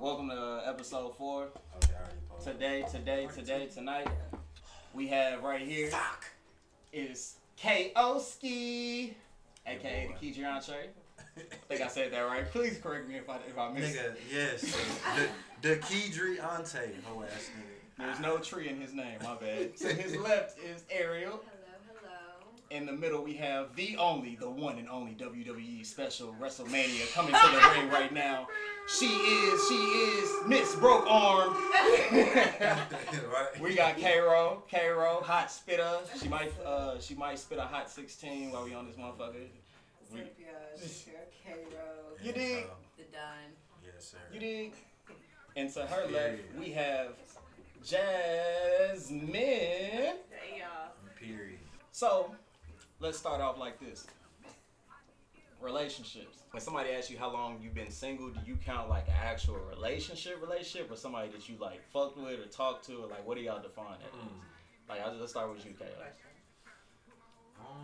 Welcome to episode four. Okay, I already posed. Today, today, today, tonight, we have right here Fuck. is K-O-Ski, aka the Key Entree. I think I said that right. Please correct me if I if I missed. Nigga, yes. the the Kedri Ante, hoe ass nigga. There's no tree in his name. My bad. To his left is Ariel. Hello, hello. In the middle, we have the only, the one and only WWE special WrestleMania coming to the ring right now. She is, she is Miss Broke Arm. we got Kayroe, Kayroe, hot spitter. She might, uh, she might spit a hot 16 while we on this motherfucker. What's up, y'all? It's your Girl Kayroe. You dig? The Don. yes, sir. You dig? And to her left, we have Jasmine. Hey, y'all. Period. So, let's start off like this. Relationships. When somebody asks you how long you've been single, do you count like an actual relationship relationship or somebody that you like fucked with or talked to or like what do y'all define that as? Mm. Like I'll, let's start with you, Kayla.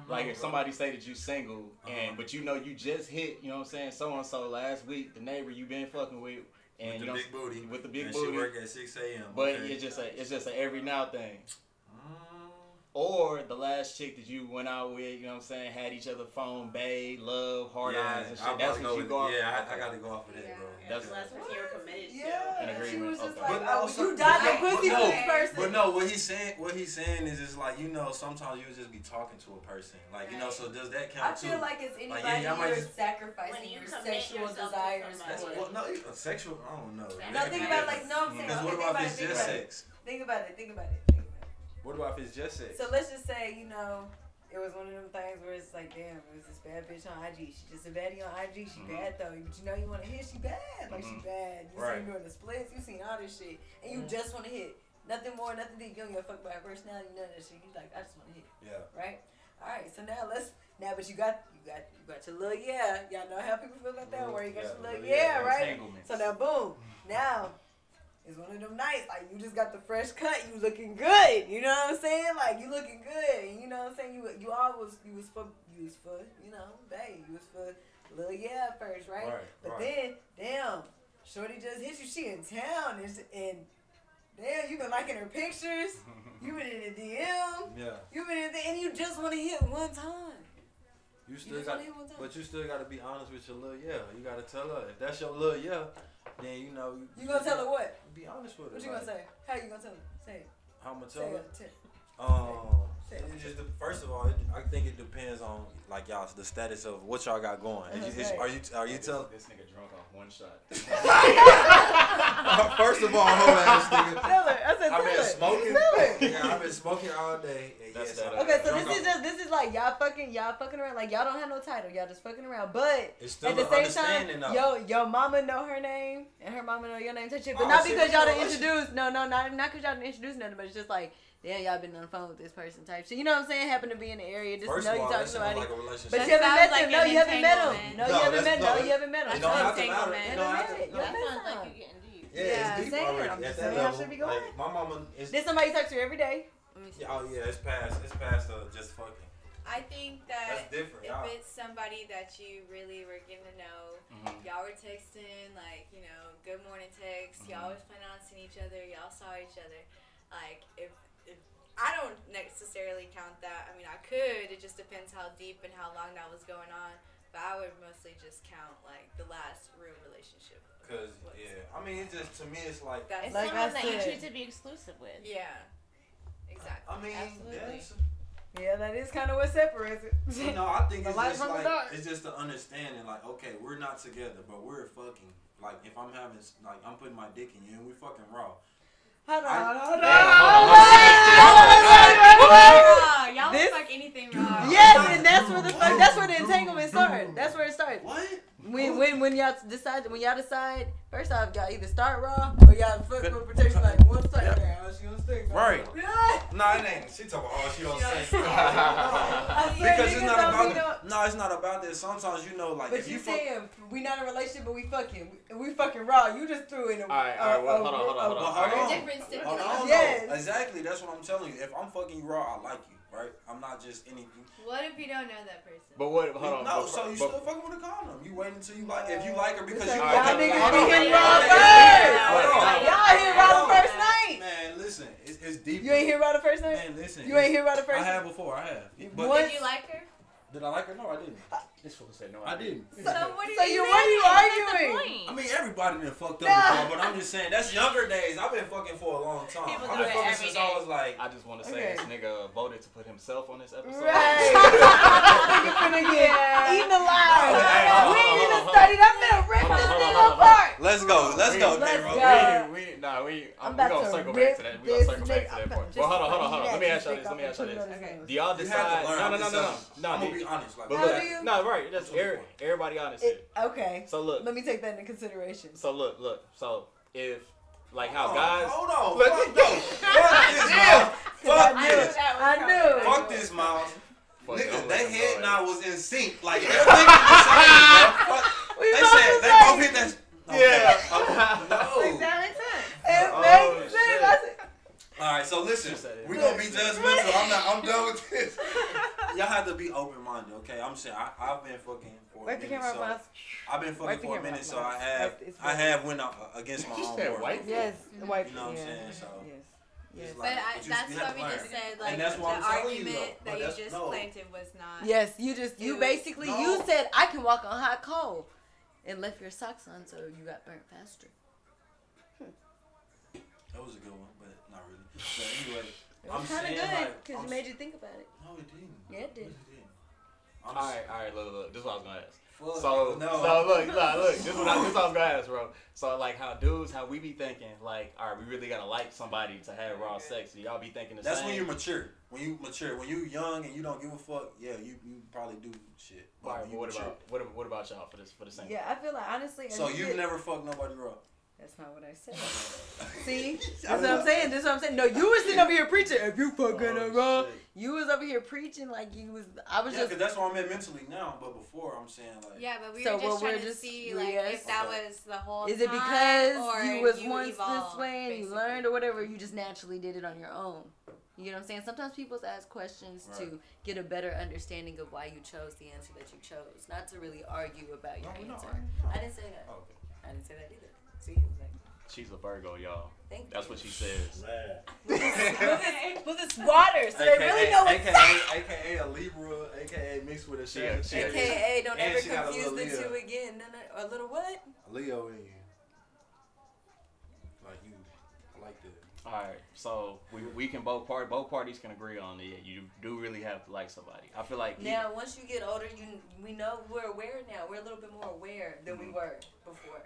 Like if somebody say that you single and Uh-huh. but you know you just hit, you know what I'm saying, so and so last week, the neighbor you been fucking with and with you the know big booty, with the big and booty. she work at 6 a.m. but okay. it's just a it's just a every now thing. Or the last chick that you went out with, you know what I'm saying, had each other phone, babe, love, hard yeah, eyes and I shit. That's probably what you with- go off. Yeah, I, I got to go off of that, bro. Yeah. That's- the last person you were committed to. Yeah, In she agreement, was just okay. like, But oh, also- you died but- the pussy but no, this person. But no, what he's saying, what he's saying is just like you know, sometimes you just be talking to a person, like you know. So does that count? I count feel too? like it's anybody yeah, y'all might you're just- sacrificing you your sexual desires somebody. for. well, no, even sexual. I don't know. No, think about it like, no, I'm saying, Because okay, what think about about if it, it's just sex? Think about it, think about it, think about it. What about if it's just sex? So let's just say, you know, it was one of them things where it's like, damn, it was this bad bitch on IG. She just a baddie on IG. She Mhm. bad though, but you know you want to hit. She bad, like she Mhm. bad. You Right. seen doing the splits. You seen all this shit, and you Mhm. just want to hit. Nothing more, nothing deep. You don't give a fuck about her personality, none of that shit. You like, I just want to hit, yeah. right? All right. So now let's now, but you got you got you got your little yeah. Y'all know how people feel about that. Where you got Yeah, your little little yeah, yeah, right? So now, boom. Now, it's one of them nights. Like, you just got the fresh cut. You looking good. You know what I'm saying? Like, you looking good. You know what I'm saying? You you always, you was for, you was for, you know, babe. You was for little yeah at first, right? Right, But right. then, damn, Shorty just hit you. She in town. And, and damn, you been liking her pictures. You been in the DM. Yeah. You been in the, and you just want to hit one time. You You still just got, want to hit one time. but you still got to be honest with your little yeah. You got to tell her if that's your little yeah, then you know. You gonna tell her what? Be honest with her. What you like, gonna say? How you gonna tell her? Say it. How I'm gonna Say tell her? it. Um, it. it just first of all, it, I think it depends on like y'all the status of what y'all got going. Is is- are you are you this, this nigga drunk off one shot. first of all, hoe ass nigga. I said, I've been her. smoking. Yeah, I've been smoking all day. yes, that, Okay, so drunk this is just this is like y'all fucking y'all fucking around like y'all don't have no title y'all just fucking around but It's at the same time understanding though. yo your mama know her name and her mama know your name touch it but not because y'all know done that no no not not because y'all done introduced nothing but it's just like damn y'all been on the phone with this person type shit you know what I'm saying happen to be in the area just First know of you all, talking to sounds somebody like a relationship. but you haven't met like them no you haven't met them no No, you haven't met no, no you haven't met them it don't have to matter. It You don't haven't met to- it you That haven't met sounds like you getting deep. Yeah, Yeah, it's deep saying, already at that level. should be going. Like, my mama is. did somebody talk to you every day Let me see. Yeah, oh yeah, it's past. It's past uh, just fucking. I think That's that different. if y'all. it's somebody that you really were getting to know, Mhm. y'all were texting, like, you know, good morning text, Mhm. y'all was planning on seeing each other, y'all saw each other. Like, if, if I don't necessarily count that. I mean, I could, it just depends how deep and how long that was going on. But I would mostly just count, like, the last real relationship. Cause yeah, I mean, it just to me, it's like. That's It's Like someone I that you choose to be exclusive with. Yeah. Exactly. I mean, Absolutely. that's, yeah that is kind of what separates it you know, I think The it's just like it's just the understanding. Like, okay, we're not together, but we're fucking. Like, if I'm having, like, I'm putting my dick in you, and we fucking raw. Hold on, hold on, Yeah, hold hold on. on, hold on. Raw. Y'all This- look like anything raw. Yes, and that's where the fuck, that's where the entanglement started. That's where it started. What? When oh. when when y'all decide when y'all decide first off y'all either start raw or y'all fuck Could- with protection like one start. Yeah. Yeah. Oh, she gonna stick. Right. Yeah. Nah, it ain't. She talking about, oh, she don't She say. say. I swear because it's not about be that. No, it's not about that. Sometimes you know, like But if you you fuck, saying we not in a relationship, but we fucking we, we fucking raw. You just threw in a. all right, all right well, hold on, hold on, hold a- But on. hold There are on. Hold on, Yes. though. Exactly. That's what I'm telling you. If I'm fucking you raw, I like you, right? I'm not just anything. What if you don't know that person? But what? Hold on. No, but, so you but, still fucking with a condom. You wait until you like if you like her because you. Y'all niggas be hitting first. Y'all hit about the first night. Man, listen, it's, it's deep. You ain't hit about the first night. Man, listen, you ain't hit Rob the first. I have before. I have. But did you like her? Did I like her? No, I didn't. This fool said no. I didn't. So what are So you you what are you arguing? I mean, everybody been fucked up Nah. before, but I'm just saying that's younger days. I've been fucking for a long time. People I've been fucking since day. I was like. I just want to say Okay. this nigga voted to put himself on this episode. Right. you finna get eaten alive. Hey, hold we ain't hold even on, started. I'm gonna rip this on, nigga apart. Let's go. Let's go, let's K-Roll. go. We, we, nah, we, I'm I'm, we about gonna circle rip back to that. We gonna this circle back to nigga- that I'm point. just Well, hold on, hold on, hold on. Let me ask y'all this. Let me ask y'all and put it this. on his nose. Do y'all decide? have to learn No, no, no, no, no, no. I'm gonna be honest. But look, do no, right. That's That's every, everybody honest here. It, okay. So look, Let me take that into consideration. so look, look. So if like how Oh, guys, Hold on. Look- Fuck, no. Fuck this, Miles. I Fuck knew this. it. I knew. Fuck this, Miles. Fuck it, Nigga, I'm they letting head go now eh. was in sync. Like everything was the same, bro. Fuck. We They said they both hit that. Yeah. Okay. Oh, no. That makes sense. It Oh, makes shit. sense. I said, All right, so listen, She said it. we're gonna be judgmental. I'm not. I'm done with this. Y'all have to be open minded, okay? I'm saying I, I've been fucking for a Wipe the minute, camera so off, I've been fucking Wipe for a minute, off, so I have Wipe- I have went out uh, against my You own said word. wipe? Yes, wipe. You know what I'm saying? So Yes. it's Yes. like- But I, but you- that's you what we learn. just said. Like the what you, argument that you just no. planted was not. Yes, you just you was- basically No. you said I can walk on hot coal, and left your socks on, so you got burnt faster. That was a good one, but not really. But anyway, It I'm was kind of saying good like because I'm it made you think about it. No, it didn't. Yeah, it did. Yes, it didn't. I'm All right, all right. Look, look. This is what I was gonna ask. Fuck, So, no. so look, look, look. This is what I, this is what I was gonna ask, bro. So, like, how dudes, how we be thinking, like, all right, we really gotta like somebody to have raw sex. Do y'all be thinking the That's same? when you mature. When you mature, when you young and you don't give a fuck, yeah, you, you probably do shit. But All right, when but you what mature- about what, what about y'all for this for the same? Yeah, I feel like honestly. So and you've it- never fucked nobody raw? That's not what I said. See, that's what I'm saying. That's what I'm saying. No, you were sitting over here preaching. If you fucking Oh, a raw, shit. you was over here preaching like you was. I was Yeah, just. because that's what I'm at mentally now. But before, I'm saying like, Yeah, but we So were just what we're trying to just- see like yes. if that Okay. was the whole. Is it time, because or you was you once evolved, this way and you learned or whatever? You just naturally did it on your own. You know what I'm saying? Sometimes people ask questions to get a better understanding of why you chose the answer that you chose, not to really argue about your No, we know, answer. I didn't say that. Oh, okay. I didn't say that either. See, like, She's a Virgo, y'all. thank That's you. what she says. With this water, so they really know what's AKA, AKA a Libra, AKA mixed with a She a- she a- AKA, don't ever she confuse the two again. No, no, a little what? Leo in you. Like you, I like that. All right, so we, we can both part both parties can agree on it. You do really have to like somebody. I feel like Now, once you get older, you we know we're aware now. We're a little bit more aware than Mm-hmm. we were before.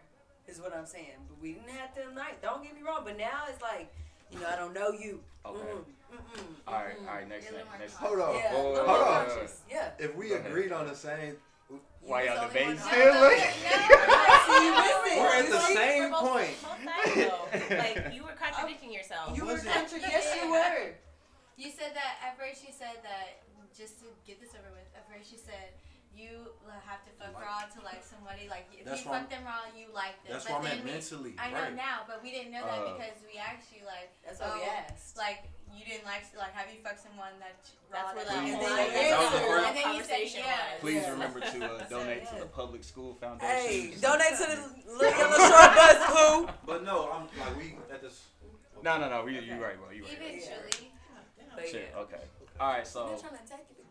Is what I'm saying. But we didn't have them night. Don't get me wrong. But now it's like, you know, I don't know you. Okay. Mm, mm-mm, all right, mm-mm. all right. Next, You're a little next, more next. Hold on. Yeah, Whoa, whoa, I'm whoa, more whoa, whoa. conscious. Yeah. If we agreed on the same, Why You y'all was debating still? No, See, you missed it. we're at the same point. Both sides, though. like you were contradicting yourself. You were contradicting. it? Yes, you were. You said that at first. You said that just to get this over with. At first, you said you have to fuck Like- raw to like somebody. Like if That's you fuck them raw, you like them. That's but why I'm then we, mentally. I know right. now, but we didn't know that Uh, because we actually like, That's what we Oh, asked. like you didn't like like have you fucked someone that That's raw where that the you Please. whole like? That was the first and then you said conversation yes. was. Please Yeah. remember to uh, donate to yeah. the public school foundation. Hey, donate to the little yellow short bus, Blue. But no, I'm like we at this. No, no, no. You, you right, bro. You're right. Eventually. But Shit. yeah. Okay. All right. I'm So.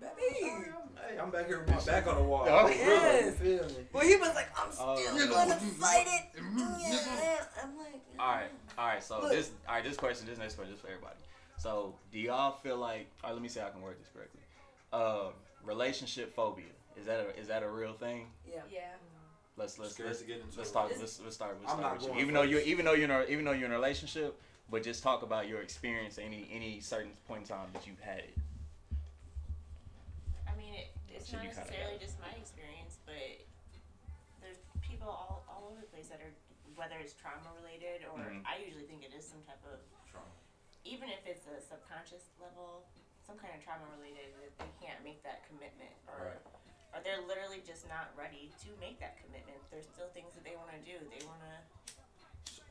Not trying to attack you, big baby. Hey, I'm back here with my back on the wall. Oh. For real, Yes. You feel me? Well, he was like, I'm Oh, still yeah. gonna fight it. Yeah. I'm like, All right, all right. So Look. this, all right. This question, this next question, is for everybody. So, do y'all feel like? All right, let me see how I can word this correctly. Uh, relationship phobia is that a is that a real thing? Yeah. Yeah. Let's let's let's, get let's talk. Let's let's start. Let's I'm start not with you. Even though you even though you're in a, even though you're in a relationship, but just talk about your experience. Any any certain point in time that you've had it. I mean, it, it's not necessarily just my experience, but there's people all, all over the place that are, whether it's trauma related or Mhm. I usually think it is some type of, Trauma. even if it's a subconscious level, some kind of trauma related, that they can't make that commitment or, Right. or they're literally just not ready to make that commitment. There's still things that they want to do. They want to,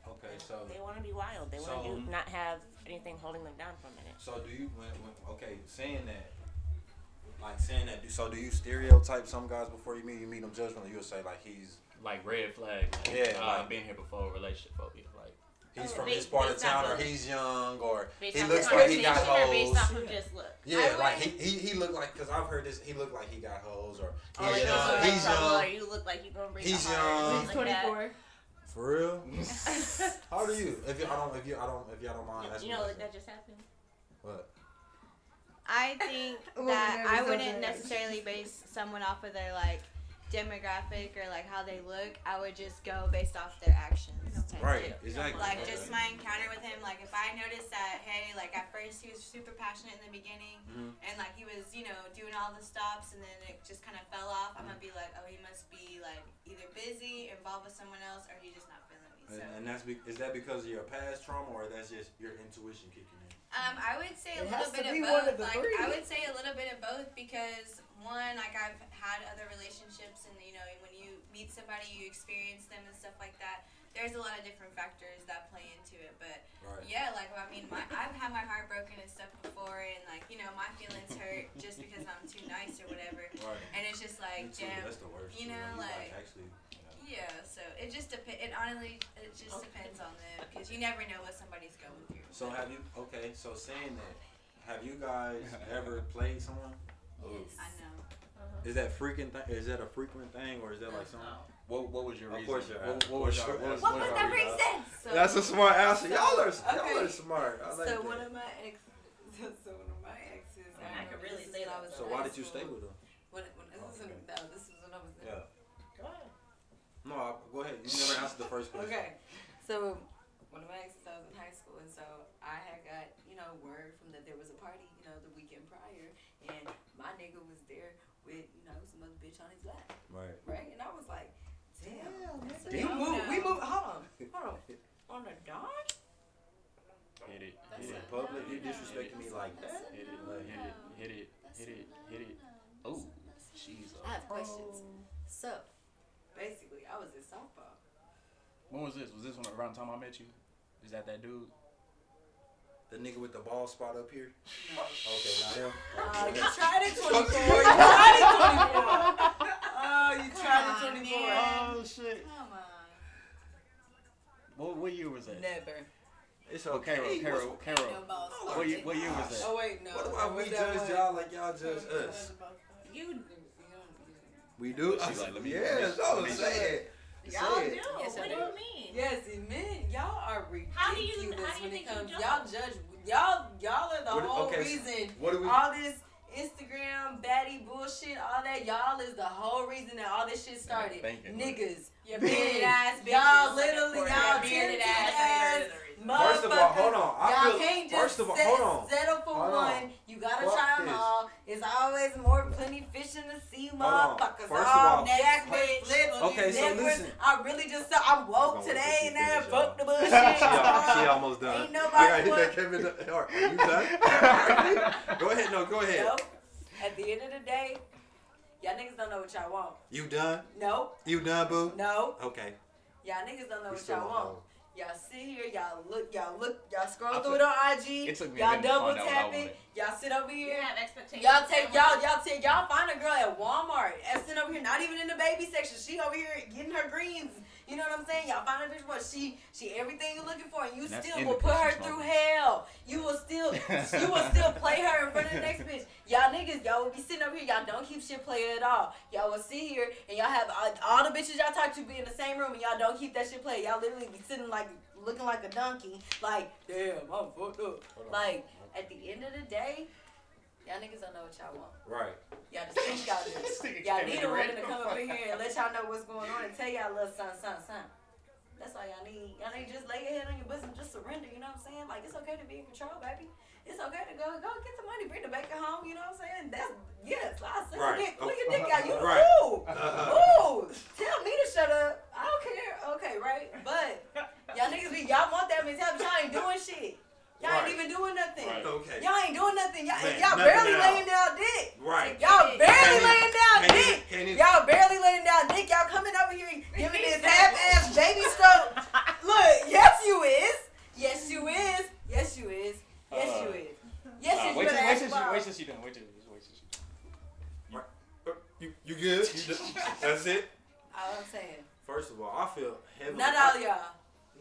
Okay, so they want to be wild. They want to do not have anything holding them down for a minute. so do you when, when okay saying that like saying that do, so do you stereotype some guys before you meet you meet them judgmental you'll say like he's Like red flag. Like, Yeah, uh, like- I've been here before. Relationship phobia. Like he's from this part of town, or he's young, or Based he looks like he got conversation or hoes. of look? Yeah, like he, he he looked like because I've heard this. He looked like he got hoes, or Or he's like young. you look He's like young. you look like you gonna bring He's heart, young. something like that. 24. For real? How do you? If you I don't if you I don't if y'all don't mind asking. You know, me like that just happened. What? I think that whenever I it's wouldn't okay. necessarily base someone off of their like demographic or like how they look. I would just go based off their actions. Right. deal. Exactly. Like Okay. just my encounter with him. Like if I noticed that, hey, like at first he was super passionate in the beginning, Mhm. and like he was, you know, doing all the stops, and then it just kind of fell off. I'm gonna be like, oh, he must be like either busy, involved with someone else, or he just not feeling me. So. And, and that's be, is that because of your past trauma, or that's just your intuition kicking in? Um, I would say a It little bit of both. one of the like three. I would say a little bit of both because one, like I've had other relationships, and you know, when you meet somebody, you experience them and stuff like that. There's a lot of different factors that play into it, but Right. yeah, like I mean, my, I've had my heart broken and stuff before, and like you know, my feelings hurt just because I'm too nice or whatever, Right. and it's just like, damn, That's the worst. you too, know, when like- actually. Yeah. So it just depends. It honestly, it just depends on them because you never know what somebody's going through. So have you? Okay. So saying that, have you guys ever played someone? Yes, I know. Uh-huh. Is that freaking thing? Is that a frequent thing, or is that like something? What, what was your Of reason? course you're what, what was Of your, course what was, you're What what was that your- make sense? So, That's a smart answer. So, y'all are okay. y'all are smart. I like so that. one of my exes, so one of my exes, I mean, I remember could really say that, was so why did you stay with them? When, when, this, was in, no, this was when I was in Yeah. Go ahead. No, I, go ahead. You never answered the first question. Okay, so one of my exes, I was in high school, and so I had got you know word from that there was a party, you know, the weekend prior, and my nigga was there with you know some other bitch on his lap, Right. right? And I was like, damn, That's we a moved, we no-no. Hold on, hold on, on the dawn. Hit it, That's hit In it, public, you no-no. disrespecting me like that. hit it, Like, hit it, hit it, hit it, hit it. Oh, she's I a have questions. So, basically, I was in softball. When was this? Was this when around the time I met you? Is that that dude? The nigga with the ball spot up here. No. Okay, now him. Uh, you tried it 24. You tried it 24. Oh, you tried it 24. man. Oh shit! Come on. What what year was that? Never. It's Oh, okay. Carol, Carol, Carol. What year, what year was that? Oh wait, no. What about we Was judge y'all like y'all judge us? You, We do. She's like, let me- Yes, let I me- was saying. y'all Say do. Yes, I what do do. you mean? Yes, it mean y'all are ridiculous How do you- how do you when think it you comes. judge? Y'all judge. Y'all y'all are the What- whole okay, so reason. What do we? All this Instagram baddie bullshit, all that y'all is the whole reason that all this shit started. Thinking. Niggas, Your bearded ass bitches. y'all literally y'all bearded bearded ass, ass. First of all, hold motherfuckers. on. I Y'all feel. can't just first of all, hold on. settle for Hold one. on. You gotta Fuck try them this. all. It's always more plenty fish in the sea, motherfuckers. First of oh, all all- next Bitch. flips. Okay, so backwards. listen. I really just said I'm woke today and me then finish, fuck the bullshit. She, she almost done. Ain't nobody I gotta hit that Kevin. Hart. Are you done? go ahead. No, go ahead. Nope. At the end of the day, y'all niggas don't know what y'all want. You done? Nope. You done, boo? No. Okay. Y'all niggas don't know We what y'all want. know. Y'all sit here, y'all look, y'all look, y'all scroll I through took- it on IG. it took me a y'all minute to double find out what I tap it. Y'all sit over You here. have expectations. Y'all take y'all y'all take y'all find a girl at Walmart and sit over here, not even in the baby section. She over here getting her greens. You know what I'm saying? Y'all find a bitch what she she everything you're looking for, and you And that's still will put her pussy through hell. You will still you will still play her in front of the next bitch. Y'all niggas, y'all will be sitting up here. Y'all don't keep shit playing at all. Y'all will sit here and y'all have all, all the bitches y'all talk to be in the same room, and y'all don't keep that shit playing. Y'all literally be sitting like looking like a donkey, like damn, I'm fucked up. Like at the end of the day, y'all niggas don't know what y'all want. Right. Y'all just think y'all do. Y'all need a woman to come up in here and let y'all know what's going on and tell y'all little something, something, something. That's all y'all need. Y'all need just lay your head on your bosom, just surrender. You know what I'm saying? Like it's okay to be in control, baby. It's okay to go go get the money, bring the bacon home. You know what I'm saying? That's yes. I said, Right. dick, pull your dick out. You Right. ooh, ooh. Tell me to shut up. I don't care. Okay, right? But y'all niggas be y'all want that mentality. Y'all ain't doing shit. Y'all Right. ain't even doing nothing. Right. Okay. Y'all ain't doing nothing. Y'all, Man, y'all nothing barely now. laying down dick. Right. Y'all barely Can't laying down Can't dick. can't Y'all barely laying down dick. Y'all coming over here giving this half-ass baby stroke. Look, yes you is. Yes you is. Yes you is. Yes you Uh, is. Yes Nah, you wait is. till wait till she wait till she done. Wait till wait till she. You, you good? You done? That's it? All I'm saying. First of all, I feel heavily. Not all y'all.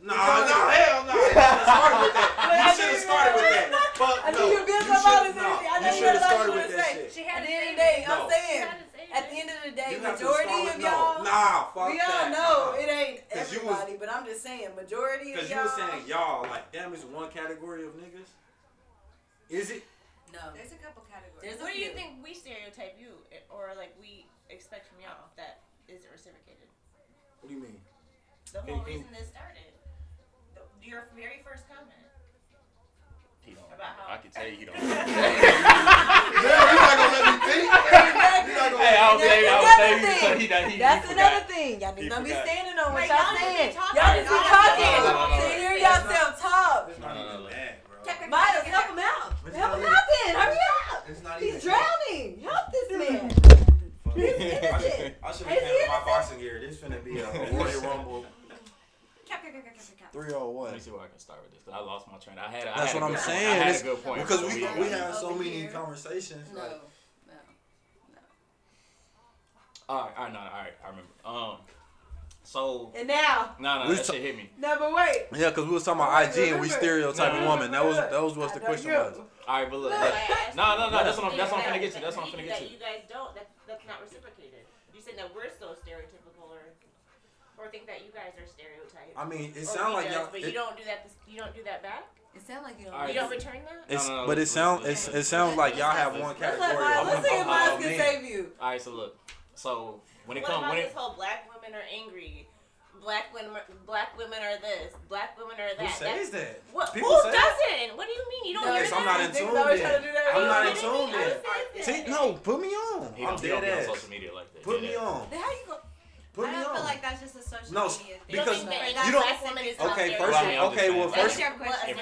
No, no, hell no. started with that. You should have started with that. Fuck I no. knew you built You up all should- this no. I know you had have a lot started you with wanna that say. shit. She At had the to end of the day. I'm saying, She had to say at the end of the day, You have to majority of y'all, Nah, fuck we all know it ain't 'Cause you was- everybody, but I'm just saying, majority of y'all. Because you y'all. were saying y'all, like, damn, it's one category of niggas. Is it? no. There's a couple categories. There's What do you think we stereotype you, or like we expect from y'all that isn't reciprocated? What do you mean? The whole reason this started, the, your very first comment. He don't. About how- I can tell you he don't. Damn, you're not gonna let me think. You're not gonna Hey, I was That's saying, I was another saying, thing. so he, he, he, That's he another forgot. thing. Y'all He niggas don't be standing on what Like, y'all y'all just be saying. talking. Y'all just be Y'all talking. No. hear yourself talk. It's not No, no, even no. bad, bro. Miles, help him out. Help him out then. Hurry up. He's drowning. Help this man. He's I innocent. should, I should Is have he handled my boxing gear. This finna be a Royal Rumble 301. Let me see where I can start with this. 'cause I lost my train. I had. A, I That's had a what I'm good saying. Point. I had It's- a good point Because but we we have so many here. conversations. No, Like, no. All right, all right, no, all right. I remember. Um, so And now, no, no, We that ta- shit hit me. no, but wait. yeah, because we was talking about IG and we stereotyping No. woman. That was that was what the question you. was. All right, but look, Look. look. I asked No, no, no. That's what I'm. That's what I'm that- finna get to. That's what I'm maybe finna get that to. you guys don't. That, that's not reciprocated. You said that we're so stereotypical, or or think that you guys are stereotyped. I mean, it sounds like does, y'all. But it- you don't do that. You don't do that back. It sounds like you don't. All right, You don't return that. It's, No, no, no, but it sounds let's- it sounds like y'all have one Let's let category. Miles, of let's see if of- Miles can save you. All right, so look. So when it what comes, when this it, whole black women are angry? Black women, black women are this. Black women are Who that. says that? What? Who say- doesn't? What do you mean? You don't No, hear Yes, I'm that? not in tune then. to do that. I'm You not in tune then. See, no, put me on. he I'm don't, he dead don't on social media like that. Put me on. How you go? Put I me don't feel like that's just a social No, media thing. You don't because think that you a don't- black woman Okay, first, Well, I mean, I'm okay, well, saying, That's first, your question.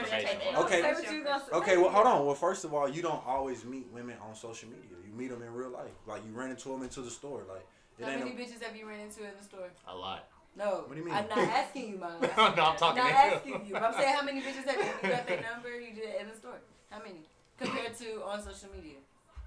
Okay. Say what you gonna say. okay, well, hold on. Well, first of all, you don't always meet women on social media. You meet them in real life. Like you ran into them into the store. Like it How many A, bitches have you ran into in the store? A lot. No. What do you mean? I'm not asking you, Miles. no, I'm I'm talking not to asking him. you. I'm saying how many bitches have you, you got their number you did in the store? How many? Compared to on social media.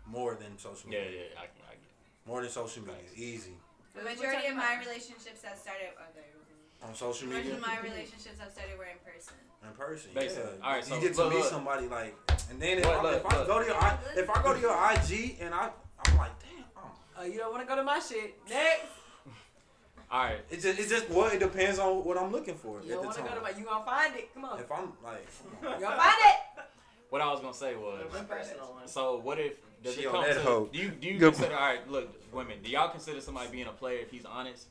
more than social media. yeah, I can, I get. More than social media. Easy The majority of my relationships have started. Oh, there you go. on social media. majority media. of my relationships have started were in person. In person, Basically. yeah. All right, so you get to look, meet look. somebody like, and then if, Look, I, look, if I go to your, I, if I go to your IG and I, I'm like, damn, I'm, Oh, you don't want to go to my shit. Next. All right. it just, it just, well, it depends on what I'm looking for You don't want to go to my. You gonna find it? Come on. if I'm like, come. You gonna find it? What I was gonna say was, My personal one. so what if does She it on that to hoe. do you do you Good consider all right? Look, women, do y'all consider somebody being a player if he's honest?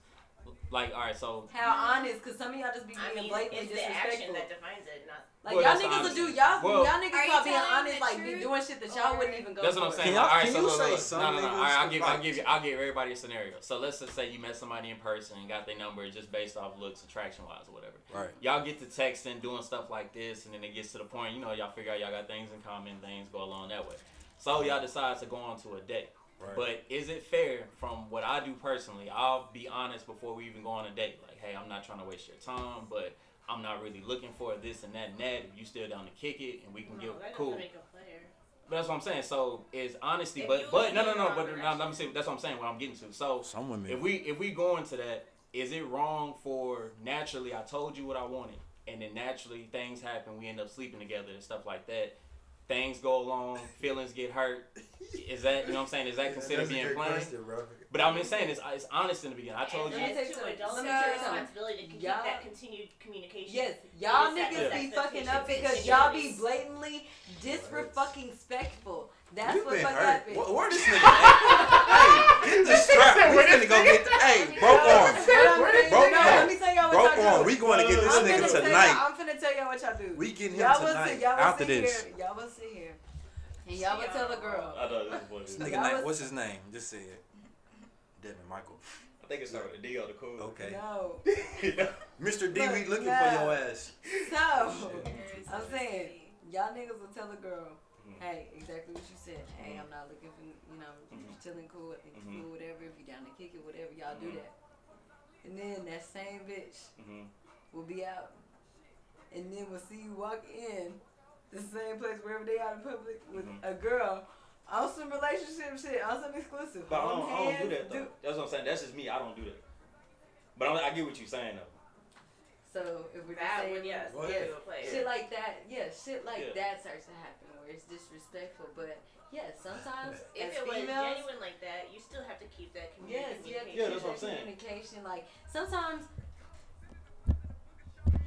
Like, all right, so How honest? Cause some of y'all just be I being mean, blatantly it's the action disrespectful. that defines it, not. Like Well, y'all that's niggas will do y'all Well- y'all niggas Are you start being telling honest, the like be truth, doing shit that y'all or- wouldn't even go. that's what I'm for. saying. Can Like, y'all- all right, can so you look, say look, some no, no, no. All niggas right, I'll give, I'll give you, I'll give everybody a scenario. So let's just say you met somebody in person, and got their number just based off looks, attraction wise, or whatever. Right. Y'all get to texting, doing stuff like this, and then it gets to the point, you know, y'all figure out y'all got things in common, things go along that way. So y'all decide to go on to a date. Right. But is it fair from what I do personally? I'll be honest before we even go on a date. Like, hey, I'm not trying to waste your time, but I'm not really looking for this and that and that. If you still down to kick it and we can No, get that cool. make a player. But that's what I'm saying. So is honesty, If but but no no no. But the now, let me see. That's what I'm saying. What I'm getting to. So Some women. if we if we go into that, is it wrong for naturally I told you what I wanted, and then naturally things happen. We end up sleeping together and stuff like that. Things go along, feelings get hurt. Is that you know what I'm saying? Is that considered being plain? But I'm just saying it's it's honest in the beginning. I told and you. Let me tell you It's to something. adults it's tell their you something. responsibility to keep Y'all- that continued communication. Yes, y'all niggas be fucking up because y'all be blatantly disrespectful. Spectful. That's you what been fuck hurt. happened. Where, where this nigga at? hey, get the strap. We finna go get the. Hey, broke arm. What I'm saying- Broke no, arm. let me tell y'all what Broke y'all arm. do. We going to get this I'm nigga tonight. I'm finna tell y'all what y'all do. We getting him y'all tonight. sit, y'all After this. here. Y'all will sit here. And y'all will tell a girl. I thought this was. This nigga name. What's his name? Just say it. Devin Michael. I think it started with a D on the cool. Okay. No. Mr. D, Look, we looking no. for your ass. So, I'm saying, y'all niggas will tell a girl, Mhm. hey, exactly what you said. Hey, Mm-hmm. I'm not looking for, you know, Mhm. chilling cool, I think it's Mhm. cool, whatever. If you're down to kick it, whatever, y'all do that. And then that same bitch will be out. And then we'll see you walk in the same place wherever they are in public with a girl on some relationship shit, on some exclusive. But I don't, Hold I don't do that though. That's what I'm saying. That's just me. I don't do that. But I, I get what you're saying though. So if we're just That saying would yes, Go give ahead. you a player. shit like that, yeah, shit like Yeah. that starts to happen where it's disrespectful. But yeah, sometimes If as it was genuine like that, you still have to keep that Yes, communication. you have to Yeah, keep that's what I'm that saying. communication. Like sometimes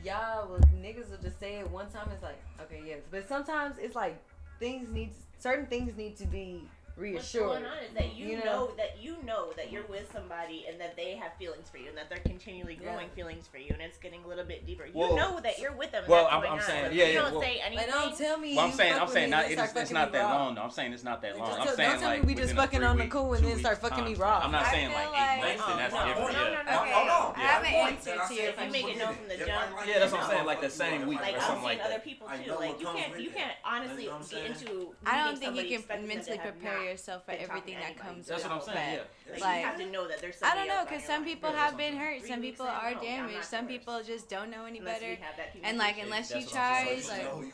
y'all will niggas will just say it one time. It's like okay, yes, but sometimes it's like things need certain things need to be What's reassured. going on is that you, You know, know? that you know that you're with somebody and that they have feelings for you and that they're continually growing Yeah. feelings for you and it's getting a little bit deeper. You Well- know that you're with them. well, I'm- I'm saying- But yeah, you yeah, don't well- say anything. But don't tell me. Well, I'm you saying, I'm saying, not, it's, it's not that raw. long. though. I'm saying it's not that long. Don't I'm tell- saying don't tell me we just fucking on the cool and then start fucking me raw. I'm not saying like like- eight months, and that's No, no, different. no, yeah. no, no. Hold hold on. I have an My point, answer and I to said your if You make it known from the jump. Yeah, that's what I'm saying, like the same week Like or I've something seen like other people too. Like you can't, you can't honestly That's what I'm get into. I don't think you can mentally prepare not yourself for everything that comes That's what I'm saying. Yeah. Like, Like- you have to know that there's. I don't know, because some people Yeah, have been hurt, some people are no, damaged, some people just don't know any Unless better. we have that And like, unless you That's what I'm So try, saying. you should like you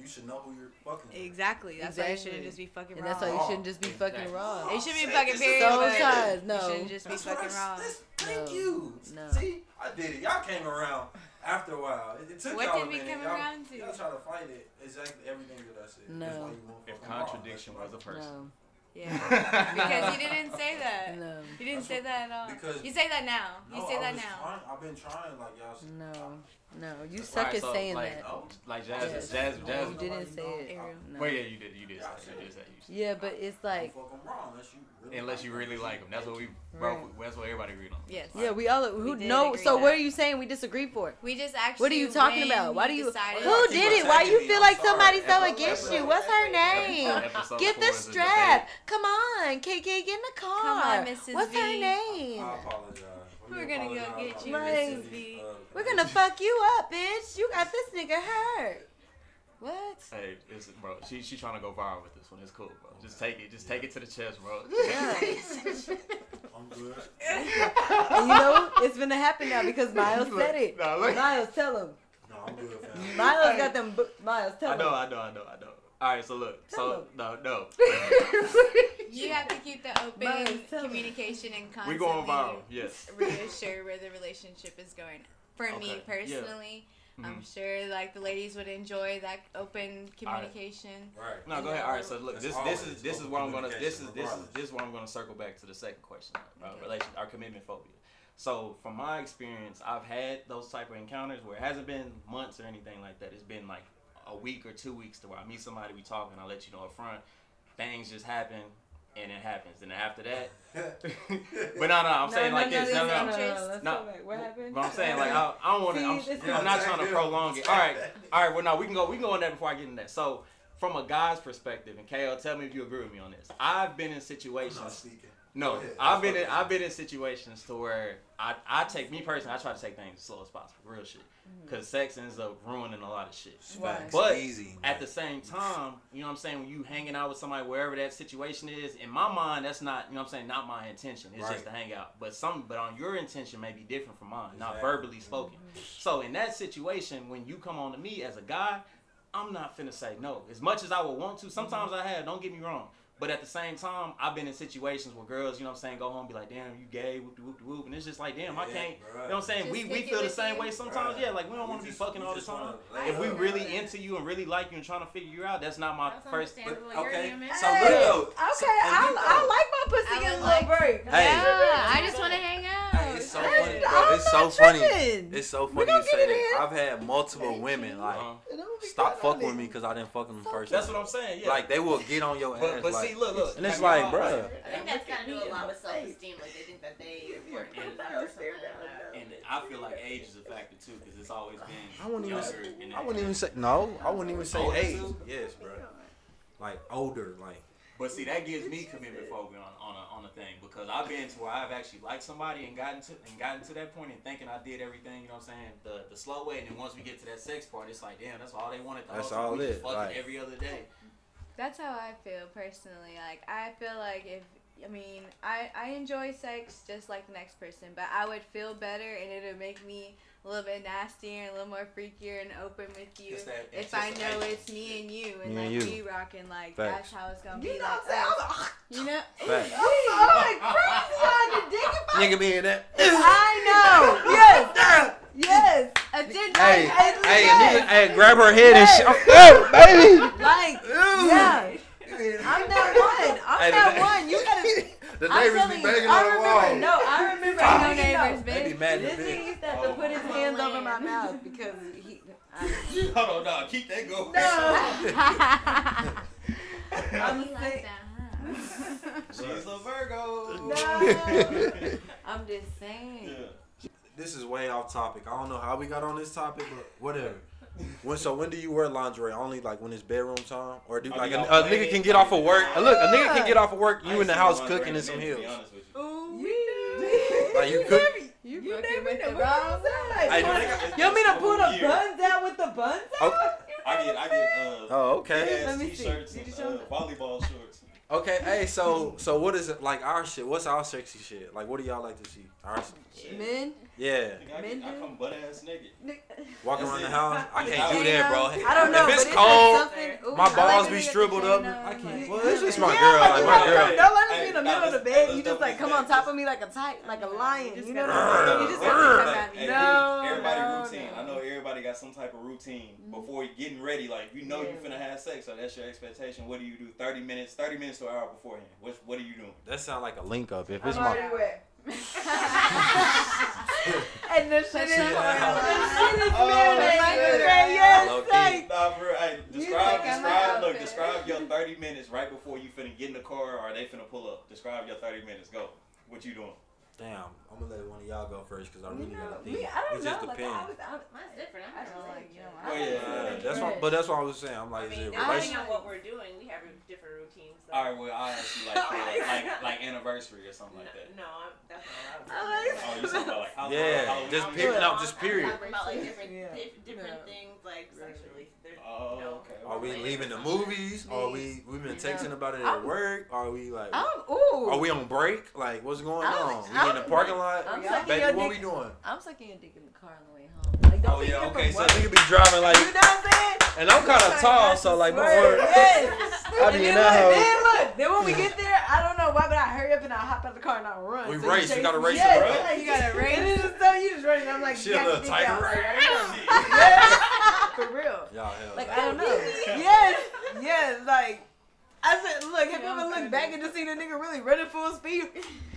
you should know who you're fucking. with. exactly, that's why you shouldn't just be fucking And raw. that's why you shouldn't just be fucking Exactly. raw. It should be Say fucking this period. Sometimes, no. You shouldn't just That's what fucking I- raw. that's- Thank No. you. No. See, I did it. Y'all came around after a while. It, it took What y'all did a we minute. come y'all, around to? Y'all try to fight it. Exactly everything that I said. No. That's why you won't If fucking wrong. contradiction was a person. No, Yeah, because you didn't say that. no, You didn't That's say what- that at all. because- you say that now. You say I that was now. Trying, I've been trying, like y'all. s- no, no. You suck Right, at so, saying like, that. No. Like Jazz, Yes. Jazz, No, Jazz. you didn't say it. Ariel. Oh, oh. No. Well, yeah, you did. You did. Yeah, I say. You did say it. Yeah, but it's Don't like, fuck 'em wrong unless you really like them. really like them. That's what we Right. both. That's what everybody agreed on. Yes. yeah, we all who did no. So that. what are you saying? We disagree for? We just actually. What are you talking about? Why do you? Decided, Who Who did it? Why attacking you feel like somebody's so against you? What's her name? Episode Get the strap. Come on, KK, get in the car. Come on, Mrs. What's her name? I apologize. We're gonna go get you, Right. Mrs. V. We're gonna fuck you up, bitch. You got this nigga hurt. What? Hey, it's, bro, she she trying to go viral with this one. It's cool, bro. Just take it. Just take it to the chest, bro. Yeah. I'm good. and you know it's gonna happen now because Miles said it. nah, look. Miles, tell him. No, I'm good, fam. Miles got them. bu- Miles, tell I know, him. I know, I know, I know. All right, so look, so no, no, You have to keep the open Miles, communication and we constantly going viral. Yes. reassure where the relationship is going. For me Okay, yeah. personally, I'm sure like the ladies would enjoy that open communication. Right. No, go ahead. All right, so look, That's this this is this is what I'm gonna this is this is this is what I'm gonna circle back to the second question, uh, Okay. relation our commitment phobia. So from my experience, I've had those type of encounters where it hasn't been months or anything like that. It's been like a week or two weeks to where I meet somebody, we talk, and I let you know up front. Things just happen, and it happens. And after that, but no, no, I'm saying like this. No, no, no. Let's No. go back. What happened? But I'm saying like I, I don't want to. I'm, I'm not trying to prolong it. All right, all right. Well, no, we can go. We can go on that before I get in that. So, from a guy's perspective, and KL, tell me if you agree with me on this. I've been in I'm not situations. speaking. No, Go ahead. I've been in. It. I've been in situations to where I, I take me personally. I try to take things as slow as possible. Real shit. Mm-hmm. Because sex ends up ruining a lot of shit. Right. But easy. At the same time, you know what I'm saying, when you hanging out with somebody wherever that situation is, in my mind that's not, you know what I'm saying, not my intention. It's just to hang out. But some but on your intention may be different from mine, not verbally spoken. Mm-hmm. So in that situation, when you come on to me as a guy, I'm not finna say no. As much as I would want to, sometimes mm-hmm. I have, don't get me wrong. But at the same time, I've been in situations where girls, you know what I'm saying, go home and be like, damn, you gay, whoop de whoop de whoop. And it's just like, damn, I can't, bruh. you know what I'm saying? Just We, we feel the same you. way sometimes. Right. Yeah, like we don't want to be fucking all the time. wanna lay If we up. really into you and really like you and trying to figure you out, that's not my That's first. understandable. But, You're okay, human. so Hey, look. Okay, so- and I, look, I like my pussy I getting a little like- break. Hey. Yeah, I just want to hang out. Hey, it's so funny, bro. It's so funny. It's so We funny you say get it in. that. I've had multiple women like Uh-huh. stop fucking with me because I didn't fuck them the first That's what I'm saying. Yeah. Like they will get on your ass. But like, see, look, look. and it's have like, y'all- bruh. I think that's got to do a lot with self-esteem. Like they think that they important or something. And I feel like age is a factor too, because it's always been I wouldn't even younger. say, in I wouldn't even say no. I wouldn't even say Older age. too? Yes, bro. Like older, like But see, that gives me commitment phobia on, on a on a thing because I've been to where I've actually liked somebody and gotten to and gotten to that point and thinking I did everything. You know what I'm saying? The the slow way, and then once we get to that sex part, it's like, damn, that's all they wanted. The That's whole time. all we it, just fucking like- every other day. That's how I feel personally. Like I feel like if I mean I I enjoy sex just like the next person, but I would feel better and it would make me a little bit nastier and a little more freakier and open with you It's that if I know anticipation. it's me and you and Me like you. we rocking like Facts. that's how it's gonna You be know like what I'm saying? You know Facts. I'm like crazy on the dick if nigga be in that. I know. Yes. Yes. Agenda. Hey, Hey, hey, yes. hey, grab her head and shit. Oh, baby. Like, yeah. I'm that one. I'm Hey, that the- one. You gotta. The I'm neighbors be banging I on the remember, wall. No, I remember. No No neighbors, They bitch. This as nigga used to have to put his oh, hands over my mouth because he. I, Hold on, dog. Keep that going. no. I'm You like saying. that, huh? She's a Virgo. No. I'm just saying. Yeah. This is way off topic. I don't know how we got on this topic, but whatever. When so when do you wear lingerie? Only like when it's bedroom time, or do I like mean, a, I'll a nigga it. can get off of work? uh, Look, a nigga can get off of work. You in the house cooking in some minute, to be heels. you. Ooh, You Like you cook. You, You never fucking know the what I'm wrong saying. You wanna- nigga, me to it's pull the the year. buns out with the buns out? Okay. I get, I get, uh, Oh, okay. Let me see. t-shirts Did you and show uh, volleyball shorts. Okay. Hey, so so what is it like our shit? What's our sexy shit? Like what do y'all like to see? Our Shit. Men. Yeah. I, Men get, I come butt ass naked. Walking That's around the house. I can't do that, bro. I don't know. If it's but cold, like ooh, my I like balls be nigga shriveled up. on, I can't. Well, it's just my Yeah, girl. like, Like you my girl. Don't let us be in the middle of the bed. You just like come on top of me like a tight, like a lion. You know what I'm saying? You just have to come at me. No, everybody routine. I know everybody got some type of routine mm-hmm. before you getting ready. Like you know you finna have sex, so that's your expectation. What do you do? Thirty minutes, thirty minutes to an hour beforehand. What what are you doing? That sound like a link up. If it's my already wet. and the shit is Yeah. the shit is Oh, marinated. Yes, like Nah, bro. Hey, describe, describe. Look, describe your thirty minutes right before you finna get in the car, or they finna pull up. Describe your thirty minutes. Go. What you doing? Damn. I'm gonna let one of y'all go first because I you really know, gotta me. I don't it just know. Like, depends. I was, I was, Mine's different. I'm just don't like, you know, Oh, I yeah. Yeah. that's what, but that's what I was saying. I'm I like, is mean, it depending relation? on what we're doing, we have different routines. So. All right. Well, I ask you like for, like like anniversary or something like that. No, I'm, that's not I allowed. like- Oh, you talking about like Halloween? Yeah, Halloween just shit? period. No, I'm- just I'm period. talking about like different, Yeah. dif- different Yeah. things like sexually. Oh, no okay. Are we leaving the movies? Are we we been texting about it at I'm- work? Are we like? I'm, ooh. Are we on break? Like, what's going I'm- on? We I'm- in the parking lot? I'm Baby, sucking your what we dick. doing? I'm sucking your dick in the car on the way home. Like, don't Oh, be yeah, here okay, for so what? Nigga be driving like, You know what I'm saying? and I'm kind of tall, so like my word. Yes. I And be in then that look, hoe. then look, then when we get there, I don't know why, but I hurry up and I hop out the car and I run. We So you race, we chase gotta me. race yes, it, right? like, you gotta race. And it's just so you just running. I'm like, She you a got little your dick tiger. Like, yeah. For real. Y'all hell. Like. I don't know. yes, yes. Like I said, look, have you ever I'm looked back and just seen a nigga really running full speed?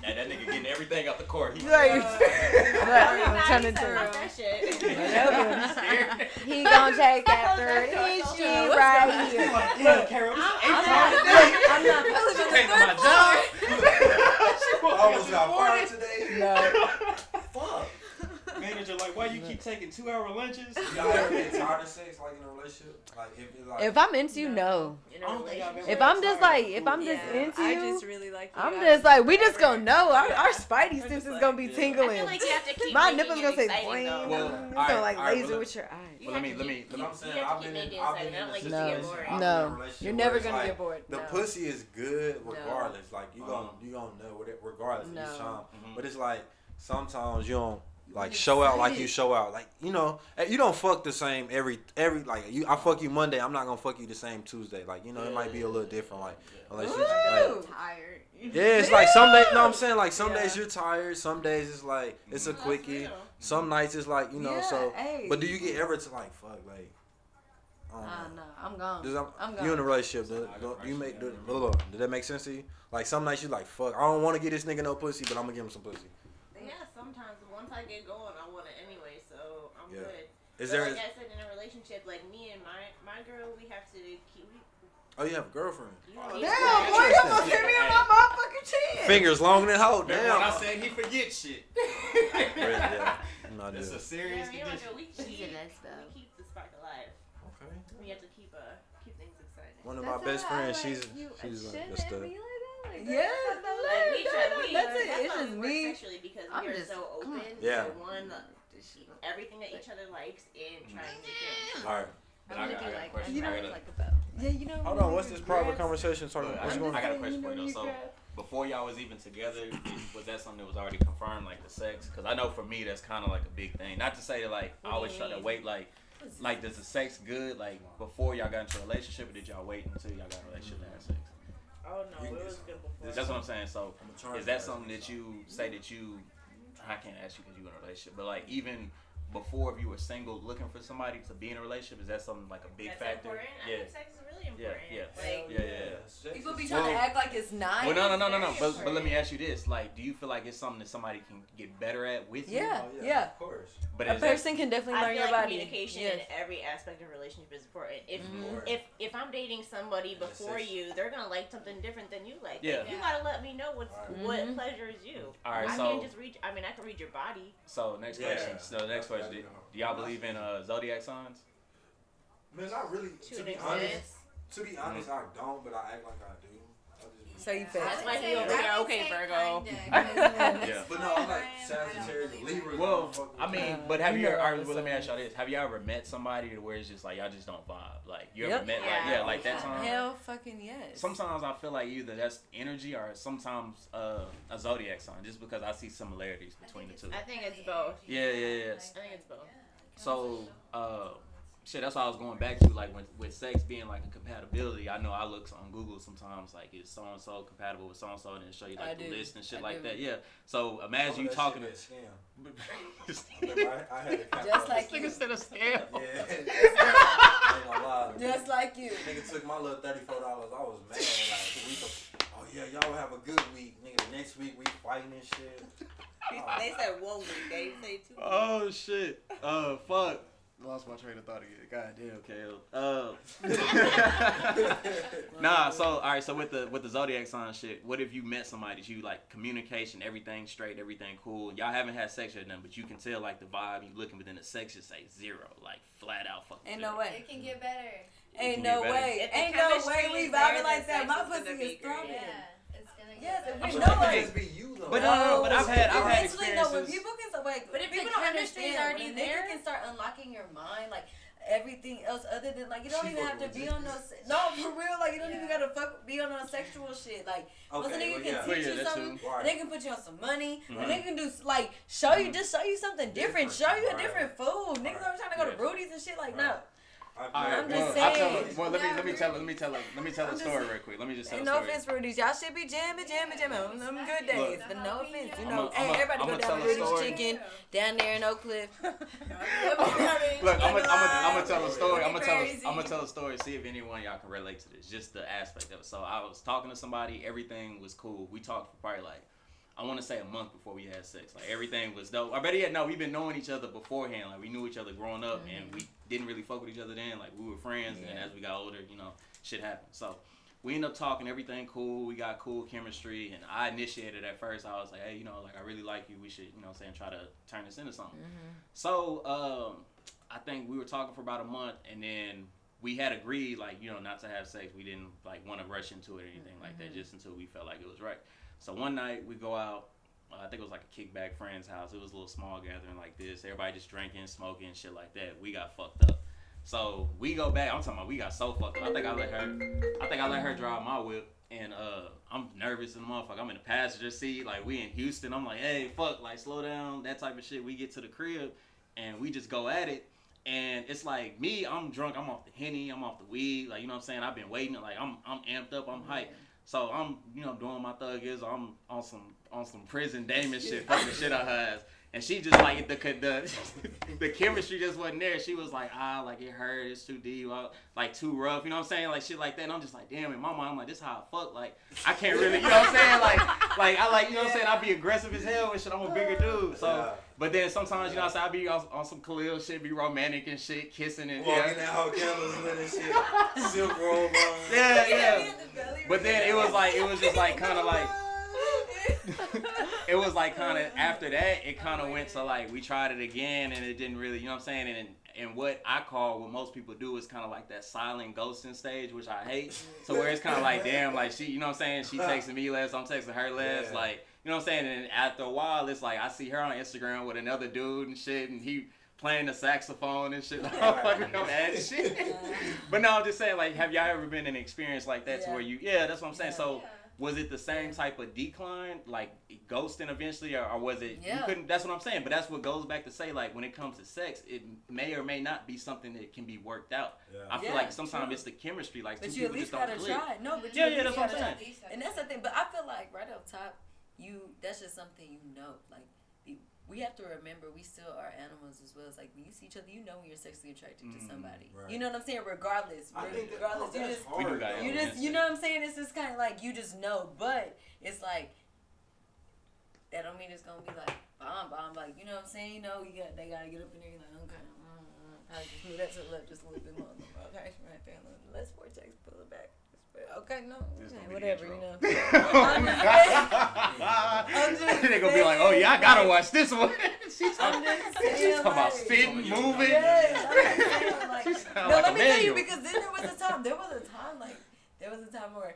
And that nigga getting everything out the car. He, Like, Uh, I'm Nah, trying to said, that shit. He gonna chase after this What's shit right here. Look, Carol, this is I'm not, I'm not She feeling came to the my job. Almost got fired today. No. Fuck. Manager, like, why you keep taking two hour lunches? Y'all ever get tired of sex, like in a relationship? Like if like. If I'm into you, no. In a I don't think I've relationship. If I'm just like, if I'm just yeah, into I you, just really like you. I'm I just like, we just gonna know. Our, our spidey just sense is like- gonna be Yeah. I tingling. feel like you have to keep My nipples gonna say exciting, boing. though. Well, It's alright, gonna like alright, laser well, with your eyes. You let me, let me, let me. I'm saying I've been in, making I've been in don't a like to situation. get bored. I've been in No, you're never gonna get bored. The pussy is good regardless. Like you gonna you gonna know what it regardless No. each time. Mm-hmm. But it's like sometimes you don't like show out like you show out. Like you know, eh, you don't fuck the same every every like you. I fuck you Monday. I'm not gonna fuck you the same Tuesday. Like you know, it might be a little different. Like unless you like, tired. yeah, it's like some days. No, I'm saying like some Yeah. days you're tired. Some days it's like it's a quickie. Some nights it's like you know. Yeah, So, hey. but do you get ever to like fuck like? I don't Ah, know. no, I'm gone. Does I'm, I'm you in a relationship? Do, I do you make do, question, blah, blah, blah.Id that make sense to you? Like some nights you like fuck. I don't want to get this nigga no pussy, but I'm gonna give him some pussy. Yeah, sometimes once I get going, I want it anyway, so I'm Yeah. good. Is but there? like I said, in a relationship, like me and my my girl, we have to keep. oh, you have a girlfriend. You Oh, know, Damn, Yeah, boy, you interesting. almost hit me in my motherfucking chin. Fingers long than hoe. Remember Damn. when I said he forget shit? Really, yeah. I'm not It's doing a it. serious Yeah, me condition. girl, we keep, we keep the spark alive. Okay. We have to keep uh keep things exciting. One of my best friends, she's she's like that's the. Yeah, Like we try, we, that's it. That's It's just we work me. sexually because I'm we are just- so open on. Yeah. to one everything that each other likes and trying to things. All right. But I got- I got a question. You I know, got a- like a bell. Yeah, you know. Hold on. What's this private conversation Look, talking? I, What's I got a question for you though. So before y'all was even together, was that something that was already confirmed, like the sex? Because I know for me that's kind of like a big thing. Not to say that like I always try to wait like like does the sex good like before y'all got into a relationship or did y'all wait until y'all got a relationship to have sex? Oh no, it was good before. That's what I'm saying. So I'm is that something that you say that you I can't ask you because you're in a relationship, but like even before if you were single looking for somebody to be in a relationship? Is that something like a big That's factor? important. I Yeah. Think sex really Yeah, important. yeah. Like, Yeah, yeah, yeah. People be trying Well- to act like it's not. Well, no, no, no, no, no. But, but let me ask you this: like, do you feel like it's something that somebody can get better at with you? Yeah, Oh, yeah. Of course. But A is that, person can definitely I learn feel your like body. communication Yes. in every aspect of relationship is important. If Mhm. if if I'm dating somebody before sex- you, they're gonna like something different than you like. Yeah. You gotta let me know what's Right. what Mhm. pleasures you. all right, I so can't just read. I mean, I can read your body. so next Yeah. question. So next question: Do, do y'all believe in uh, zodiac signs? Man, I really, To to be honest, to be honest, I don't, but I act like I do. I just be- So you feel That's I why would he say- over there, okay, Virgo. Yeah. But no, I'm like I Sagittarius, Libra. Well, I mean, but have You you? Ever, all all right, well, let me ask y'all this: Have y'all ever met somebody to where it's just like y'all just don't vibe? Like you Yep. ever met like Yeah. yeah, like that time? Hell fucking yes. Sometimes I feel like either that's energy or sometimes uh, a zodiac sign, just because I see similarities between the two. I think it's both. Yeah, yeah, yeah. I think it's both. So, uh, shit, that's what I was going back to. Like, when, with sex being like a compatibility, I know I look on Google sometimes, like, is so and so compatible with so and so, and then show you I like the do. list and shit I like do. that. Yeah. So, imagine you talking to. to. Scam. Remember, I, I had a cat Just like this- you. nigga said a scam. Yeah. I ain't gonna lie. Just like you. Nigga took my little thirty-four dollars. I was mad. Like, we go, oh yeah, y'all have a good week, nigga. Next week we fighting and shit. Oh. They said one week. They say two. Oh shit. Uh, fuck. Lost my train of thought again. God damn, Kale. Uh, nah. So all right. So with the with the zodiac sign shit, what if you met somebody that you like communication, everything straight, everything cool. Y'all haven't had sex yet, nothing, but you can tell like the vibe. You looking within the sex just say zero, like flat out fucking. Ain't zero. no way. It can get better. Ain't no better. way. Ain't no way we vibing like that. My pussy is be throbbing. Yeah, it's gonna get Yes, better. if I'm we sure know that it. be you. But no, no, but I've had I've had Eventually, no, when experiences. people can like, But if people the don't understand. already when a nigga there- can start unlocking your mind, like everything else other than like you don't She even have to be with on no no for real. Like you don't even gotta fuck be on no sexual shit. Like once a Okay, nigga well, can yeah. Well, teach yeah, you something. Right. and they can put you on some money, Mhm. and they can do like show you Mhm. just show you something different, Different, show you a right. different food. Niggas Right. always trying to go to Rudy's and shit. Like Right. no, I've All right, I'm just well, I'll tell, saying. well, let me let me tell really. let me tell a- let me tell I'm a story real quick. Let me just tell and a no offense, Rudy's. Y'all should be jamming, jamming, jamming on them good Look. days. But no offense, you I'ma- know. Hey, everybody I'ma go down tell to a Rudy's. Chicken down there in Oak Cliff. Look, I'm gonna I'm I'm gonna tell a story. I'm gonna tell I'm gonna tell a story. See if anyone y'all can relate to this. Just the aspect of it. So I was talking to somebody. Everything was cool. We talked for probably like I want to say a month before we had sex. Like everything was dope. I better yet, no, we've been knowing each other beforehand. Like we knew each other growing up, and we didn't really fuck with each other then. Like we were friends, and as we got older, you know, shit happened. So we end up talking. Everything cool. We got cool chemistry, and I initiated at first. I was like, hey, you know, like I really like you. We should, you know, I'm saying try to turn this into something. So um, I think we were talking for about a month, and then we had agreed, like you know, not to have sex. We didn't like want to rush into it or anything like that, just until we felt like it was right. So one night we go out. Uh, I think it was like a kickback friend's house. It was a little small gathering like this. Everybody just drinking, smoking, shit like that. We got fucked up. So we go back. I'm talking about we got so fucked up. I think I let her. I think I let her drive my whip, and uh, I'm nervous the motherfucker. I'm in the passenger seat. Like we in Houston. I'm like, hey, fuck, like slow down, that type of shit. We get to the crib, and we just go at it. And it's like me, I'm drunk. I'm off the henny. I'm off the weed. Like you know what I'm saying. I've been waiting. Like I'm, I'm amped up. I'm hyped. So I'm, you know, doing my thug is. I'm on some, on some prison Damon shit, fucking shit on her ass. And she just like the the the chemistry just wasn't there. She was like, ah, like it hurt, it's too deep, like too rough. You know what I'm saying? Like shit like that. And I'm just like, damn. In my mind, I'm like, this how I fuck. Like I can't really, you know what I'm saying? Like, like I like, you know what I'm saying? I be aggressive as hell and shit. I'm a bigger dude. So, Yeah. but then sometimes, you know, what I'm saying? I be on, on some Khalil shit, be romantic and shit, kissing and Walking yeah. out candles lit and shit. Silk robe on. Yeah, yeah. But then it was like, it was just like kind of like. it was like kind of after that it kind of went to like we tried it again and it didn't really you know what i'm saying and and what i call what most people do is kind of like that silent ghosting stage which i hate so where it's kind of like damn like she you know what i'm saying she texting me less i'm texting her less Yeah. like you know what i'm saying and after a while it's like i see her on instagram with another dude and shit and he playing the saxophone and shit. I'm fucking I'm mad as shit. but no, I'm just saying, like, have y'all ever been in an experience like that to where you, yeah, that's what I'm saying. Yeah. So, was it the same type of decline, like ghosting eventually, or, or was it? Yeah. You couldn't. That's what I'm saying. But that's what goes back to say, like, when it comes to sex, it may or may not be something that can be worked out. Yeah. I feel Yeah, like sometimes true. it's the chemistry, like But two you at people least just don't gotta click. try. No, but you Yeah, yeah, that's what I'm gotta saying. And that's the thing. But I feel like right up top, you that's just something you know. Like you- we have to remember we still are animals as well. It's like when you see each other, you know when you're sexually attracted to Mm, somebody. right. You know what I'm saying? Regardless, I think that, regardless, oh, you just hard, got though. you just you know what I'm saying. It's just kind of like you just know, but it's like that don't mean it's gonna be like bomb bomb. Like you know what I'm saying? You know you got they gotta get up in there. You're like okay, mm, mm, I just move that to the left just a little bit more. Okay, right there. Let's vortex pull it back. Okay, no, This okay, gonna be the whatever. You know. I'm just They gonna be like, oh yeah, I gotta watch this one. She's I'm talking, just she's saying, talking about like- spitting, moving. Yes, I'm like, no, like let a me tell you because then there was a time. There was a time like there was a time where,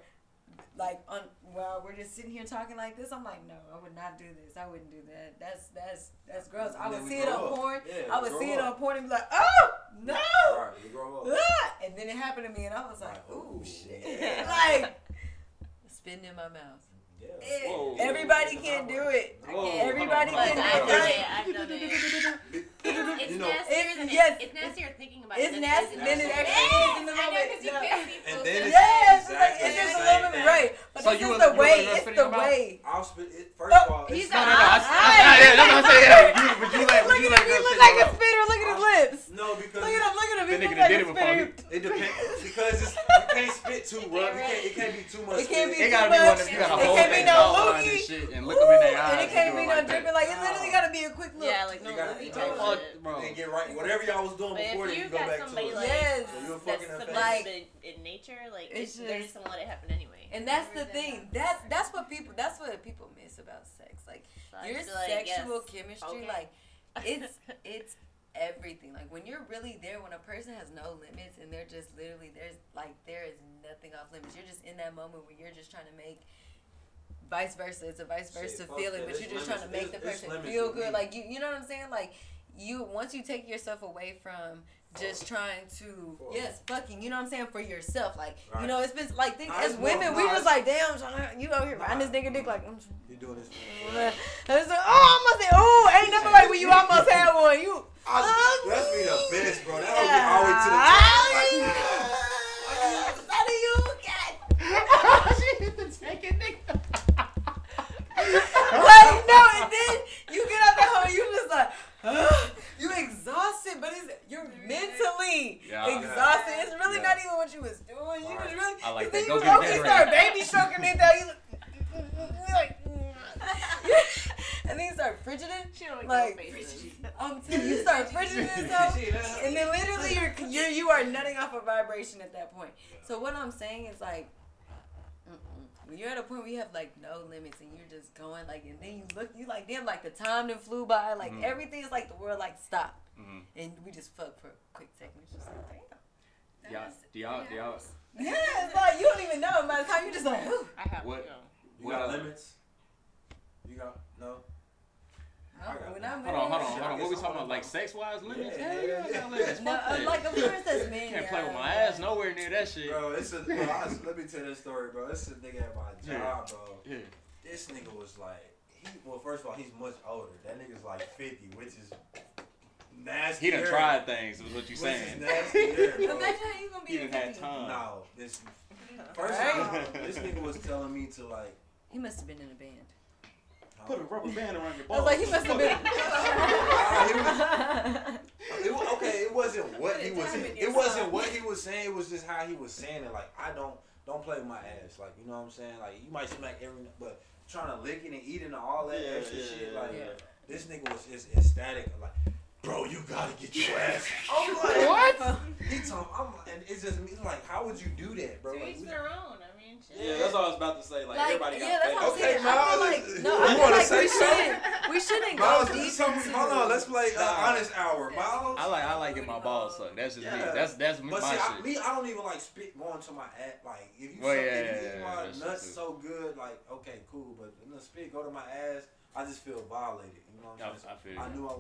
like, on while we're just sitting here talking like this, I'm like, no, I would not do this. I wouldn't do that. That's that's that's gross. I would see it on up. porn. Yeah, I would grow see it on porn and be like, oh no. Right, grow up. Ah! And then it happened to me, and I was like, Like, ooh, ooh, shit. yeah. like, spitting in my mouth. Yeah. Eh, Whoa. Everybody can't do it. Whoa, Everybody on, can hold do it. it. I've done it. It's You know- nastier It's- than yes, it, it's nastier thinking about It's it. than nasty. it is Then it in the actually moment. is in the I know moment. because you Yeah. piss people. And so then it's it's- Yes, it's like Exactly it's just a the little same bit thing. right, but So it's you just would- the you would way. let her It's spit in the your mouth? way. I'll spit it. First oh, of all, He's it's No, a- no, no. I, I, Alright. yeah, that's what I'm saying. Yeah, you, but you let, Look you at let him. He girls look sit like in a your mouth. spitter. Look at his lips. no because Look at him. Look at him. He That look like a spitter. it depends because it's, you can't spit too rough. It can't be too much. It can't spit. It be gotta too be one much. you gotta It hold can't be no and loogie. shit and look them in their eyes. And it can't be no dripping. Like it literally gotta be a quick look. Yeah, like no You gotta- you type gotta- Bro. and get right. Whatever y'all was doing But before, if then you you go back to somebody it. like Yes. So you're fucking her submissive Like- in, in nature, like It's it's, they're just- just gonna let it happen anyway. And that's the thing. That's that's what people. That's what people miss about sex. Like So your just feel like, sexual yes, chemistry. okay. Like it's it's everything. Like when you're really there, when a person has no limits and they're just literally there's like there is nothing off limits. You're just in that moment where you're just trying to make. Vice versa, it's a vice versa fuck feeling, but you're just trying to make the It's- it's person feel good. Like you, you know what I'm saying? Like you, once you take yourself away from just trying to, For- yes, fucking, you know what I'm saying, for yourself. Like you know, it's been like think, as it's more- women, we nah, was like, damn, Shauna, you out here riding this Nah. nigga dick like. Mm, You doing this? and it's like, oh, I'm gonna say, oh, ain't nothing like when you almost had one. You. I, that's be the best, bro. That'll get all the way to the top. Like, How do you get? she hit the second nigga. Like no, and then you get out the hole, you just like, you exhausted, but it's you're mentally Yeah. exhausted. It's really Yeah. not even what you was doing. You Alright. just really. I like 'cause that. Then Go you get okay, that start baby stroking it down. You you like, and then you start fidgeting. She don't Like, make no faces. I'm telling you, you start fidgeting and stuff. See, that- And then literally you're, you're you are nutting off a vibration at that point. So what I'm saying is like. When you're at a point where you have like no limits and you're just going like, and then you look, you like damn, like the time that flew by, like Mhm. everything is like the world like stopped, Mhm. and we just fuck for a quick second. It's just like damn. Y'all, do y'all, do y'all, Yeah, it's like you don't even know. By the time you just like, Ooh. I have What? you know. You got limits? You got no? No, when I'm hold on, hold on, hold on. What guess we talking about? Like sex wise limits? Yeah, Hell yeah, yeah, yeah. limits. No, Fuck uh, that. like of course that's men. Can't play with yeah. my ass nowhere near that shit. Bro, it's a. Bro, I, let me tell this story, bro. It's a nigga at my Yeah. job, bro. Yeah. This nigga was like, he. Well, first of all, he's much older. That nigga's like fifty, which is nasty. He done hair. tried things, is what you Which saying. nasty, hair, bro. Imagine how you gonna be. He at done had 50. time. No, this. First Right? of all, this nigga was telling me to like. He must have been in a band. Put a rubber band around your I was like, he must have been. It, wa- okay, it wasn't what he was. Put a time in It wasn't what he was saying. It was just how he was saying it. Like I don't don't play with my ass. Like you know what I'm saying. Like you might smack every, but trying to lick it and eat it and all that Yeah, extra yeah, shit. yeah, Like yeah. this nigga was just ecstatic. Like, bro, you gotta get your ass. I'm like, What? He told I'm like, and it's just me. Like, how would you do that, bro? To Like, each we- their own. I mean, shit. Yeah, that's all I was about to say. Like, Like, everybody got yeah, that's what I'm favorites. Okay, saying. I feel Miles, like no, you I feel wanna like say we something? shouldn't. We shouldn't go Miles, deep this is something- into. hold on, let's play uh, Nah. honest hour, Miles. I like I like getting my balls sucked. That's just me. Yeah. That's that's my But see, I, me, I don't even like spit going to my ass. Like if you, Well, suck, yeah, if you yeah, eat yeah, my that's nuts so good, like okay, cool. But when the spit go to my ass, I just feel violated. You know what I, I'm saying? I feel I you. knew I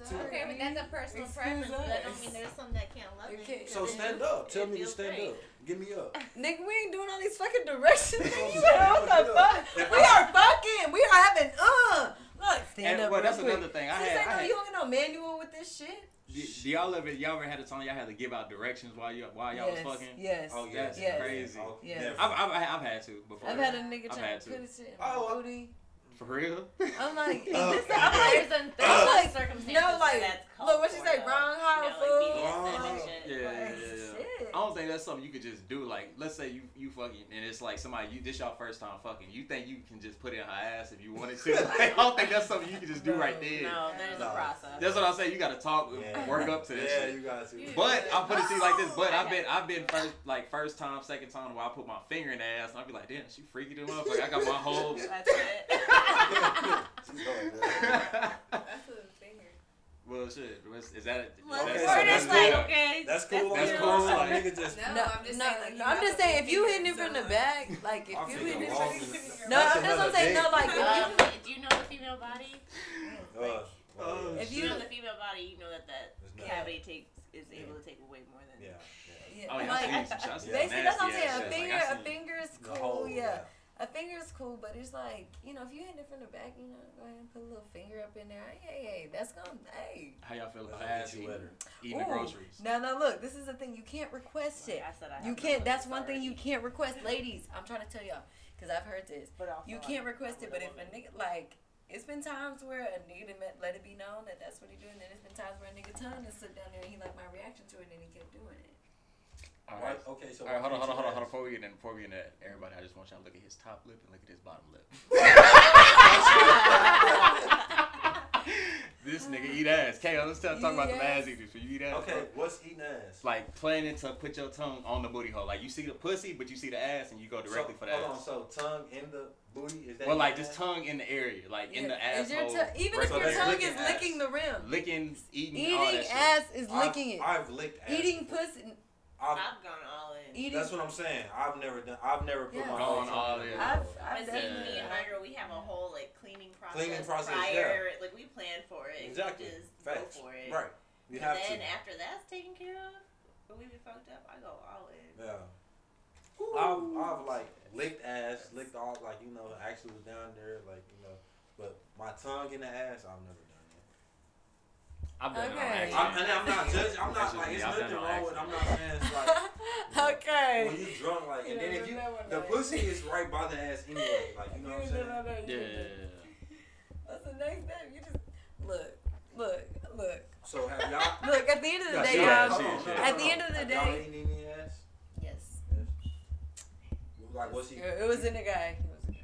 wanted. Okay, but that's a personal Excuse preference. But that don't mean there's some that can't love it. Okay. So stand up. Tell it me to stand great. up. Give me up. Nigga, we ain't doing all these fucking directions. That's what I'm You know, what the fuck? We are fucking. We are having uh. Look, stand And, up. well, that's quick. another thing. I Since had, ain't I no, had you don't get no manual with this shit. do, do y'all ever y'all ever had a time y'all had to give out directions while you while y'all yes, was fucking? yes. Oh That's yes. Yes. crazy. Oh, Yes. I've, I've, I've had to before. I've had a nigga I've trying to to. put his shit in Oh, my I- booty. For real? I'm like, is Uh, this? uh, I'm like, There's, an, I'm like, circumstances no, like, that's called look what she for, say, though. wrong You hot know, like BDSM and Wrong. shit. Yeah, yeah, Like, yeah, yeah. shit. I don't think that's something you could just do. Like, let's say you you fucking and it's like somebody you this your first time fucking. You think you can just put in her ass if you wanted to? Like, I don't think that's something you can just do right there. No, there's No. a process. That's what I'm saying. You gotta talk, Yeah. work up to that Yeah, shit. you got to. But I put it to you like this. But I've been I've been first like first time, second time where I put my finger in the ass and I'd be like, damn, she freaky the motherfucker. I got my whole. That's it. That's a finger. Well, shit. Is that? Is Well, that Okay, Or so something just that's like, cool. okay. That's cool. That's on cool. your. Like- Nigga just. No, No, I'm just no, saying. Like, no, I'm just saying if you finger, hitting it from the back, like if you thinking hitting it wrong. from That's no, that's I'm another saying. No, like if you, do you know the female body? Uh, Oh. If If you you- know the female body, you know that that It's not- cavity takes is able to take away more than. Yeah. yeah, Oh yeah, like, I see some shit. I basically that's what I'm saying. A finger, Like, I a see- finger's cool. whole, yeah. A finger's cool, but it's like, you know, if you hitting it from the back, you know, go ahead and put a little finger up in there. Hey, hey, hey that's gonna, hey. How y'all feel about That's ass what gets eating, wetter. eating the Ooh. groceries? Now, now, look, this is the thing. You can't request it. I said I You can't. That's one thing you can't request, ladies. I'm trying to tell y'all because I've heard this. But also, You can't request it, I'm but if a nigga like, it's been times where a nigga met- let it be known that that's what he doing. Then it's been times where a nigga tongue and sit down there and he liked my reaction to it, and he kept doing it. All Why- Okay, so. All right, hold on, hold on, hold on, hold on. Before we get in, before we get in everybody, I just want y'all to look at his top lip and look at his bottom lip. this nigga eat ass. Kay, let's talk, talk about the ass ass? eaters. So you eat ass. Okay, bro? what's eating ass? Like planning to put your tongue on the booty hole. Like you see the pussy, but you see the ass, and you go directly so, for the hold ass. on, so tongue in the booty is that? Well, like just ass? tongue in the area, like in Yeah. the Is your asshole. tongue- even if So your tongue licking is ass. licking the rim, licking, eating, all that eating shit. ass is licking it. I've, I've licked ass. Eating before. pussy, I've, I've gone all in. eating. that's what I'm saying. I've never done. I've never put Yeah. my Going face all in. I've, I've see, done me and that. Myra, we have a whole like cleaning process, Cleaning process, prior. Like we plan for it. and Exactly. We just Facts. go for it. Right. You and have then to. after that's taken care of, when we be fucked up, I go all in. Yeah. I've, I've like licked ass, licked all like you know, actually was down there, like you know, but my tongue in the ass, I've never done that. I've done it on Okay. accident. I'm, and I'm not judging. I'm not like it's I've nothing it on wrong with. I'm not saying it's like okay. when you drunk, like, and then if you the that. pussy is right by the ass anyway, like you know what I'm saying. Yeah. That's the next step. You just look, look, look, So have y'all? look. At the end of the day, y'all. hold shit, on, At the end of the Have y'all day- any ass? Yes. Like what's he? It was in a guy. It was a guy.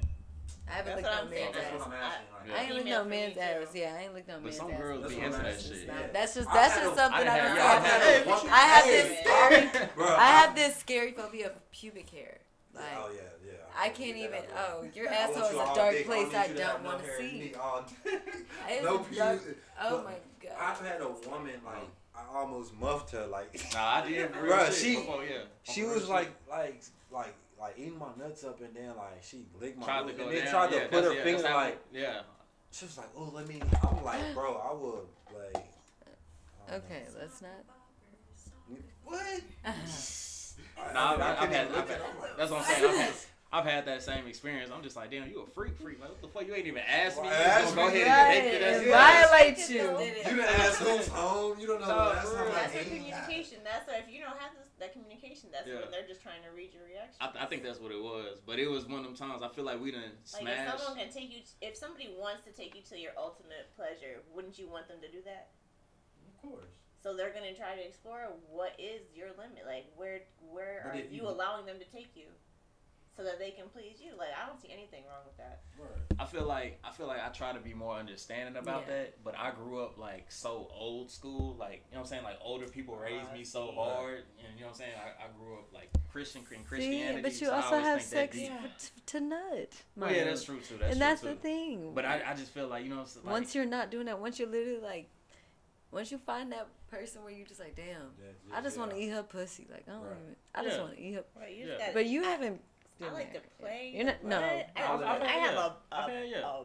I haven't That's licked what no I'm man's That's ass. what I'm asking. Like, Yeah. I ain't licked Female no for me, man's too. ass. Yeah, I ain't licked no But man's some ass. girls be into I'm that asking. shit. No, Yeah. that's just that's just something I I, done don't had- I I, have, a- I have Hey, this scary. I have this scary phobia of pubic hair. Like oh yeah, yeah. I can't even. Oh, your I want asshole is a dark big. place need I you to have don't want to see. need all- It's no a dark- pubes. Oh But my god. I've had a woman oh. like I almost muffed her like. Nah, I did real Bruh, she- before, yeah. She was like like like like eating my nuts up and then like she licked my tried to lips go and then down. tried to yeah, put her yeah, finger that's how- like yeah. she was like oh let me I'm like bro I would like I Okay, know. let's not. what I, Nah, I, mean, I I've couldn't had- even look I've at had- her. I'm like, That's what I'm saying. I've had, that same experience. I'm just like, damn, you a freak, freak. Like, what the fuck? You ain't even asked me. You Well, just ask go me, ahead and take it as and it is. violate Just you. didn't ask who's home you don't know No, the last for time That's the communication. That's what, if you don't have this, that communication, that's Yeah. when they're just trying to read your reaction. I, I think that's what it was. But it was one of them times I feel like we done Like smashed. if someone can take you, if somebody wants to take you to your ultimate pleasure, wouldn't you want them to do that? of course So they're gonna try to explore what is your limit, like where where But are you, you- allowing them to take you, so that they can please you. Like I don't see anything wrong with that. Word. I feel like I feel like I try to be more understanding about Yeah. that, but I grew up like so old school, like you know what I'm saying. Like older people oh, raised me so see. hard, and you know what I'm saying. I, I grew up like Christian in See, Christianity. but you so I also always have think that sex deep. for, to nut. Well, yeah, that's true too. That's and true that's too. the thing. But I, I just feel like you know, like, once you're not doing that, once you're literally like, once you find that person where you just like, damn, Yeah, I just yeah. want to eat her pussy. Like I don't Right. even. I just Yeah. want to eat her. Right, you Yeah. But you haven't. I like to play. You're not. No. I, I've- I've I have yeah. a, a, I've had- yeah. a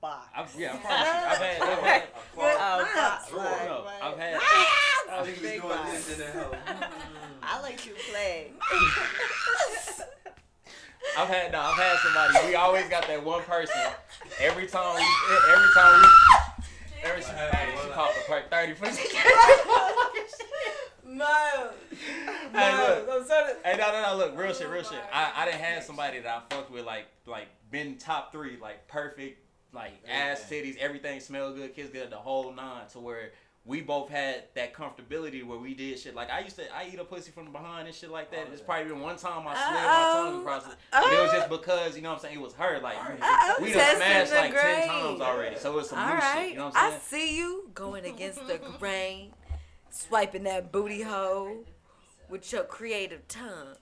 box. I've, yeah, I've, I've had, I've had, A clock. a box. Sure. like- no, I've had, Ah! Niggas Big doing box. this in the house. I like to play. I've had, no, I've had somebody. We always got that one person. Every time we, every time we, every she, hey, she popped the perk thirty for. Miles. Hey, look. I'm sorry. Hey, no, no, no. Look, real shit, real shit. I, I didn't have somebody that I fucked with like, like been top three, like perfect, like ass, titties, everything smell good, kiss good, the whole nine. To where we both had that comfortability where we did shit. Like I used to, I eat a pussy from behind and shit like that. Oh, It's yeah. probably been one time I slid my tongue Um, across it, but it was uh, just because you know what I'm saying. It was her. Like I'm we done testing smashed the like ten times already, so it's some All new right, shit. You know what I'm saying? I see you going against the grain, swiping that booty hole with your creative tongue.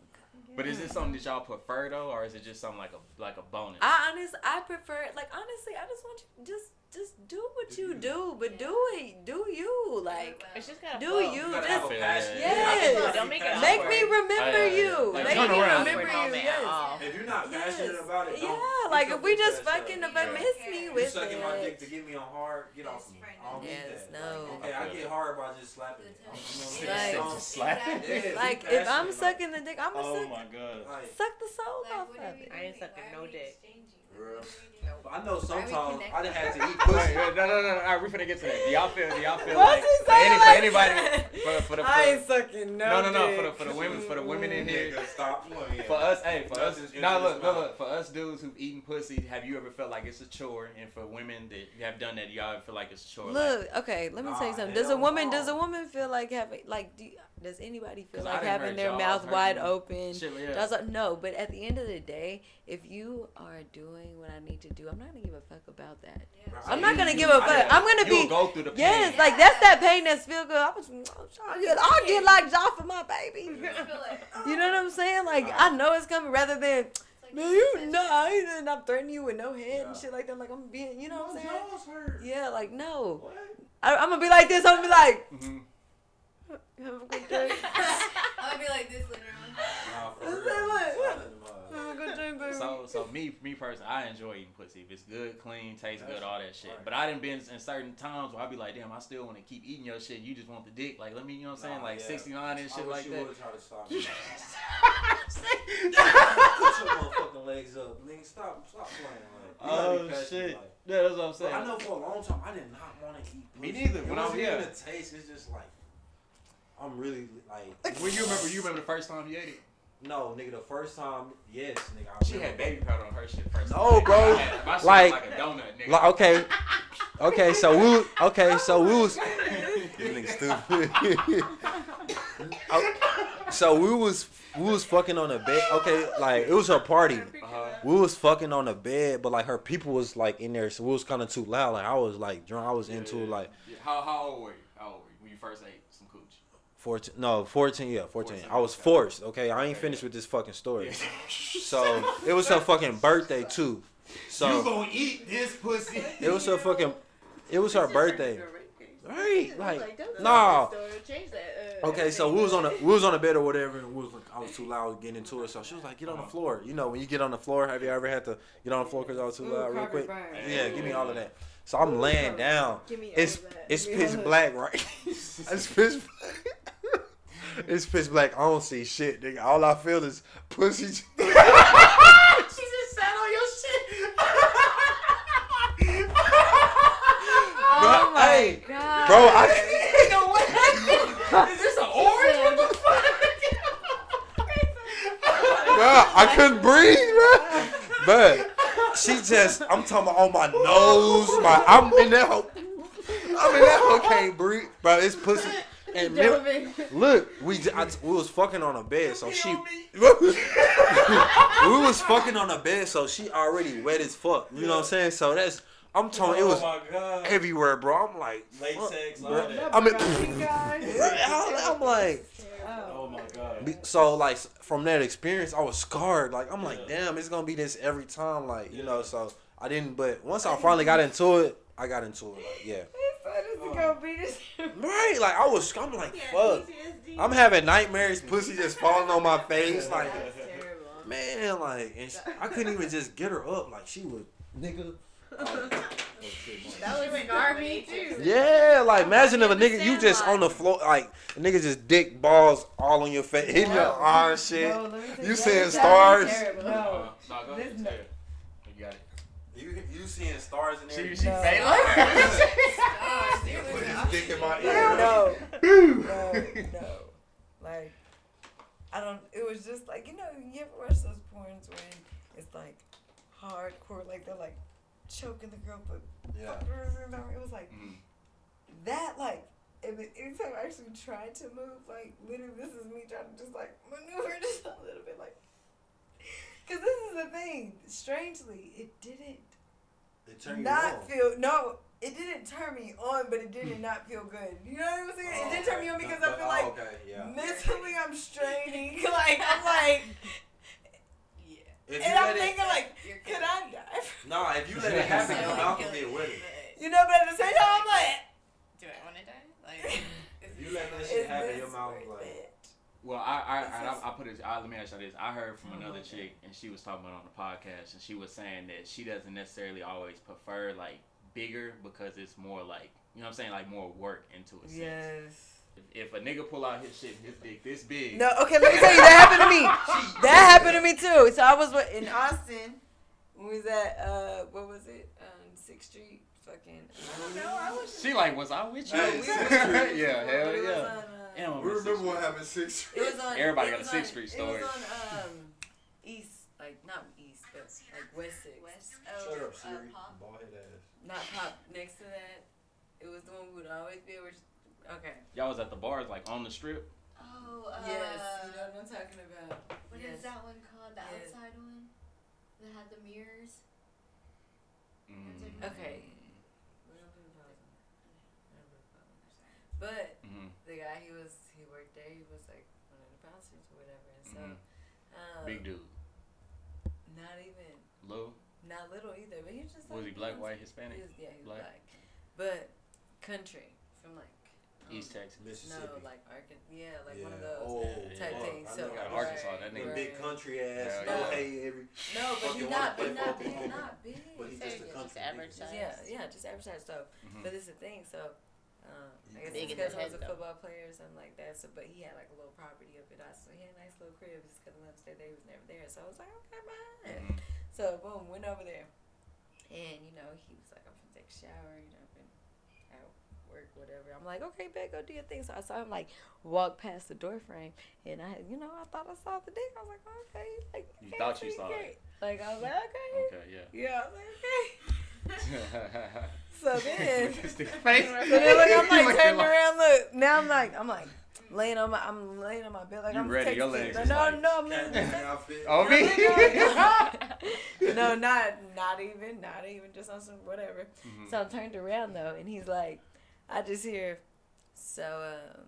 But is this something that y'all prefer though, or is it just something like a like a bonus? I honest, I prefer like honestly, I just want you just just do what you do, but do it, do you like It's just gotta do flow. you You gotta just have a passion. yeah, yeah. Don't make it make me remember Yeah, yeah, yeah. you, Like, make me around. remember you. moment Yes. If you're not Yes. passionate about it, don't. Yeah, like if we just fucking if I Yeah. miss me You with sucking my dick to get me on hard, get off me. I don't Yes, that. no. Okay, I get hard by just slapping it. You know what I'm Like- Just slap it? Like if I'm sucking the dick, I'm gonna Oh suck, my god. Suck the soul off of it. I ain't sucking no dick. Real. But I know sometimes? I done had to eat pussy. wait, no, no, no, no. All right, we're finna get to that. Do y'all feel? Do y'all feel What's like he for, any, saying for anybody? For, for the for, I ain't sucking no no, no, no. dick. For the for the women, for the women in here. Stop. You For us, hey, for us, Nothing's nah, look, in look, look, for us dudes who've eaten pussy, have you ever felt like it's a chore? And for women that you have done that, y'all feel like it's a chore? Like, Look, okay, let me tell you something. Does a woman no. does a woman feel like having like do, does anybody feel like having their mouth wide you. open? shit, yeah. Does it- no, but at the end of the day, if you are doing what I need to do, I'm not gonna give a fuck about that. Bro, I'm not gonna you. give a fuck. done- I'm gonna be go through the pain. yes, like that's that pain that's feel good. I was, I get, I'll get like jaw for my baby. You know what I'm saying? Like I know it's coming. Rather than man, you know, and I'm threatening you with no head and shit like that. Like I'm being, you know what I'm saying? jaws hurt. Yeah, like no. What? I, I'm gonna be like this. I'm gonna be like. Mhm. Have a good day. I'm gonna be like this later on. Nah, for real. say what? Solid, Have a good day, baby. So, so me, me personally, I enjoy eating pussy. If it's good, clean, tastes good, all that shit. right. But I didn't been in certain times where I'd be like, damn, I still want to keep eating your shit. You just want the dick. Like, let me, you know what I'm saying? Nah, Like yeah. 69 and shit I shit wish like you that. would've tried to stop me. Put your motherfucking legs up, nigga. Stop, stop playing. Like, you gotta be Oh shit. like- Yeah, that's what I'm But saying. I know for a long time I did not want to eat. Me pussy. neither, It when I was- wasn't even yeah. a taste. It's just like I'm really like. When you remember, you remember the first time you ate it? No, nigga. The first time, yes, nigga. I She had baby powder on her shit first. No, time. bro. I had- my shit Like- was like a donut, nigga. Like, okay, okay. So we, okay, so we was, you nigga stupid. Oh, so we was, we was fucking on the bed. Okay, like it was her party. Uh-huh. We was fucking on the bed, but like her people was like in there, so we was kind of too loud. Like I was like drunk. I was into Yeah. like Yeah, How, how old were you? How old were you when you first ate some cooch? fourteen. No, fourteen. Yeah, fourteen. 14, I was forced. Okay, I ain't Okay, finished with this fucking story. So it was her fucking birthday too. So You So gonna eat this pussy? it was her fucking. It was her birthday. Right, like don't nah. tell the story. Change that. Uh, Okay, so we was on the we was on the bed or whatever, and we was like, I was too loud getting into it. So she was like, "Get on the floor." You know, when you get on the floor, have you ever had to get on the floor because I was too loud, real quick? Yeah, give me all of that. So I'm laying down. Give me It's all of that. it's pitch all black, right? it's pitch. it's pitch black. I don't see shit, nigga. All I feel is pussy. she just sat on your shit. Oh my hey, god. bro, I, Is this an orange? What the fuck? bro, I couldn't breathe, bro. But she just, I'm talking about on my nose, my, I'm in that whole, I'm in that whole can't breathe, bro. It's pussy. And me- look, we j- I, we was fucking on a bed, so she, we was fucking on a bed, so she already wet as fuck. You know what I'm saying? So that's, I'm talking, it oh was Oh my god. everywhere, bro. I'm like, Latex, all bro. that. I mean, I'm like. Oh my god. So like from that experience, I was scarred. Like I'm like, damn, it's gonna be this every time. Like you know, so I didn't. But once I finally got into it, I got into it. Like yeah, right. Like I was, I'm like, fuck. I'm having nightmares. Pussy just falling on my face. Like man, like and sh I couldn't even just get her up. Like she was, nigga. Oh, that would scar me too. Yeah, like imagine if a nigga you just on the floor, like a nigga just dick balls all on your face, hitting your arm, shit. You seeing stars? No. no, go This ahead. no- You got it. You you seeing stars in there? She, she No. faded. Put his dick in my ear. No. no, no. Like, I don't. It was just like you know you ever watch those porns when it's like hardcore, like they're like choking the girl, but Yeah. it was like Mhm. that like and then anytime I actually tried to move, like literally this is me trying to just like maneuver just a little bit like because this is the thing. Strangely, it didn't It turned not feel no. It didn't turn me on, but it did not feel good. You know what I'm saying? it didn't turn me on because I feel oh, like okay, yeah. mentally I'm straining. like I'm like. If and I'm let it- thinking like, could I die? No, if you let it happen, So, your like, mouth you'll- will get with it. You know, but at the same time I'm like, Do I want to die? Like, If you let that is shit happen, your mouth worth like. Well, I I, This I, I put it. I, let me ask you this. I heard from Oh, another chick, and she was talking about it on the podcast, and she was saying that she doesn't necessarily always prefer like bigger because it's more like you know what I'm saying, like more work into a sense. Yes. If, if a nigga pull out his shit, and his dick this big. No, okay, let me tell you, that happened to me. That happened to me too. So I was wa- in Austin. When we was at uh, what was it? Um, Sixth Street. Fucking. I don't know. I was. She like, was I with you? Hey, we Sixth were- Street. yeah, hell But it was yeah. on, uh, Damn, I'm We remember Sixth what Street. happened six. It was on. Everybody it got a was Sixth on- Street It was on um, East, like not East, but like West Six. West. Shut Oh, up, Siri. uh, pop. Bald head ass. Not Pop. Next to that, it was the one we would always be able. To... Okay. Y'all was at the bars like on the strip. Oh, uh, yes, you know what I'm talking about. What is yes. that one called? The Yes. outside one? That had the mirrors? Mm. Okay. We don't put a pause on it. We don't put a pause on it. But Mhm. the guy he was he worked there. He was like one of the bouncers or whatever. And so, Mhm. um, Big dude. Not even low. not little either. But he was just like Was he you black, know, white, He Hispanic? was, yeah, he was Black? black. But country from like East Texas. Mississippi. No, like Arkansas. Yeah, like one of those Oh, type fuck, things. So know. Got right, Arkansas, that nigga. Big country ass. Hell no yeah. hey every. No, but Fucking he not, play but not for big, not big. But he just a you're country. just average size. Yeah, yeah, just average stuff. Mhm. But it's the thing, so uh, I guess Big it's in the because I was head, a though. football player or something like that. So, but he had like a little property up in us, so he had a nice little crib. His cousin left stayed there, he was never there. So I was like, okay, bye. Mhm. So boom, went over there, and you know he was like, I'm gonna take a shower, you know, been at work, whatever. I'm like, okay, bet, go do your thing. So I saw him like walk past the door frame, and I, you know, I thought I saw the dick. I was like, okay, like You okay, thought you saw great. Like I was like, okay, Okay, yeah. yeah, I was like, okay. So then. So face. then look, I'm like Looking turning around. Look, now I'm like, I'm like laying on my, I'm laying on my bed like You I'm ready, your legs No, no, like- no, I'm Cat literally. man outfit. Oh me. no, not, not even, not even, just on some whatever. Mhm. So I'm turned around though, and he's like, I just hear, so um,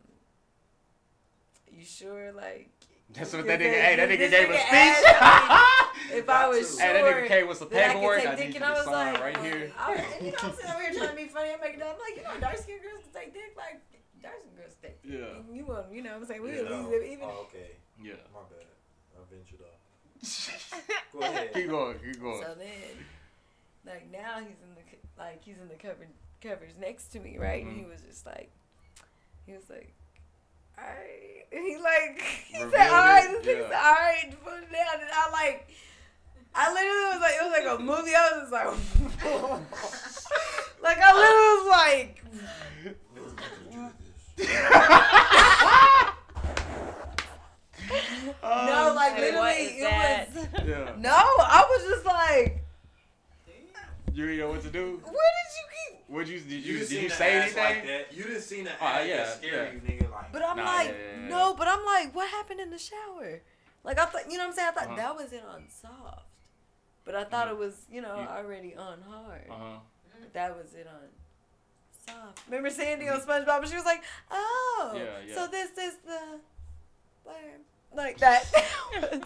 you sure like? That's what you that nigga. think- Hey, that this nigga gave a speech. If I was sure. Hey, that nigga came with some that I could paperwork. I dick, need you I to was sign like, right here. I, and you know, I'm sitting over here trying to be funny. I'm making up. I'm like, you know, dark skinned girls can take dick. Like, dark skinned girls take. dick. Yeah. And you want, you know, what I'm saying we Yeah, at no. least even. Oh, okay. Yeah. My bad. I ventured off. Go ahead. Keep going. Keep going. So then, like now he's in the like he's in the cover covers next to me, right? And he Mhm. was just like, he was like. Alright, and he like he Revealed said, "Alright, it, this nigga yeah. alright, put it down." And I like, I literally was like, it was like a movie. I was just like, like I literally was like, Let's get to this. no, like Hey, what literally, it that? was. Yeah. No, I was just like, You didn't know what to do. where did you keep? Would you? Did You, you? Did you say anything? Like that. You didn't see the Oh, ass yeah, that scare yeah. you, nigga. Like, But I'm Nah, like, yeah, yeah, yeah. no, but I'm like, what happened in the shower? Like I thought, you know what I'm saying? I thought Uh-huh. that was it on soft, but I thought Mhm. it was, you know, You- already on hard. Uh huh. But that was it on soft. Remember Sandy on SpongeBob? She was like, oh, Mm-hmm. Yeah, yeah. so this is the, where, like that. was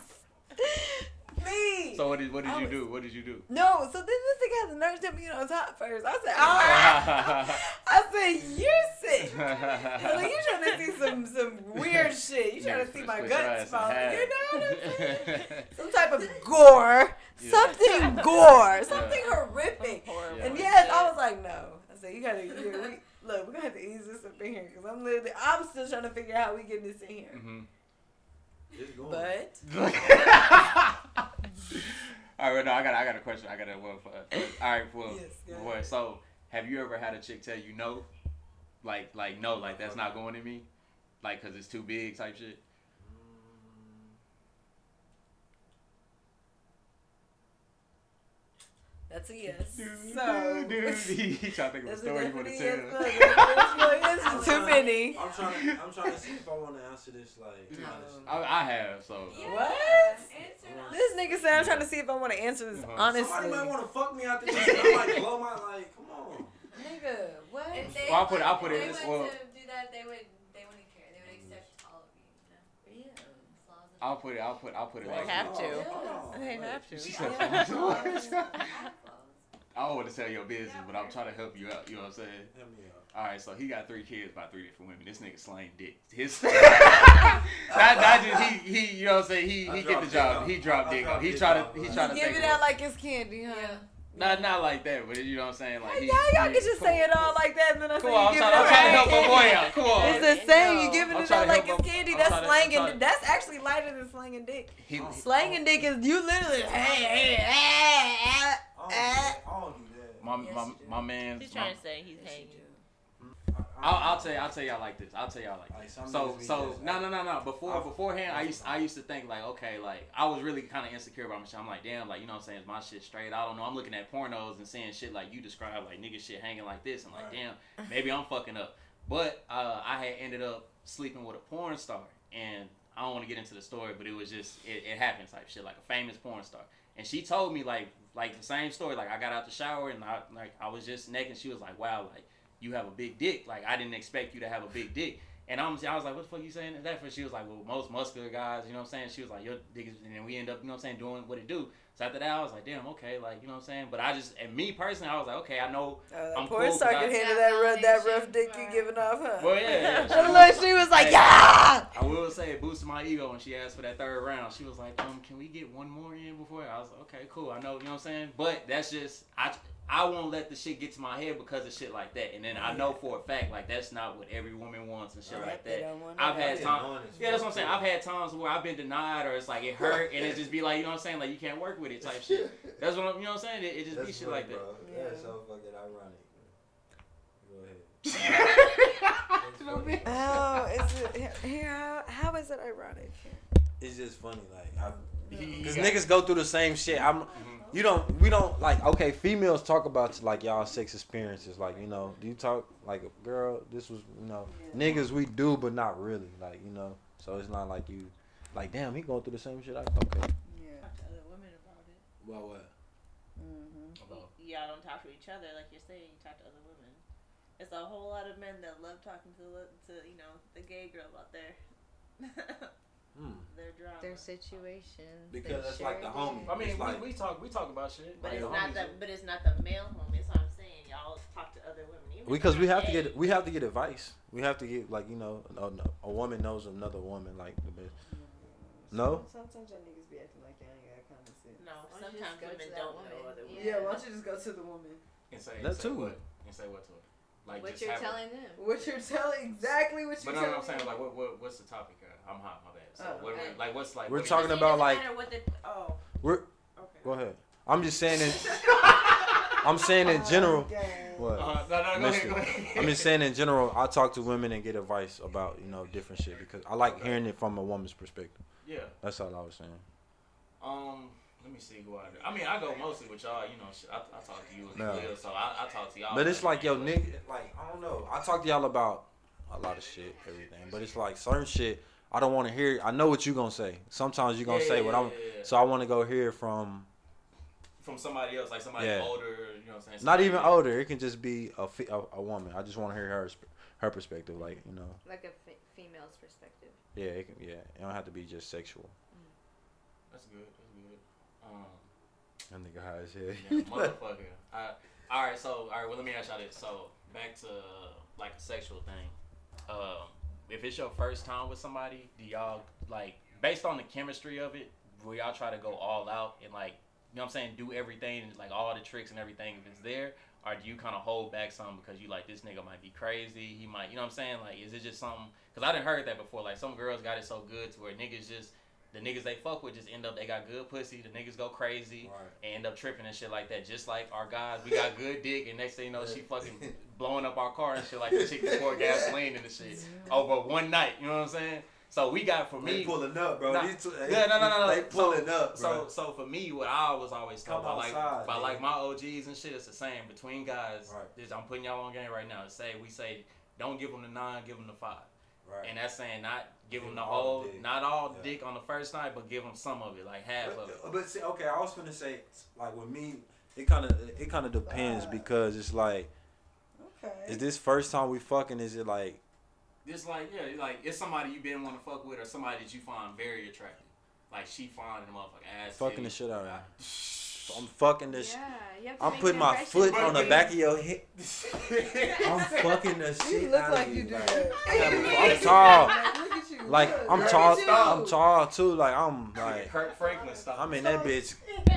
me. So what did what did I you was- do? What did you do? no, so then this thing had the nerve to me on top first. I said, all right. I said, you're sick. I'm like, you trying to see some some weird shit. You trying to see my guts fall. You know what I'm saying? Some type of gore. Yeah. Something gore. Something horrific. Horrible. Yeah. And yes, I was like, no. I said, you gotta, you, we, look, we're gonna have to ease this up in here because I'm literally, I'm still trying to figure out how we get this in here. hmm it's going. But All right, no, I got I got a question. I got a one for. Uh, for all right, well, Yes, boy, so have you ever had a chick tell you no, like like no, like that's not going in me, like because it's too big type shit? That's a yes. Dude, So. dude, he, he trying to think of a story you want to definite tell. yes. Look, that's a yes. Too many. I'm trying. I'm trying to see if I want to answer this. Like, honestly. I, I have so. Yeah, What? This nigga said I'm trying to see if I want to answer this Uh-huh. honestly. Somebody might want to fuck me out this. I'm like, blow my like. Come on. Nigga, what? If they Well, I'll put- want- I'll put if it they this- want well- to do that, they would. They wouldn't care. They would accept all of you. you know? Yeah. As long as I'll put it. I'll put. I'll put it They like. have this. to. Oh, They have to. She Yeah. said, I have flaws. I don't want to tell your business, but I'm trying to help you out. You know what I'm saying? Hit me up. All right, so he got three kids by three different women. This nigga slaying dick. His that, that just he he you know what I'm saying he I he get the job. He dropped I dick. He dick try to he You try to Give it out like it's candy, huh? Yeah. not not like that, but you know what I'm saying like Hey, y'all, y'all can just come say it all like that, and then I say Come on, I'm give trying, it I'm trying to help my boy out. Come on. It's the same. You giving it out like it's candy. I'm That's trying to- I'm slanging. trying That's actually lighter than slanging dick. He, he, Slanging dick is you literally. Hey, hey, hey, I don't do that. I don't do that. my Yes, my you do. my man. He's trying to say he's hanging. I'll, I'll tell you, I'll tell y'all like this. I'll tell y'all like Like, this. some So so no no no no. Before I've- beforehand, I used I used to think like okay like I was really kind of insecure about my shit. I'm like damn like you know what I'm saying is my shit straight. I don't know. I'm looking at pornos and seeing shit like you describe like nigga shit hanging like this. I'm like Right. damn maybe I'm fucking up. But uh, I had ended up sleeping with a porn star and I don't want to get into the story, but it was just it, it happened type shit like a famous porn star. And she told me like like the same story. Like I got out the shower and I like I was just naked. She was like, "Wow, like you have a big dick. Like I didn't expect you to have a big dick." And I'm, I was like, "What the fuck are you saying that for?" She was like, "Well, most muscular guys, you know what I'm saying." She was like, "Your dick is," and then we end up, you know what I'm saying, doing what it do. So after that, I was like, "Damn, okay, like you know what I'm saying." But I just, and me personally, I was like, "Okay, I know." Uh, I'm porn cool, star but can I- handle that rough, that rough dick you for- giving off, huh? Well, yeah, yeah. Look, she was like, Hey. yeah. I will say it boosted my ego when she asked for that third round. She was like, um, can we get one more in before? I was like, okay, cool. I know, you know what I'm saying? But that's just, I, I won't let the shit get to my head because of shit like that. And then I know for a fact, like, that's not what every woman wants and shit Right. like that. I've had Yeah, time. honest, Yeah, that's what I'm saying. I've had times where I've been denied or it's like it hurt and it just be like, you know what I'm saying? Like, you can't work with it type shit. That's what I'm, you know what I'm saying? It, it just be shit funny, like that. bro. Yeah. That's so fucking ironic. Go ahead. That's funny. Oh, is it here? How, how is it ironic? It's just funny, like, He- he because got- niggas go through the same shit. I'm, Mhm. You don't, we don't like. Okay, females talk about like y'all sex experiences. Like, you know, do you talk like, a girl, this was, you know, niggas we do, but not really. Like, you know, so it's not like you, like, damn, he going through the same shit. I okay. Yeah. Talk to other women about it. Well, what? Mm-hmm. About- Y'all don't talk to each other like you're saying. You talk to other women. It's a whole lot of men that love talking to the- to you know the gay girl out there. Hmm. Their drama. Their situations. Because they that's like the share homie. I mean, It's like- we, we talk we talk about shit. but Like, it's the not the do. but it's not the male homie. That's what I'm saying. Y'all talk to other women. Even Because we they're have to get we have to get advice. We have to get like you know a, a woman knows another woman like the best. No? Sometimes y'all niggas be acting like y'all ain't got common sense. No, Why sometimes women don't woman? know other Yeah. women. Yeah, why don't you just go to the woman? And say, That say too. What? And say what to her? Like what just you're have a- telling them. What you're telling exactly what you're telling But no, telling. no, I'm saying me. like what, what what's the topic? Uh, I'm hot, my bad. So Oh, what, okay. like what's like We're what- talking it about, like- what the, oh We're okay. go ahead. I'm just saying in I'm saying in general. Oh, What? Uh, no, no, go ahead, go ahead. I'm just saying in general. I talk to women and get advice about you know different shit because I like hearing it from a woman's perspective. Yeah. That's all I was saying. Um. Let me see who I. I mean, I go mostly with y'all. You know, shit, I, I talk to you and No. Lil, so I, I talk to y'all. But it's like yo nigga, like I don't know. I talk to y'all about a lot of shit, everything. But it's like certain shit I don't want to hear. I know what you gonna say. Sometimes you gonna Yeah, say yeah, what I'm. yeah, yeah. So I want to go hear from from somebody else, like somebody Yeah. older. You know what I'm saying? not even that- older. It can just be a a, a woman. I just want to hear her her perspective. Like you know, Like a female's perspective. yeah, it can, yeah. It don't have to be just sexual. That's good. That's good. Um. That nigga high as hell. Yeah, motherfucker. I, all right, so all right. Well, let me ask y'all this. So back to like a sexual thing. Um, if it's your first time with somebody, do y'all like based on the chemistry of it? Will y'all try to go all out and like you know what I'm saying, do everything like all the tricks and everything if it's there, or do you kind of hold back some because you like this nigga might be crazy? He might, you know what I'm saying? Like, is it just something? Because I didn't heard that before. Like some girls got it so good to where niggas just the niggas they fuck with just end up they got good pussy. The niggas go crazy Right. and end up tripping and shit like that. Just like our guys, we got good dick, and next thing you know, she fucking blowing up our car and shit like the chick that poured gasoline in the shit over one night. You know what I'm saying? So we got for They me. pulling up, bro. Nah. These two, Yeah, no, no, no, no. They pulling so, up, So, bro. so for me, what I was always told Come by like, outside, by like my OGs and shit, it's the same between guys. Right. This, I'm putting y'all on game right now. Say we say, don't give them the nine, give them the five, right. and that's saying not give them Give the them all whole, the not all Yeah. dick on the first night, but give them some of it, like half of it. But, but see, okay, I was gonna say, like with me, it kind of it kind of depends because it's like, Okay. is this first time we fucking? Is it like, Just like yeah, like it's somebody you been want to fuck with, or somebody that you find very attractive. Like she finding the motherfucking ass. fucking the shit out of her? I'm fucking this. Yeah, you have to I'm putting my foot on the back of your head. I'm fucking the shit You look out like of you you. do Like, that. I'm tall. Like, look at you. like I'm tall. I'm tall too. Like I'm like Kirk Franklin stuff. I'm in that bitch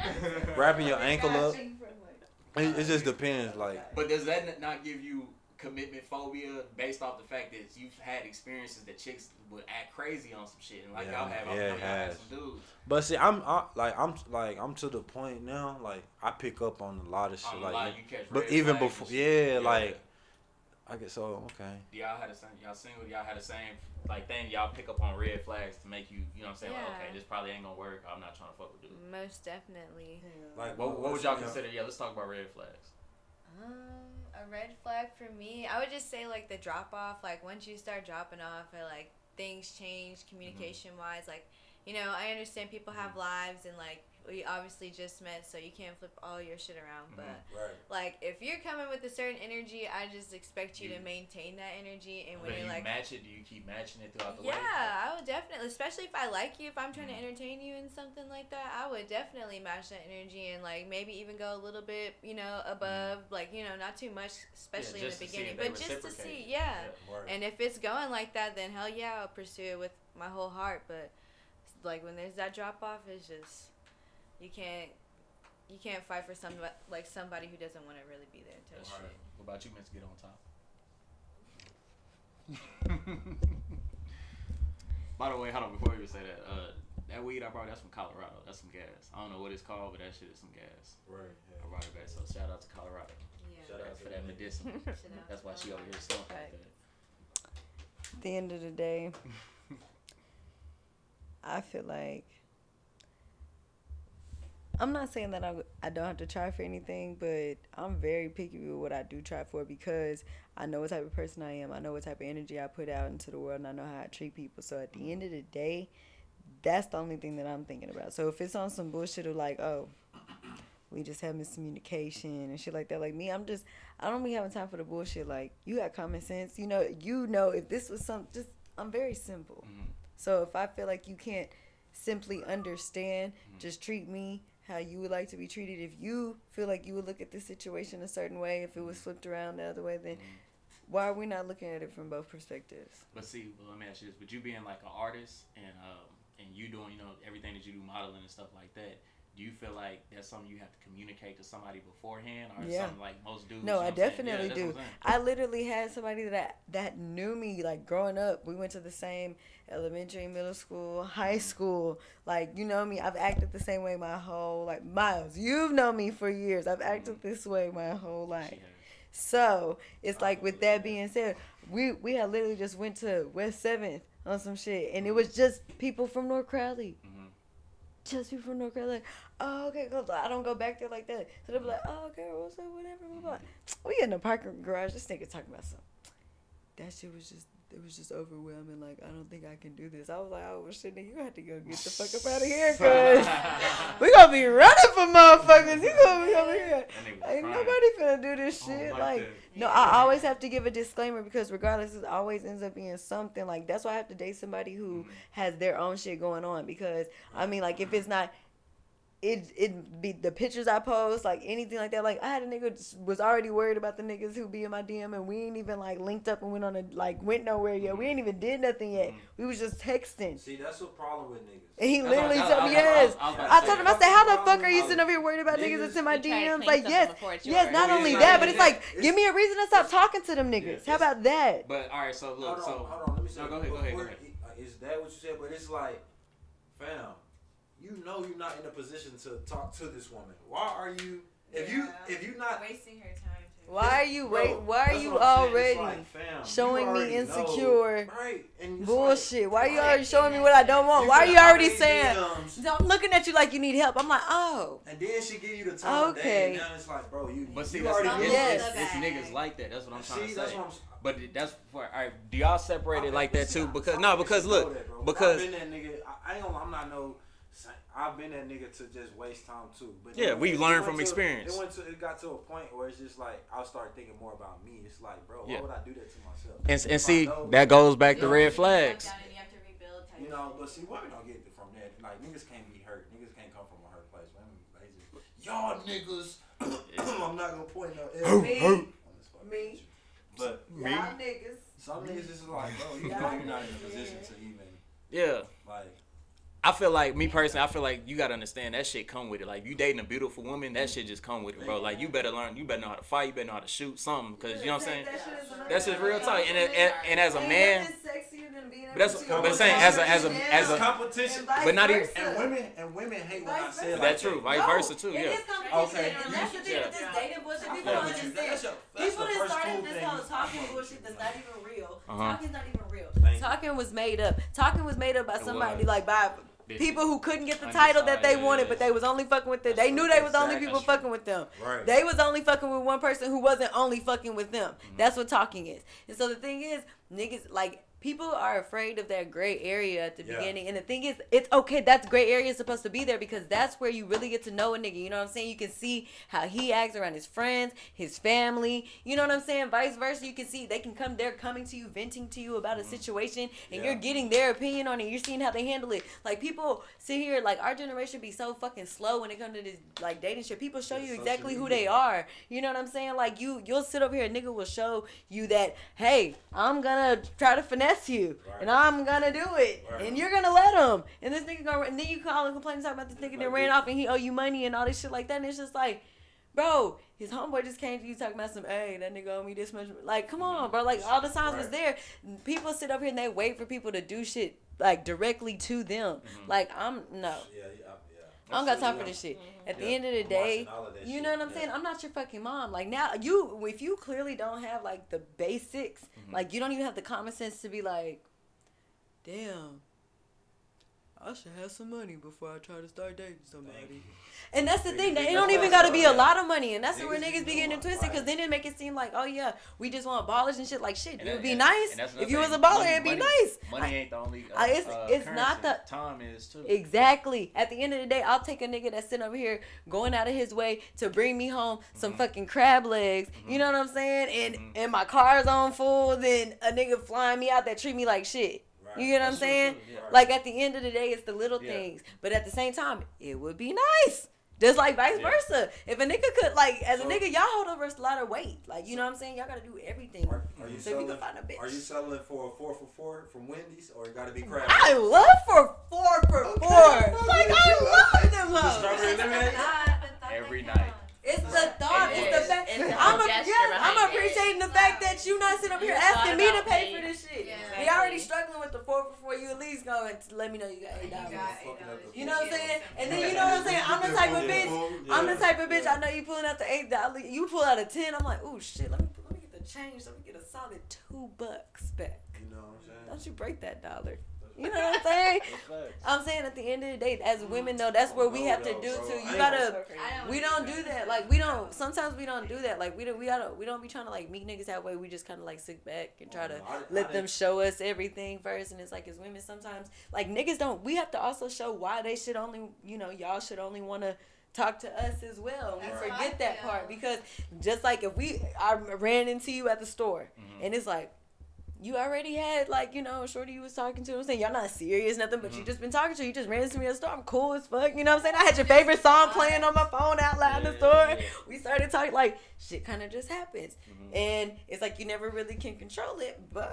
wrapping your ankle up. It, it just depends. Like But does that not give you commitment phobia based off the fact that you've had experiences that chicks would act crazy on some shit, and like Yeah, y'all have, yeah, y'all have has. some dudes. But see, I'm I, like I'm like I'm to the point now. Like I pick up on a lot of shit. On like, a lot, you catch but even before, and shit. yeah, like I guess so. Okay. Y'all had the same. Y'all single. Y'all had the same like thing. Y'all pick up on red flags to make you, you know, what I'm saying like, okay, this probably ain't gonna work. I'm not trying to fuck with dude. Most definitely. Like What, what would y'all consider? Yeah, let's talk about red flags. Um, a red flag for me, I would just say like the drop off. Like once you start dropping off, and like things change mm-hmm. communication wise. Like you know, I understand people have mm-hmm. lives and like we obviously just met, so you can't flip all your shit around. But Right. like if you're coming with a certain energy, I just expect you You- to maintain that energy. And when you're like match it. Do you keep matching it throughout the yeah, way? I would definitely, especially if I like you, if I'm trying Mhm. to entertain you in something like that, I would definitely match that energy and like maybe even go a little bit, you know, above, like you know, not too much, especially in the beginning, but just to reciprocate. see, yeah. Right. And if it's going like that, then hell yeah, I'll pursue it with my whole heart. But like when there's that drop off, it's just you can't you can't fight for some like somebody who doesn't want to really be there type That's shit. right. What about you, Miss Get on top? By the way, hold on before you say that. Uh, that weed I brought, that's from Colorado. That's some gas. I don't know what it's called, but that shit is some gas. right. I brought it back. So shout out to Colorado Yeah. Shout out for that them. medicine. That's why she over here smoking like that. At the end of the day, I feel like I'm not saying that I I don't have to try for anything, but I'm very picky with what I do try for because I know what type of person I am. I know what type of energy I put out into the world, and I know how I treat people. So at the end of the day, that's the only thing that I'm thinking about. So if it's on some bullshit of like, oh, we just have miscommunication and shit like that, like me, I'm just I don't be having time for the bullshit. Like you got common sense, you know. You know if this was some just I'm very simple. Mhm. So if I feel like you can't simply understand, Mm-hmm. just treat me how you would like to be treated. If you feel like you would look at this situation a certain way, if it was flipped around the other way, then Mhm. why are we not looking at it from both perspectives? But see, well, let me ask you this: With you being like an artist and um, and you doing, you know, everything that you do, modeling and stuff like that, do you feel like that's something you have to communicate to somebody beforehand, or Yeah. something like most dudes? No, you know I what I'm saying? definitely Yeah, do. I literally had somebody that that knew me like growing up. We went to the same elementary, middle school, high mm-hmm. school. Like you know me, I've acted the same way my whole like Miles. You've known me for years. I've mm-hmm. acted this way my whole life. Has. So it's like with that being said, we we had literally just went to West Seventh on some shit, and it mm-hmm. was just people from North Crowley. Just people from North. Like, oh okay, cause I don't go back there like that. So they'll be like, oh okay, what's up, whatever, blah blah. We in the parking garage. This nigga talking about something. That shit was just. It was just overwhelming. Like I don't think I can do this. I was like, oh well, shit, nigga, you have to go get the fuck up out of here, cause we gonna be running for motherfuckers. You gonna be over here. That nigga was Ain't nobody finna do this shit. like Like, that. no, I always have to give a disclaimer because regardless, it always ends up being something. Like that's why I have to date somebody who Mhm. has their own shit going on. Because I mean, like if it's not, it it be the pictures I post, like anything like that. Like I had a nigga was already worried about the niggas who be in my DM, and we ain't even like linked up and went on a like went nowhere yet. We ain't even did nothing yet. Mhm. We was just texting. See, that's the problem with niggas. And he That's literally told me I- I- yes. I was I told him. I said, how the fuck are you problem. sitting over here worried about niggas Niggas- that's in my You try to DMs? Like, yes, yes, not only yeah, that, but it's like, It's- give me a reason to stop talking to them niggas. Yeah, How about that? But all right, so look, hold on, so hold on. Let me say. No, go ahead, go ahead, go ahead. Is that what you said? But it's like, fam, you know you're not in a position to talk to this woman. Why are you? If you if you not wasting her time too. Why are you wait? Why are you what I'm saying. already like, fam, you showing me already know, insecure right? And bullshit? like, Why are you already showing me what I don't want? Why are you already saying? DMs, I'm looking at you like you need help. I'm like, oh, And then she give you the time of day, Okay. and now it's like, bro, you. But see, you that's already not, know it's, Yes. it's, it's niggas like that. That's what I'm trying See, to that's say. what I'm. But that's for all right. Do y'all separate it like that too? I- Because I no, because look, that, because I've been that nigga. I, I ain't gonna. I'm not no. I've been that nigga to just waste time too. But Yeah, we learn from to- experience. It went to. It got to a point where it's just like I'll start thinking more about me. It's like, bro, why Yeah. would I do that to myself? and, and see know- that goes back to red flags. you have to rebuild type You know, but see, women don't get it from that. Like niggas can't be hurt. Niggas can't come from a hurt place. Women, they just y'all niggas. I'm not gonna point no. L Me. on this fucking Me. But Y'all niggas. some niggas just like, bro, you know you're not in a position to even Yeah. like. I feel like me personally, I feel like you gotta understand that shit come with it. Like you dating a beautiful woman, that shit just come with it, bro. Like you better learn, you better know how to fight, you better know how to shoot something, cause you know what I'm saying. That shit is another That's just real thing. tight. And, and, and as a man, nothing sexier than being But that's- but I'm saying, as a- as a- as a- competition. but not even- versa. And women and women hate what I Vice say like that's true. Vice versa too. Yeah. Okay. and that's the thing with this dating bullshit. People fuck don't understand. That's your- that's People the that first started this whole talking bullshit that's not even real. Uh-huh. Talking's not even real. Talking was made up. Talking was made up by somebody like by Bitch. people who couldn't get the title that they wanted, but they was only fucking with them. They knew they was only people That's true. fucking with them. Right. They was only fucking with one person who wasn't only fucking with them. Mm-hmm. That's what talking is. And so the thing is, niggas like people are afraid of that gray area at the Yeah. beginning. And the thing is, it's okay. That's gray area is supposed to be there because that's where you really get to know a nigga. You know what I'm saying? You can see how he acts around his friends, his family. You know what I'm saying? Vice versa. You can see they can come. They're coming to you, venting to you about a situation, and Mm-hmm. Yeah. you're getting their opinion on it. You're seeing how they handle it. Like people sit here, like our generation be so fucking slow when it comes to this like dating shit. People show Yeah, you exactly who they are. You know what I'm saying? Like you, you'll sit over here, a nigga will show you that, hey, I'm gonna try to finesse you, Right. and I'm gonna do it, Right. and you're gonna let him. And this nigga gonna, and then you call and complain and talk about this nigga that Like ran off and he owe you money and all this shit like that. And it's just like. Bro, his homeboy just came to you talking about some, hey, that nigga owe me this much. Like, come on, bro. Like, all the signs was there. People sit up here and they wait for people to do shit, like, directly to them. Mm-hmm. Like, I'm, no. Yeah, yeah. I don't got time for this shit. At the Yeah. end of the day, of you know what I'm saying? I'm not your fucking mom. Like now, you if you clearly don't have like the basics, Mm-hmm. like you don't even have the common sense to be like, damn, I should have some money before I try to start dating somebody. And that's the Niggas thing. They don't even got to be a lot of money, and that's where Niggas be getting it twisted. Because then it make it seem like, oh yeah, we just want ballers and shit. Like shit, And it would be and- nice and if you was a baller. Money- It'd be money- nice. Money ain't the only. Uh, I- it's- uh, it's not the- time is too. Exactly. At the end of the day, I'll take a nigga that's sitting over here going out of his way to bring me home some Mm-hmm. fucking crab legs. You know what I'm saying? And Mhm. and my car's on full, then a nigga flying me out that treat me like shit. Right. You get what I'm That's true, saying? yeah. Like at the end of the day, it's the little Yeah. things. But at the same time, it would be nice. Just like vice Yeah. versa. If a nigga could like as a nigga, y'all hold over a lot of weight. Like you know what I'm saying? Y'all gotta do everything. Are, are you So if you can find a bitch. Are you selling for a four for four from Wendy's, or it got to be crab? I love for four for Okay, four. I'm Like I love them The hoes. strawberry lemonade? Every night. It's the thought. It It's the fact. It's I'm, a, yes, I'm behind it. appreciating the fact that you not sitting up here asking me to pay me. for this shit. Yeah. We already struggling with the four before. You at least go and let me know you got eight You dollars. got Fucking eight up dollars. the You know what I'm saying? And then you know what I'm saying? I'm the type of bitch. I'm the type of bitch. I know you pulling out the eight dollar. You pull out a ten. I'm like, oh shit. Let me let me get the change. Let me get a solid two bucks back. You know what I'm saying? Don't you break that dollar? You know what I'm saying? I'm saying at the end of the day, as women though, that's where we have to do too. You gotta. We don't do that. Like we don't. Sometimes we don't do that. Like we don't. We gotta. We don't be trying to like meet niggas that way. We just kind of like sit back and try to I- I let them show us everything first. And it's like as women, sometimes like niggas don't. We have to also show why they should only. You know, y'all should only want to talk to us as well. We That's forget that part because just like if we, I ran into you at the store Mhm. and it's like. You already had like you know, shorty you was talking to. I'm saying y'all not serious, nothing, but you just been talking to. You just ran into me at the store. I'm cool as fuck. You know what I'm saying? I had your favorite song playing on my phone out loud in the store. We started talking like shit. Kind of just happens, Mhm. and it's like you never really can control it. But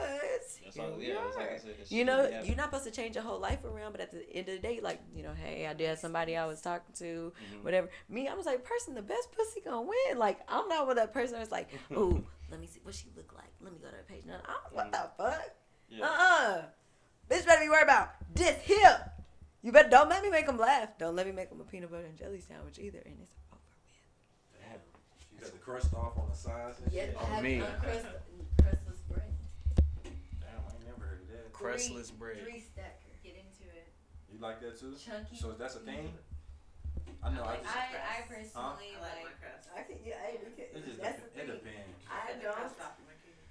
here all- we yeah, like are. said, You know, that happen. you're not supposed to change your whole life around, but at the end of the day, like, you know, hey, I did have somebody I was talking to, Mhm. whatever. Me, I was like, person, the best pussy gonna win. Like, I'm not with that person that's like, ooh, let me see what she look like. Let me go to her page. No, I, what mm. the fuck? Yeah. Uh-uh. Bitch better be worried about this here. You better don't let me make them laugh. Don't let me make them a peanut butter and jelly sandwich either. And it's over with. Damn. You got the crust off on the sides and Yeah, shit. On oh, have me. uncrust- crustless bread. Damn, I ain't never heard of that. Crustless bread. Three stacker. Get into it. You like that too? Chunky. So that's a thing? I know. I like just, I, I personally I like my like. crust. I can, yeah, hey, we it can, just that's dep- the it thing. depends. I don't. crust off my cookies.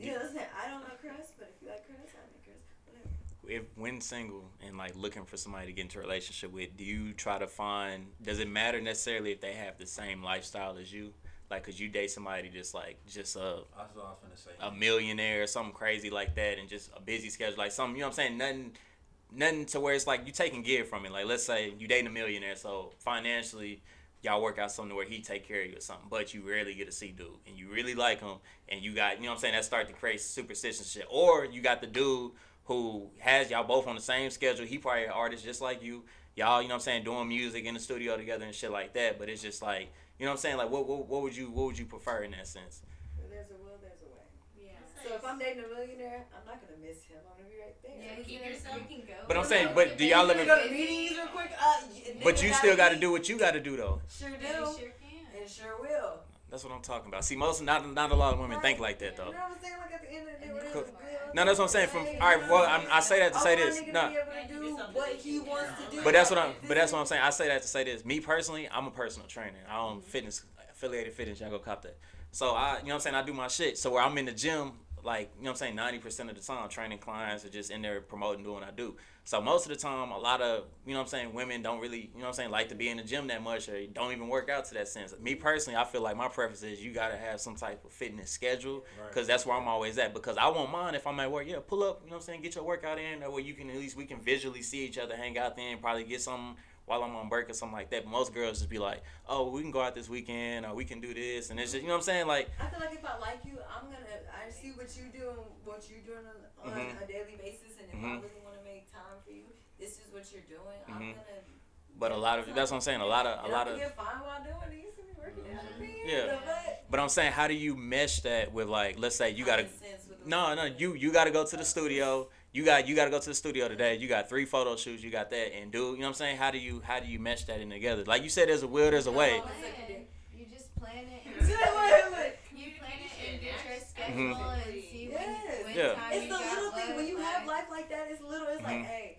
You know what I'm saying? I don't like crust, but if you like crust, I like crust. Whatever. if when single and like looking for somebody to get into a relationship with, do you try to find? Does it matter necessarily if they have the same lifestyle as you? Like, could you date somebody just like just a That's what I was gonna say. a millionaire or something crazy like that, and just a busy schedule, like something you know what I'm saying? Nothing, nothing to where it's like you taking give from it. Like, let's say you dating a millionaire, so financially. Y'all work out something where he take care of you or something, but you rarely get to see dude, and you really like him, and you got, you know what I'm saying, that start to create superstition shit. Or you got the dude who has y'all both on the same schedule. He probably an artist just like you. Y'all, you know what I'm saying, doing music in the studio together and shit like that. But it's just like, you know what I'm saying, like what what, what would you what would you prefer in that sense there's a will, there's a way. Yeah. So if I'm dating a millionaire, I'm not gonna miss him. I'm gonna be right there. Yeah, keep yourself- you can go. But I'm saying, but do y'all really live in- go to meetings real quick. Uh, y- But nigga you still got to do what you got to do though. Sure You do. sure can. And sure will. That's what I'm talking about. See, most not not a lot of women think like that You though. know what I'm saying? Like at the end of the day, Cool. No, that's what I'm saying. From all right, well, I'm, I say that to say this. No, to be able to Yeah, you do do something what that he you wants can. to do. but that's what I'm. Like, But that's what I'm saying. I say that to say this. Me personally, I'm a personal trainer. I own fitness affiliated fitness. Y'all go cop that. So I, you know what I'm saying. I do my shit. So where I'm in the gym, like you know what I'm saying, ninety percent of the time, training clients are just in there promoting, doing what I do. So most of the time, a lot of you know what I'm saying, women don't really, you know what I'm saying, like to be in the gym that much or don't even work out to that sense. Me personally, I feel like my preference is you gotta have some type of fitness schedule Right. because that's where I'm always at. Because I won't mind if I'm at work, yeah, pull up, you know what I'm saying, get your workout in. That way you can at least we can visually see each other, hang out then, probably get some while I'm on break or something like that. But most girls just be like, oh, we can go out this weekend or we can do this, and it's just you know what I'm saying, like. I feel like if I like you, I'm gonna. I see what you do and what you're doing on, on Mhm. a daily basis, and if I Mhm. really want to make time for you, this is what you're doing. I'm Mhm. gonna. But a lot of that's what I'm saying. A lot of a And lot I of can get fine while doing it. You see me working out. I mean, Yeah. the. But I'm saying, how do you mesh that with like, let's say you gotta, Common sense with the no, no, you you do it. you gotta go to the studio. You got you gotta go to the studio today. You got three photo shoots. You got that, and dude, you know what I'm saying? How do you how do you mesh that in together? Like you said, there's a will, there's a way. You just plan it. See, like, wait, wait. You plan it and get your schedule and see when, Yes. when Yeah. time It's you the got little thing when left, you have life like that. It's little. It's Mhm. like, hey,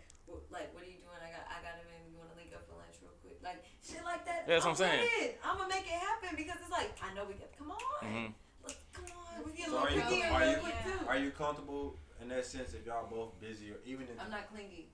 like, what are you doing? I got, I got a man. You want to link up for lunch real quick? Like shit like that. Yeah, that's what I'm saying. It. I'm gonna make it happen because it's like I know we got. Come on, hmm Let's, come on. We get a So little are you, are you, quick Yeah. are you comfortable in that sense if y'all both busy or even if I'm not clingy,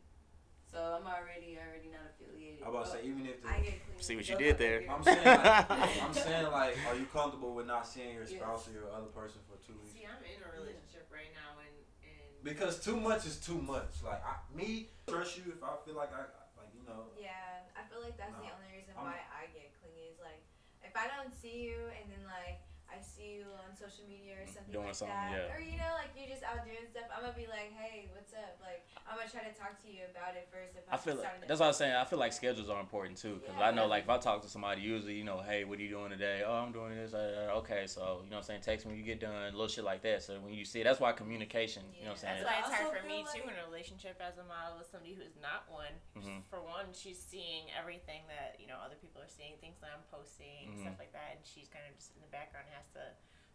so I'm already already not affiliated. I about to say even if the, I get clingy. See what you did there. I'm saying like I'm saying like are you comfortable with not seeing your spouse or your other person for two weeks? See, I'm in a relationship right now, and and Because too much is too much. Like I, me trust you if I feel like I like you know. Yeah, I feel like that's the only reason I'm- why I get clingy is like if I don't see you and then like I see you on social media or something Doing like something, that, yeah. or you know like you're just out doing stuff, I'm gonna be like, hey, what's up? Like I'm gonna try to talk to you about it first. If I I'm feel starting to- that's what I'm saying. I feel like schedules are important too, because I know like if I talk to somebody, usually you know, hey, what are you doing today? Oh, I'm doing this. Uh, uh, okay, so you know, what I'm saying, text me when you get done, little shit like that. So when you see, that's why communication. You know, what I'm saying. That's why it's hard for me feel too in a relationship as a model with somebody who's not one. Mhm. For one, she's seeing everything that you know other people are seeing, things that I'm posting, Mhm. stuff like that, and she's kind of just in the background has to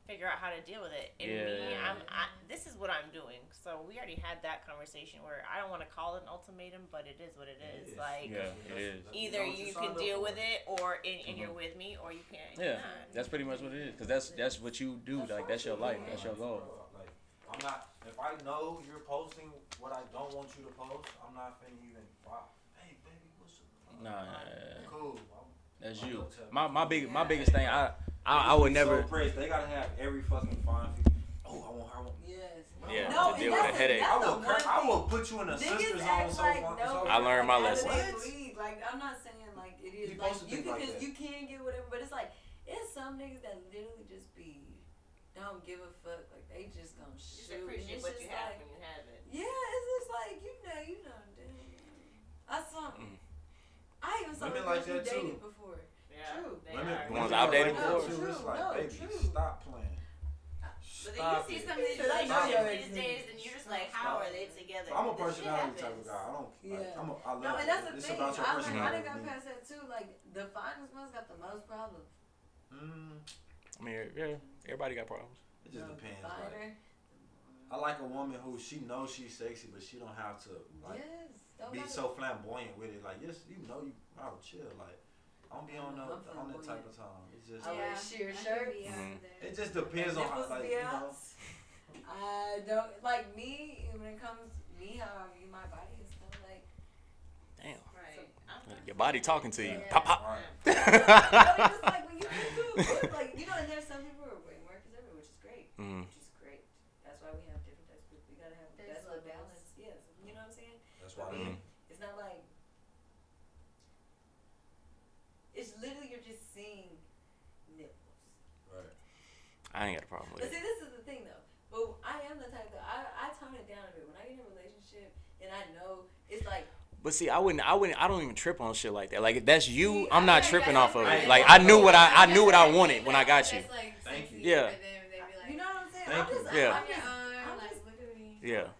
figure out how to deal with it. And Yeah, me, I'm I, this is what I'm doing. So we already had that conversation where I don't want to call it an ultimatum, but it is what it It is. is. Like Yeah, it is. either you can deal with it, or and, and you're mm-hmm. with me, or you can't. Yeah, not. that's pretty much what it is. Because that's that's what you do. Like that's your life. That's your goal. Like I'm not. If I know you're posting what I don't want you to post, I'm not finna even. Wow. Hey baby, what's up? Nah, nah, nah, nah. Cool. I'm- That's I'm you. My my big my biggest thing. I I, I would never. So praised. They gotta have every fucking fine. feature. Oh, I want her. I want. Yes. Yeah, no, to deal with a headache. I will. Cur- I will put you in a Niggas sister zone act so like fucking. no. I learned my lesson. their What? Like I'm not saying like it is You like you can like you can get whatever, but it's like it's some niggas that literally just be don't give a fuck. Like they just gonna shoot. and appreciate what you have like, when you have it. Yeah, it's just like you know, you know, dude. I saw. Mm. I even saw Women girls like that, too. dated before. Yeah, True. they Women, are. The ones women I've are dated like that, before. too. It's True, like, no, baby, true. stop playing. But then you see it. some of these Shit, relationships these days, and you're just like, how are they together? I'm a personality type of guy. I don't. Like, Yeah. I'm a, I love No, it. and that's the it's thing. about your I, like, I personality. done got past that too. Like the finest ones got the most problems. Mm, I mean, yeah, everybody got problems. It just The depends. Like, finer- I like a woman who she knows she's sexy, but she don't have to like yes. Be so flamboyant with it. Like, yes, you know, you oh chill. Like, I don't be on no on that type of time. It's just I wear sheer I can shirts. be out Mhm. it just depends on how, like you know. I don't like me when it comes me how I view my body is kind of like Damn, Right. I'm- your body talking to you. Yeah. Pop pop. Right. no, it's just like when you do good, like you know, and there's some people who are way more conservative, which is great, Mhm. which is great. That's why we have different types of people. We gotta have There's that's what levels. balance. Yes, you know what I'm saying. That's I why. mean, it's not like it's literally you're just seeing nipples. Right. I ain't got a problem with But it. see, this is the thing though. But I am the type that I I tone it down a bit when I get in a relationship and I know it's like. But see, I wouldn't, I wouldn't, I don't even trip on shit like that. Like if that's you, See, I'm not like tripping that. off of it. Hey, Like I knew what I, I knew what I wanted when I got you. Like Thank you. Yeah. for them. They'd be like, You know what I'm saying? Thank I'm just, you. Yeah. I'm just, I'm like, just, look at me. Yeah.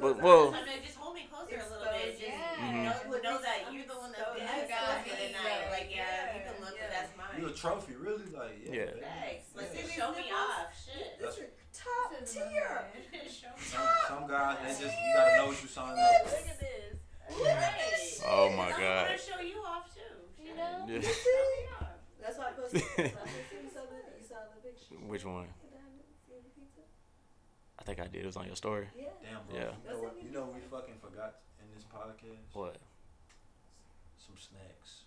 But well, just hold me closer a little bit. Just Yeah. know, know that you're the one that's been Yes, exposed for the yes, night. yes, Like, yeah, you can look, yeah. But that's mine. You a trophy, really? Like, yeah. Yeah. baby. Thanks. Like, Yeah. just See show these me off. Shit. This is top This is tier. Some, some guys, they just you gotta know what you signed up for. Look at this. Right. Oh my I God. want to show you off too. You know? Yeah. Show me off. That's why I posted. that's why I posted. You you saw the picture. which one? The diamond, see the pizza? I think I did. It was on your story. Yeah. Damn, bro. Yeah. You know what? You know we fucking forgot in this podcast? What? Some snacks.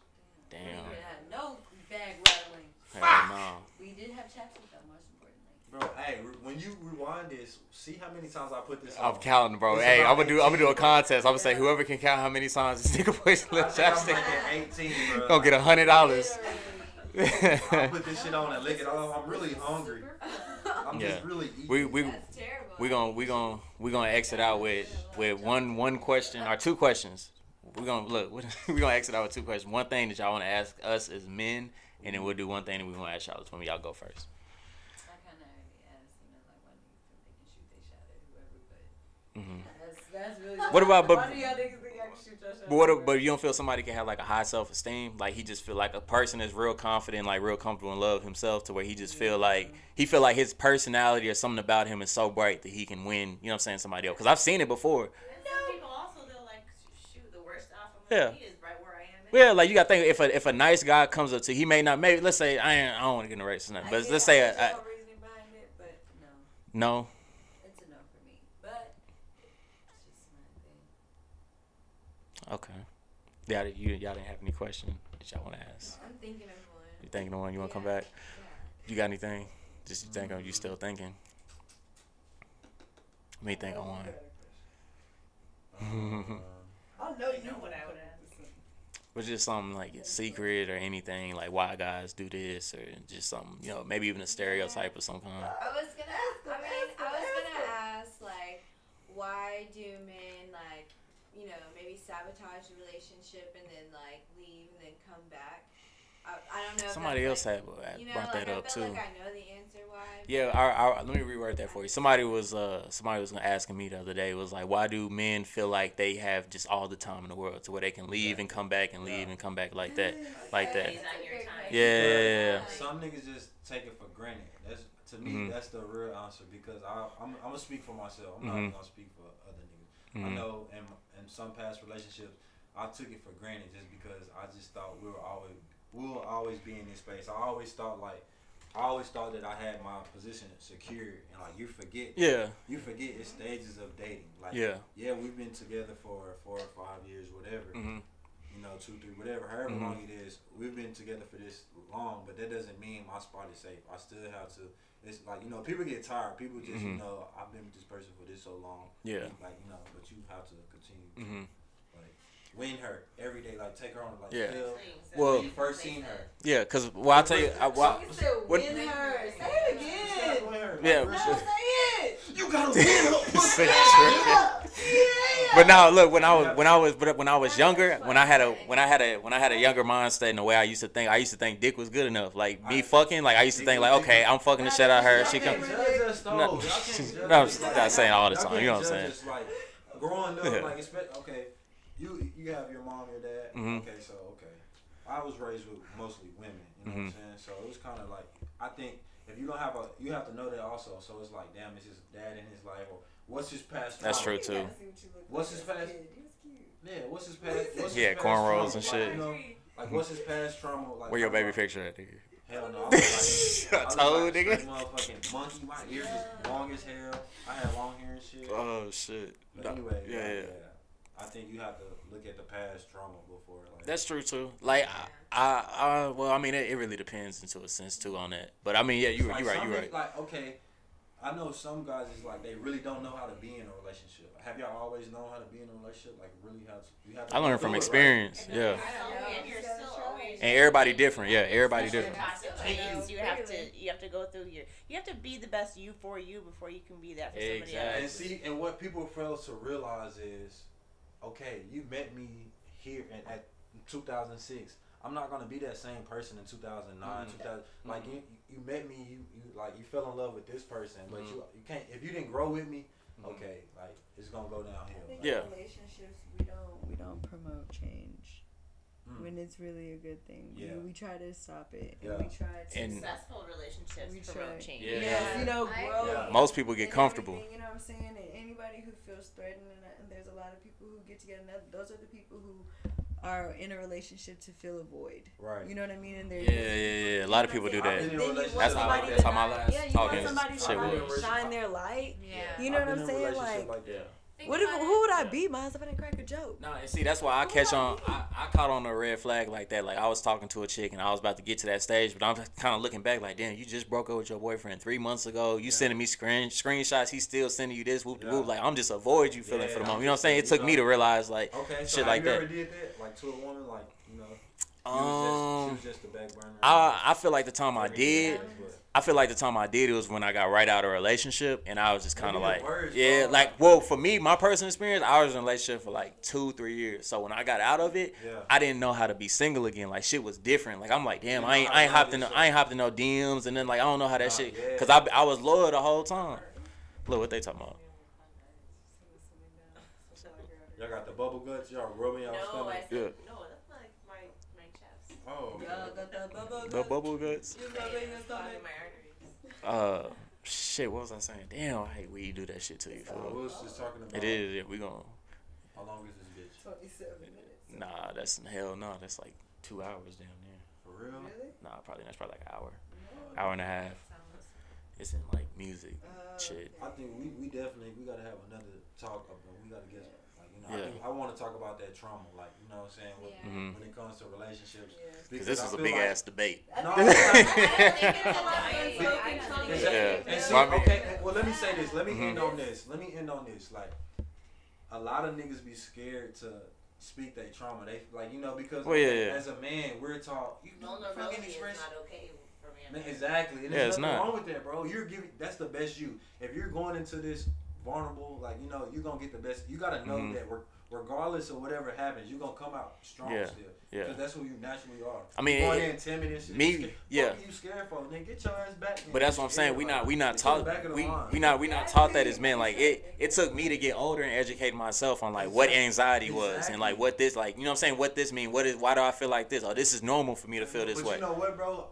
Damn. We didn't no bag rattling. Hell no. We did have chapstick though, most importantly. Bro, hey, re- when you rewind this, see how many times I put this I'm on. counting, bro. It's Hey, I'm gonna do. I'm gonna do a contest. I'm gonna say whoever can count how many times this nigga puts I little think I'm chapstick, making 18, bro. gonna get a hundred dollars. I put this shit on and lick it off. I'm really hungry. I'm Yeah. just really eating. we we That's terrible. we gonna we gonna we gonna exit out with with one one question or two questions. We're gonna look. We gonna exit out with two questions. One thing that y'all want to ask us as men, and then we'll do one thing that we want to ask y'all as women. Y'all go first. I kind of already asked, you know, like why do you think they can shoot their shot at whoever, but hmm that's that's really. What about- but- why do y'all think I can shoot your shot? But what? But you don't feel somebody can have like a high self esteem, like he just feel like a person is real confident, like real comfortable in love himself, to where he just feel like he feel like his personality or something about him is so bright that he can win. You know what I'm saying? Somebody else, because I've seen it before. And some people also they'll like shoot the worst off of Yeah. me. He is right where I am. Yeah, like you got to think if a if a nice guy comes up to he may not maybe let's say I ain't, I don't want to get in a race or nothing, but I let's get- say I a, get a, reasoning behind it, but no, no. it's a no for me. But it's just my thing. Okay. Yeah, you y'all didn't have any question that y'all want to ask. I'm thinking of one. You thinking of one? You want to come Yeah. back? You got anything? Just you think of you still thinking? Me think of one. Um, I know You know what I would ask. Was just something like a secret or anything like why guys do this or just something you know maybe even a stereotype of some kind. I was gonna. Ask I mean, I was gonna ask ask like, why do men like, you know, maybe sabotage the relationship and then like leave and then come back? I, I don't know. Somebody else like, had you know, brought like, that I up feel too. Like I know the answer why. Yeah, our, our, let me reword that for you. Somebody was uh somebody was asking me the other day was like, why do men feel like they have just all the time in the world to where they can leave and come back and leave and come back like that, like that? He's on. Yeah. Some niggas just take it for granted. That's to me. Mhm. That's the real answer because I, I'm, I'm gonna speak for myself. I'm not gonna speak for other niggas. I Mhm. know in in some past relationships, I took it for granted just because I just thought we were always we will always be in this space. I always thought like. I always thought that I had my position secured, and like you forget, Yeah, you forget it's stages of dating. Like, yeah. yeah, we've been together for four or five years, whatever Mm-hmm. you know, two, three, whatever, however Mhm. long it is. We've been together for this long, but that doesn't mean my spot is safe. I still have to. It's like you know, people get tired. People just you Mhm. know, I've been with this person for this so long. Yeah. Like you know, but you have to continue hmm like win her every day. Like take her on like Yeah. still. Well- when you first seen her. Yeah, cause well, I tell you, I, well, You said What- win her. Say it again. Win her. Yeah. Like, No, say it. you gotta win her. Say pussy. Yeah. but now look when I was when I was but when I was younger when I had a when I had a when I had a younger mindset in the way I used to think I used to think dick was good enough like me fucking like I used to think like okay I'm fucking the shit out of her she Y'all come can't judge us, though. No, can't I'm not saying all the time, you know what I'm saying. growing up, like okay, you you have your mom, your dad. Mhm. Okay, so okay, I was raised with mostly women. You know what I'm saying? So it was kind of like I think if you don't have a, you have to know that also. So it's like, damn, is his dad in his life, or what's his past? That's trauma? true, too. gotta see what you look What's his past- He was cute. Yeah, what's his past? What's Yeah, his cornrows trauma? and Like, shit. you know, like what's his past trauma? Like Where your baby like, picture at, nigga? Hell no. I was like, I was told like a nigga. motherfucking monkey. My ears was long as hell. I had long hair and shit. Oh shit. But anyway, yeah, like, yeah. I think you have to look at the past trauma before. Like, That's true too. Like I, I, I well, I mean, it, it really depends into a sense too on that. But I mean, yeah, you, like you right, you niggas- right. Like okay, I know some guys is like they really don't know how to be in a relationship. Have y'all always known how to be in a relationship? Like really how to? You have to I learned from it, right? experience. And Yeah. then you're still- And you're still always. And everybody different. Yeah, everybody different. in past Like, you have to you have to go through your you have to be the best you for you before you can be that for somebody else. Exactly. And see, and what people fail to realize is, okay, you met me here in, at 2006. I'm not gonna be that same person in 2009. Mhm. 2000, like Mhm. you, you met me, you, you like you fell in love with this person, but Mhm. you you can't if you didn't grow with me. Mhm. Okay, like it's gonna go downhill. think Like, Yeah. relationships we don't we don't promote change mm. when it's really a good thing. Yeah. We, we try to stop it Yeah. and we try to And- Successful relationships We promote change. Yeah. Yes, you know, I grow. agree. Yeah. Most people get and comfortable. You know what I'm saying? And anybody who feels threatened, and, and there's a lot of people who get together. And that, those are the people who are in a relationship to fill a void. Right. You know what I mean? And they're Yeah, yeah, yeah. A lot of people do that. been in Then you want relationships- That's how I- somebody that's how my last yeah, you talking want somebody to shit was. shine their light. Yeah. You know I've what I'm saying? relationship Like, Yeah. Think what if who would I be, Miles, if I didn't crack a joke? No, and see, that's why I catch on. I, I caught on a red flag like that. Like I was talking to a chick and I was about to get to that stage, but I'm kind of looking back like, damn, you just broke up with your boyfriend three months ago. You sending me screen screenshots. He's still sending you this whoop de whoop. Yeah. Like I'm just avoid you feeling Yeah, for the moment. You know what I'm saying? It took you me to realize like Okay, so shit have like you that. ever did that, like to a woman, like you know, she, Um, was, just, she was just the back burner. I I feel like the time I did. But- I feel like the time I did it was when I got right out of a relationship, and I was just kind of like, the yeah, bro. like, well, for me, my personal experience, I was in a relationship for like two, three years. So when I got out of it, Yeah. I didn't know how to be single again. Like shit was different. Like I'm like, damn, You I ain't, how I ain't hopped in, manage I ain't hopped in no DMs, and then like I don't know how that Nah, shit, yeah. cause I, I was loyal the whole time. Look what they talking about. Y'all got the bubble guts. Y'all rubbing y'all No, I said Yeah. no. That's like my my chest. Oh. Y'all got that bubble The bubble guts. You know they just don't Clogging make- my arteries. Uh, shit. What was I saying? Damn, I hate weed do that shit to you. Uh, fool. we was just talking about. It is. Yeah, we gonna. How long is this bitch? 27 minutes. Nah, that's hell no. That's like two hours down there. For real? Really? Nah, probably that's probably like an hour, hour and a half. It's in like music, Uh, shit. I think we, we definitely we gotta have another talk. About, we gotta get like you know. I, Yeah. think, I want to talk about that trauma, like you know what I'm saying. When, Yeah. Mhm. when it comes to relationships, Yeah. Because this is was a big like- ass debate. No, I I- think it's a lot of unspoken Yeah. And see, Well, okay, well let me say this. Let me Mhm. end on this. Let me end on this. Like a lot of niggas be scared to speak their trauma. They like you know because Well, yeah, yeah. as a man we're taught you fucking Vulnerability is express. not okay for me. Man, exactly. And Yeah, there's it's nothing not. wrong with that, bro. You're giving that's the best you. If you're going into this vulnerable, like you know, you're gonna get the best. You gotta know Mhm. that re- regardless of whatever happens, you're gonna come out strong Yeah, still. yeah. Because that's who you naturally are. I mean, going in timid and shit. me- yeah. You scared for? Then get your ass back. But that's what I'm saying. We like, not we not get to the taught we line. we not we not taught that as men. Like it it took me to get older and educate myself on like what anxiety was and like what this like you know what I'm saying what this mean. What is why do I feel like this? Oh, this is normal for me to feel this but way. you know what, bro?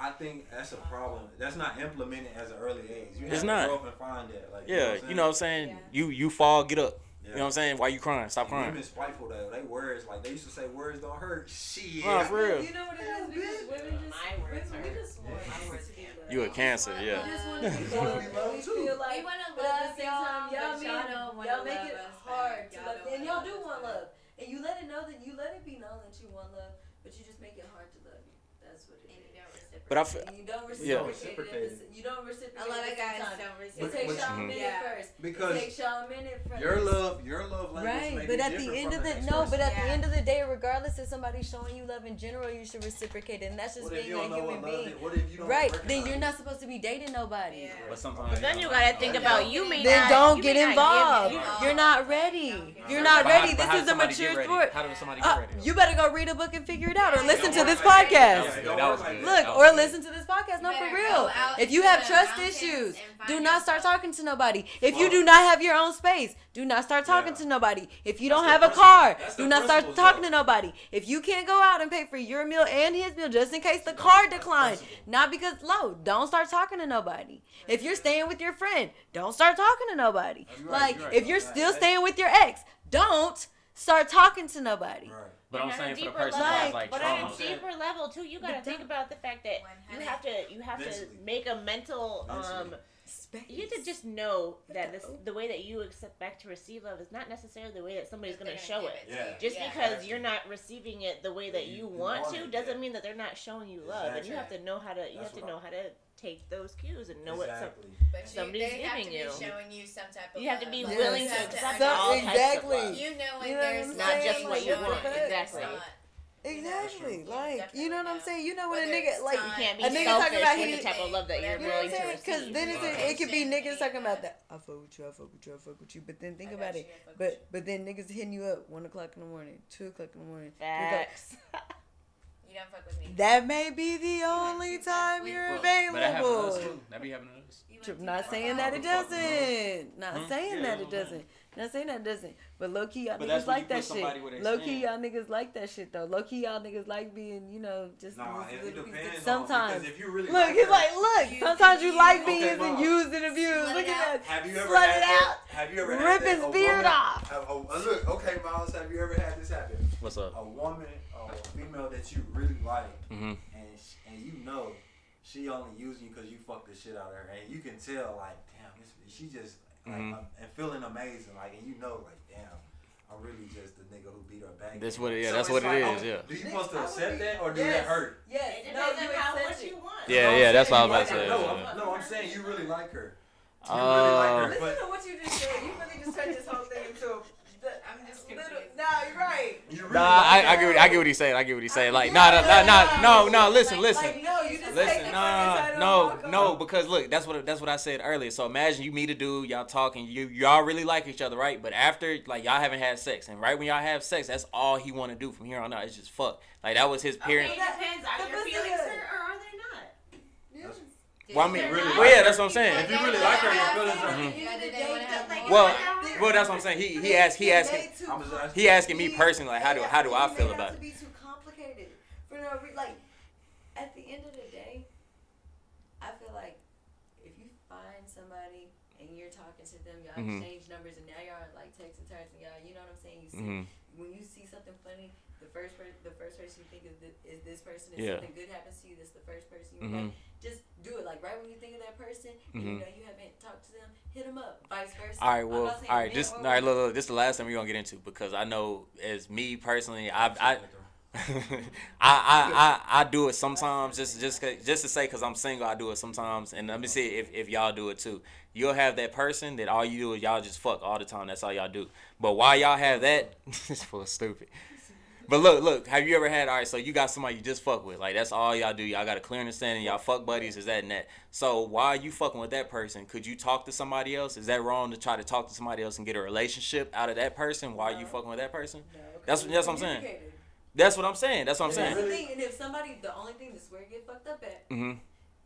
I think that's a problem. That's not implemented as an early age. You have It's to not. grow up and find that. Like, Yeah, you know what I'm saying. Yeah. You you fall, get up. Yeah. You know what I'm saying. Why you crying? Stop And crying. Women spiteful though. They words like they used to say words don't hurt. Shit. Nah, for real. You know what it is? Because women just, My words women, we hurt. just want My to words be can't. You a cancer, We yeah. just want to be Yeah. loved. and We feel We want to love the same time, y'all, y'all, but y'all mean- don't y'all make it us hard to Y'all love, don't and y'all do love want love, and you let it know that you let it be known that you want love, but you just make it hard to love you. That's what it And is. you don't reciprocate. But I feel, And you don't Yeah. reciprocate. it at the s- You don't reciprocate. a lot at of guys time. don't It reciprocate. takes y'all a minute Yeah. first. Because it takes y'all a minute first. your love, your love language Right, may but be at the end of the next no, person. but at the end of the day, regardless if somebody's showing you love in general, you should reciprocate, it. and that's just being a human being. is? What if you don't Right, then you're not supposed to be dating nobody. Yeah. but sometimes But then you gotta think about you may Then not. don't you get involved. you- You're not ready. You're not ready. This is does a mature sport. How does somebody Uh, get ready? you better go read a book and figure it out, or listen to this podcast. was Yeah, good. don't That was work like good. that. Look, That or listen to this podcast. No, for real. If you have trust issues, do not start talking to nobody. If you do not have your own space, do not start talking Yeah. to nobody. If you That's don't have a car, do not start talking though. to nobody. If you can't go out and pay for your meal and his meal just in case the car declines, principle. not because low, don't start talking to nobody. If you're staying with your friend, don't start talking to nobody. Right, Like right. if you're still staying with your ex, don't start talking to nobody. Right. But I'm on a saying for the deeper person level- has like But on trauma. a deeper level too, you gotta think about the fact that you have to you have to make a mental um Mentally. you have to just know that this the way that you expect to receive love is not necessarily the way that somebody's gonna show give it. Yeah. Just Yeah. because you're not receiving it the way that You- you, you want want to it, doesn't yeah. mean that they're not showing you love, and you have to know how to you That's have to what know how to take those cues and know what some, exactly. But you, Somebody's they have to giving be you. showing you some type of You have to love. be Yes. willing to accept So- all types exactly. of love. You knowing You know what there's Not just what you want. Exactly. It's not. Exactly. You Like, you know what I'm saying? You know when a nigga like You can't be A nigga talking about with he- the type of love that you're You You know willing to saying? Because then it's Right. it could be niggas talking about that. I fuck with you, I fuck with you, I fuck with you. But then think I about got it. you, I fuck with But but then niggas hitting you up one o'clock in the morning, two o'clock in the morning. Facts. You don't fuck with me. That may be the only two time times. you're But that happens to us available. too. That be happening to us. You True, went too Not saying that it doesn't. Not saying that it doesn't. Not saying that doesn't. But low key, y'all But niggas like that shit. Low key, stand. y'all niggas like that shit though. Low key, y'all niggas like being, you know, just Nah, it, it little piece of- depends. Sometimes. On, if you really Look, like he's her- like, look. You Sometimes you can like being Okay, used and Mom. used and abused. Look at that. Have you ever Slut had it that- out. Have you ever Rip had his beard woman- off. Have, oh, uh, look, okay, Miles. Have you ever had this happen? What's up? A woman, or a female that you really like, Mm-hmm. and sh- and you know she only using you because you fucked the shit out of her, and you can tell like, damn, this, she just like Mhm. um, and feeling amazing, like, and you know like, damn, I'm really just the nigga who beat her back. That's what it- yeah, So that's what it like, is, oh, yeah. Do you supposed to accept be- that or do yes. that hurt? Yeah, It No, depends you on how accept what you want. Yeah, yeah, that's what I saying was about to say. her. yeah. No, I'm, no, I'm saying you really like her. You Uh, really like her, Listen but to what you just said. You really just turned this whole thing into a. I'm just Little, confused. no, you're right. you really Nah, I. I get what I get what he's saying. I get what he's saying. Like, nah, nah, nah, nah, no, no. Listen, Like, listen. Like, no, you just take Listen, the nah, fucking no, no, because look, that's what that's what I said earlier. So imagine you meet a dude, y'all talking, you y'all really like each other, right? But after like y'all haven't had sex, and right when y'all have sex, that's all he want to do from here on out. It's just fuck. Like that was his Okay, period. it depends. Are your feelings hurt or are they not? Yes. Well, I mean, They're really not. well, yeah, that's what I'm saying. If you really like her, your feelings are. Mhm. Yeah, did they wanna have Like, more? Well, well, that's what I'm saying. He he asked he asked They too I'm just asking. he asking me personally like how do how do I feel about to it? be too complicated for no re- like. At the end of the day, I feel like if you find somebody and you're talking to them, y'all Mhm. exchange numbers, and now y'all are like texting, texting, y'all. You know what I'm saying? You see, hmm when you see something funny, the first per- the first person you think is this, is this person. If Yeah. something good happens to you, that's the first person you Mhm. like. Just do it. Like right when you think of that person, and you know mm-hmm. you haven't talked to them, hit them up. Vice versa. All right, well, not saying all right. men This all right. Look, look, this is the last thing we're gonna get into because I know as me personally, I I. I, I, I, I do it sometimes just just just to say because I'm single I do it sometimes and let me see if, if y'all do it too you'll have that person that all you do is y'all just fuck all the time that's all y'all do but why y'all have that it's full of stupid but look look have you ever had all right so you got somebody you just fuck with. Like that's all y'all do. Y'all got a clear understanding. Y'all fuck buddies. Is that and that. So while you fucking with that person? Could you talk to somebody else? Is that wrong to try to talk to somebody else and get a relationship out of that person? While you fucking with that person? No, That's- that's what I'm saying. that's what I'm saying. That's what I'm saying That's the thing, and if somebody, the only thing that's where it get fucked up at, Mm-hmm.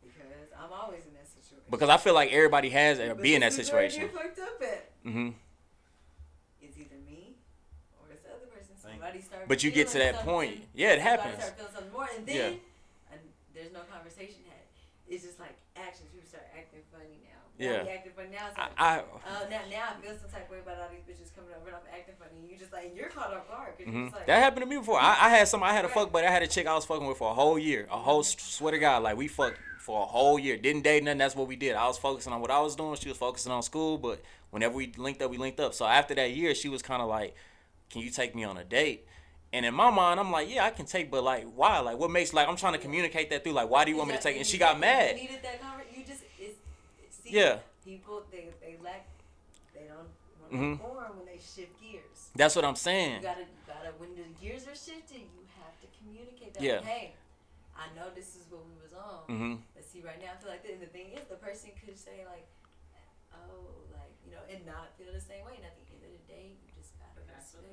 because I'm always in that situation. Because I feel like everybody has to be in that is where situation. get fucked up at. hmm It's either me or it's the other Start. But you get to that point. Yeah, it happens. Start feeling something more, and then and there's no conversation had. It's just like actions. People start acting funny now. Now Yeah. acting funny now. It's I, I uh, now, now I feel some type of way about all these bitches coming over and I'm acting funny. And you just like, you're caught off guard. Mhm. just like, that happened to me before. I, I had some. I had a fuck, but I had a chick I was fucking with for a whole year. A whole swear to God, like we fucked for a whole year. Didn't date nothing. That's what we did. I was focusing on what I was doing. She was focusing on school. But whenever we linked up, we linked up. So after that year, she was kind of like, "Can you take me on a date?" And in my mind, I'm like, "Yeah, I can take." But like, why? Like, what makes like I'm trying to communicate that through? Like, why do you want me to take? it? And she got mad. You needed that conver- You just, it's, it's, see, Yeah. People, they, they lack, they don't want to Mhm. perform when they shift gears. That's what I'm saying. You gotta, you gotta, when the gears are shifting, you have to communicate that. Yeah. Like, hey, I know this is what we was on. hmm Let's see right now. I feel like, and the thing is, the person could say like, oh, like you know, and not feel the same way. And at the end of the day, you just gotta That's what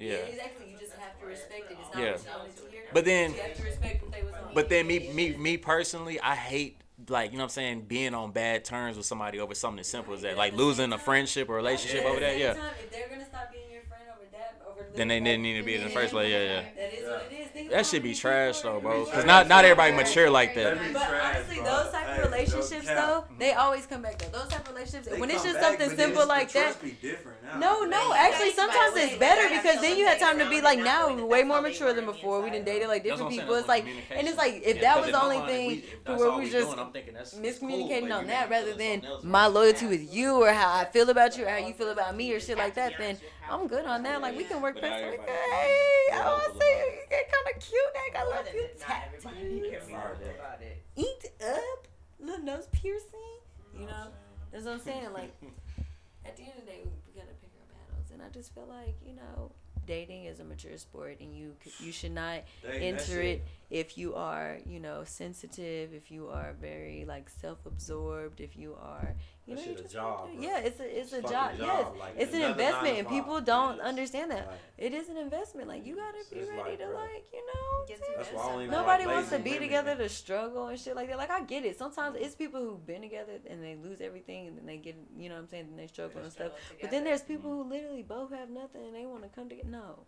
respect it. communication is. Yeah. exactly. You just have to respect it. It's not Yeah. what you want to hear. But then- you have to respect what they was on. But then me, me, me personally, I hate like you know what I'm saying being on bad terms with somebody over something as simple as that, like losing a friendship or relationship At over that. Yeah. time, if they're gonna stop being your friend over that, over Then they didn't need to be in the first place. Yeah, yeah. That is what it is. Think That should be trash though, bro. Cause not not everybody mature like That that. But honestly, those type of relationships though, they always come back though. Those type of relationships, They when it's come just back, something but simple it's- like the that. trust be different now. No, no, actually sometimes it's better because then you have time to be like, now we're way more mature than before. We done inside. dated like That's different I'm people. saying, It's like, that's and it's like if that was the only thing we- if where we we just I'm thinking that's- miscommunicating on that rather than my loyalty with you or how I feel about you or how you feel about me or shit like that, then I'm good on that. Like we can work But past not we everybody good. can. Hey, oh, I want hopefully to say not. you get kind of cute. That got a More little than few that, not everybody can tattoos. be worried about it. Inked up, little nose piercing. You know, that's what I'm saying. Like at the end of the day, we, we gotta pick our battles, and I just feel like you know, dating is a mature sport, and you you should not They- that enter it if you are you know sensitive, if you are very like self-absorbed, if you are you That know shit a job, bro. yeah, it's a it's, It's a job. job, Yes, like, it's an investment, and people don't It is. understand that. Like, It is an investment. Like you gotta be It's ready like, to bro. like you know. Get That's why I don't even somebody. Nobody wants to be together to struggle and shit like that. Like I get it. Sometimes it's people who've been together and they lose everything and then they get you know what I'm saying, and they struggle and stuff. But then there's people mm-hmm. who literally both have nothing and they want to come together. No,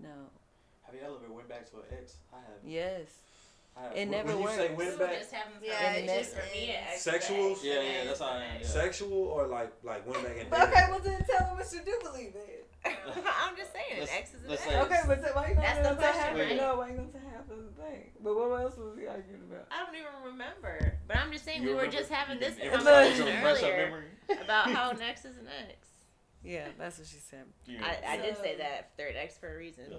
no, Have you ever went back to an ex? I have. yes. I have. It When- never when you works. say went back, just having Yeah, conversations it's for me. just- Sexual? Yeah, yeah, that's how I am, yeah. Sexual or like like went back and But dated? okay, well then tell them what you do believe in. I'm just saying, Let's- X is an let's X. say- Okay, but so why you gonna That's say the half question, it? right? No, why you gonna say half of the thing? But what else was he arguing about? I don't even remember, but I'm just saying You we were just having this conversation you refresh our earlier about how an X is an X. Yeah, that's what she said. You I, I know, did say that third X for a reason. yeah.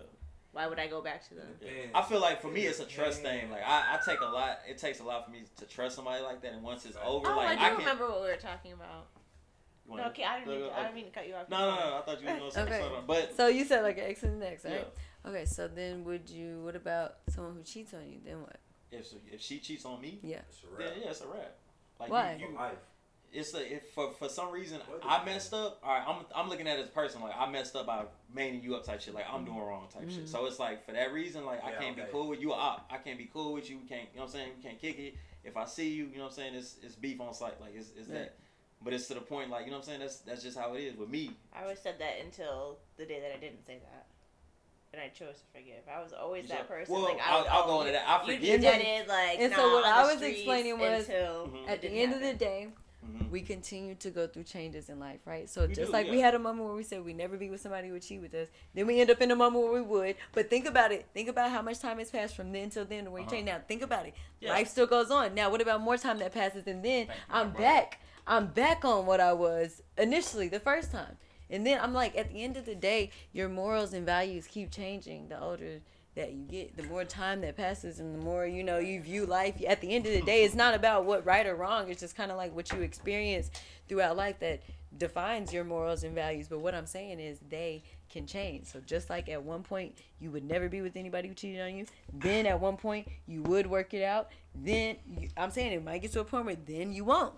Why would I go back to them? Depends. I feel like for me it's a trust thing. Like I, I take a lot. It takes a lot for me to trust somebody like that. And once it's over, Oh, like I do can't. remember what we were talking about. No, okay, I didn't, mean to, I didn't mean to cut you off. No, no, no. I thought you were gonna say Okay. something. But So you said like an X and an X, yeah, right? Okay, so then would you? What about someone who cheats on you? Then what? if if she cheats on me, Yeah. It's a then wrap. yeah, it's a wrap. Like Why? You, you, life. It's a, if for for some reason I is messed up. All right, I'm I'm looking at it as a person. Like I messed up by manning you up type shit. Like I'm doing wrong type Mhm. shit. So it's like for that reason, like I can't okay. be cool with you. I I can't be cool with you. We can't. You know what I'm saying? We can't kick it. If I see you, you know what I'm saying? It's it's beef on sight. Like it's, it's Right. that. But it's to the point, like you know what I'm saying. That's that's just how it is with me. I always said that until the day that I didn't say that. And I chose to forgive. I was always You that said- person. Well, like I I'll, was I'll go into that. I You forgive did you. it like And so what I was explaining was- until Mhm. At the didn't end of the day, Mhm. we continue to go through changes in life, right? So We just do, like we had a moment where we said we never be with somebody who would cheat with us, then we end up in a moment where we would. But think about it. Think about how much time has passed from then till then to where you Uh-huh. change. Now think about it. Yeah. Life still goes on. Now what about more time that passes and then Thank I'm back. I'm back on what I was initially the first time. And then I'm like, at the end of the day, your morals and values keep changing the older that you get, the more time that passes, and the more you know you view life. At the end of the day, it's not about what right or wrong. It's just kind of like what you experience throughout life that defines your morals and values. But what I'm saying is they can change. So just like at one point you would never be with anybody who cheated on you, then at one point you would work it out. Then you, I'm saying it might get to a point where then you won't.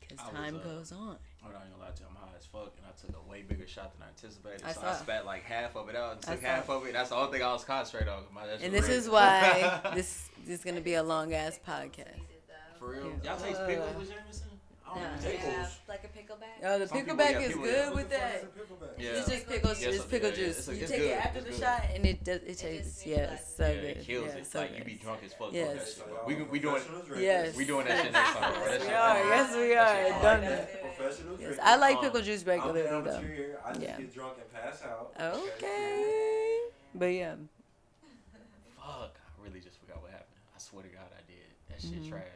Because I was, time uh, goes on. I'm not gonna lie to you, I'm high as fuck, and I took a way bigger shot than I anticipated. I so I spat like half of it out and I took saw. half of it. That's the only thing I was concentrating on. My, that And this was is red. why this, this is going to be a long ass podcast. For real, Yeah. y'all taste pickles with Jameson? I don't nah. Yeah, like a pickleback. Oh, the Some people- pickleback yeah, is people- good yeah. With the fuck that. is a pickleback? Yeah. It's just pickle. Yeah, it's so- pickle yeah, yeah, juice. it's you it's take good, it after it's the good. shot, and it does. It just tastes makes yes, like- so yeah, good. it kills yeah, it. so like good. you be drunk as fuck. Yes. Yes. That shit, So bro. y'all we we doing professionals Yes. there. we doing that shit next time. Bro. Yes, we are. Yes, we are. Done fire. that. Professional Yes. I like pickle juice I'm regularly down with though. you here. I just Yeah. get drunk and pass out. Okay, but yeah, Fuck, I really just forgot what happened. I swear to God, I did. That shit Mhm. trash.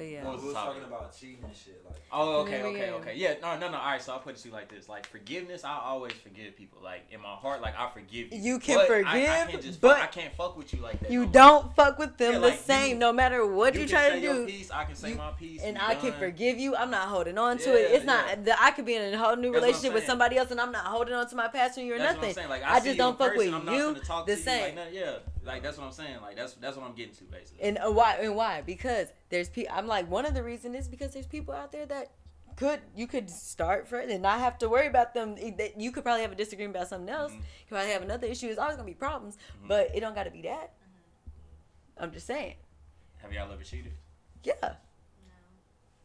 Just but yeah. What We was was the topic? talking about cheating and shit. Like, Oh, okay, Remember, okay, yeah. okay. Yeah, no, no, no. All right, so I'll put it to you like this: like forgiveness, I always forgive people. Like in my heart, like I forgive you. You can But I, I forgive, can't just but fuck, I can't fuck with you like that. You no don't fuck with them Yeah, the like, same, you- no matter what you, can try to say your do. Piece, I can say You- my piece, and we I can forgive you. I'm not holding on to it. Yeah, It's not. yeah. the- I could be in a whole new That's relationship with somebody else, and I'm not holding on to my past or you're That's what I'm nothing. saying. Like, I see just don't fuck with you the same. Yeah, like that's what I'm saying. Like that's that's what I'm getting to basically. And uh, why? And why? Because there's people. I'm like one of the reasons is because there's people out there that could you could start first and not have to worry about them. That- You could probably have a disagreement about something else. Mhm. You could probably have another issue. It's always gonna be problems, Mhm. but it don't got to be that. I'm just saying. Have y'all ever cheated? Yeah. No.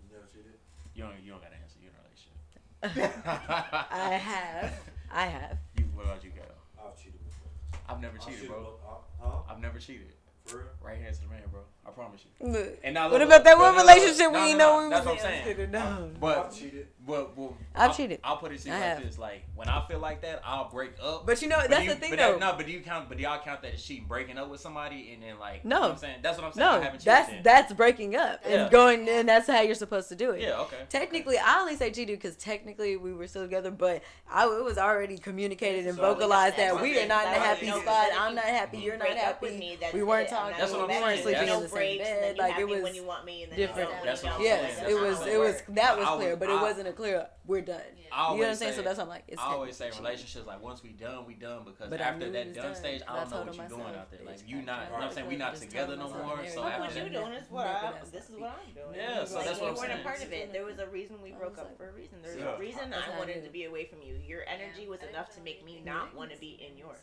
You never cheated? You don't. You don't got to answer. You're in a relationship. I have. I have. You, what about you, Gail? I've cheated before. I've never I've cheated, cheated bro. Uh, Huh? I've never cheated. For real? Right hands to the man, bro. I promise you. Look. And now What about that look, one look, look, relationship no, we no, know no, we That's was what I'm saying. No. But I've cheated. But, well, I've I'll, cheated. I'll put it to you I like have. this: like when I feel like that, I'll break up. But you know But that's do you, the thing but though. That, no, but do you count? But do y'all count that as cheating, breaking up with somebody, and then like, No. you know what I'm saying that's what I'm saying. I no, haven't cheated that's then. that's breaking up Yeah. and going, and that's how you're supposed to do it. yeah, okay. Technically, I only say cheated because technically we were still together, but I it was already communicated and So- vocalized that we are not in a happy spot. I'm not happy. You're not break up with happy. we weren't talking. That's what I'm we weren't saying. sleeping in the same breaks, bed. then you Like happy it was when you want me, and then different. You That's what I'm don't. saying. Yes, That's it was. It it was. That was clear, would- but it I- wasn't a clear. We're done. I You know what I'm saying? So that's why I'm like, it's I always say technically relationships like once we done, we done because But after that done, done. stage, I don't know what you're doing out there. Like you I not, you know what I'm saying? We tried not together no more. So after what you that, doing. This is what I. This is what I'm doing. Yeah, so Like, that's what you I'm weren't a part of it. There was a reason we broke up for a reason. There's a reason I wanted to be away from you. Your energy was enough to make me not want to be in yours.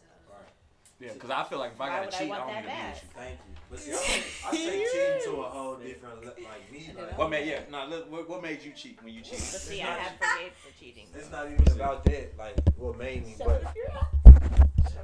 Yeah, because I feel like if I gotta would I cheat, I want don't that need to be with you. Thank you. But see, I, I take cheating to a whole different le- like me. Like, What made yeah? Nah, look, what, what made you cheat when you But cheated? see, I have forgave for cheating. It's not even about that. Like what made me, but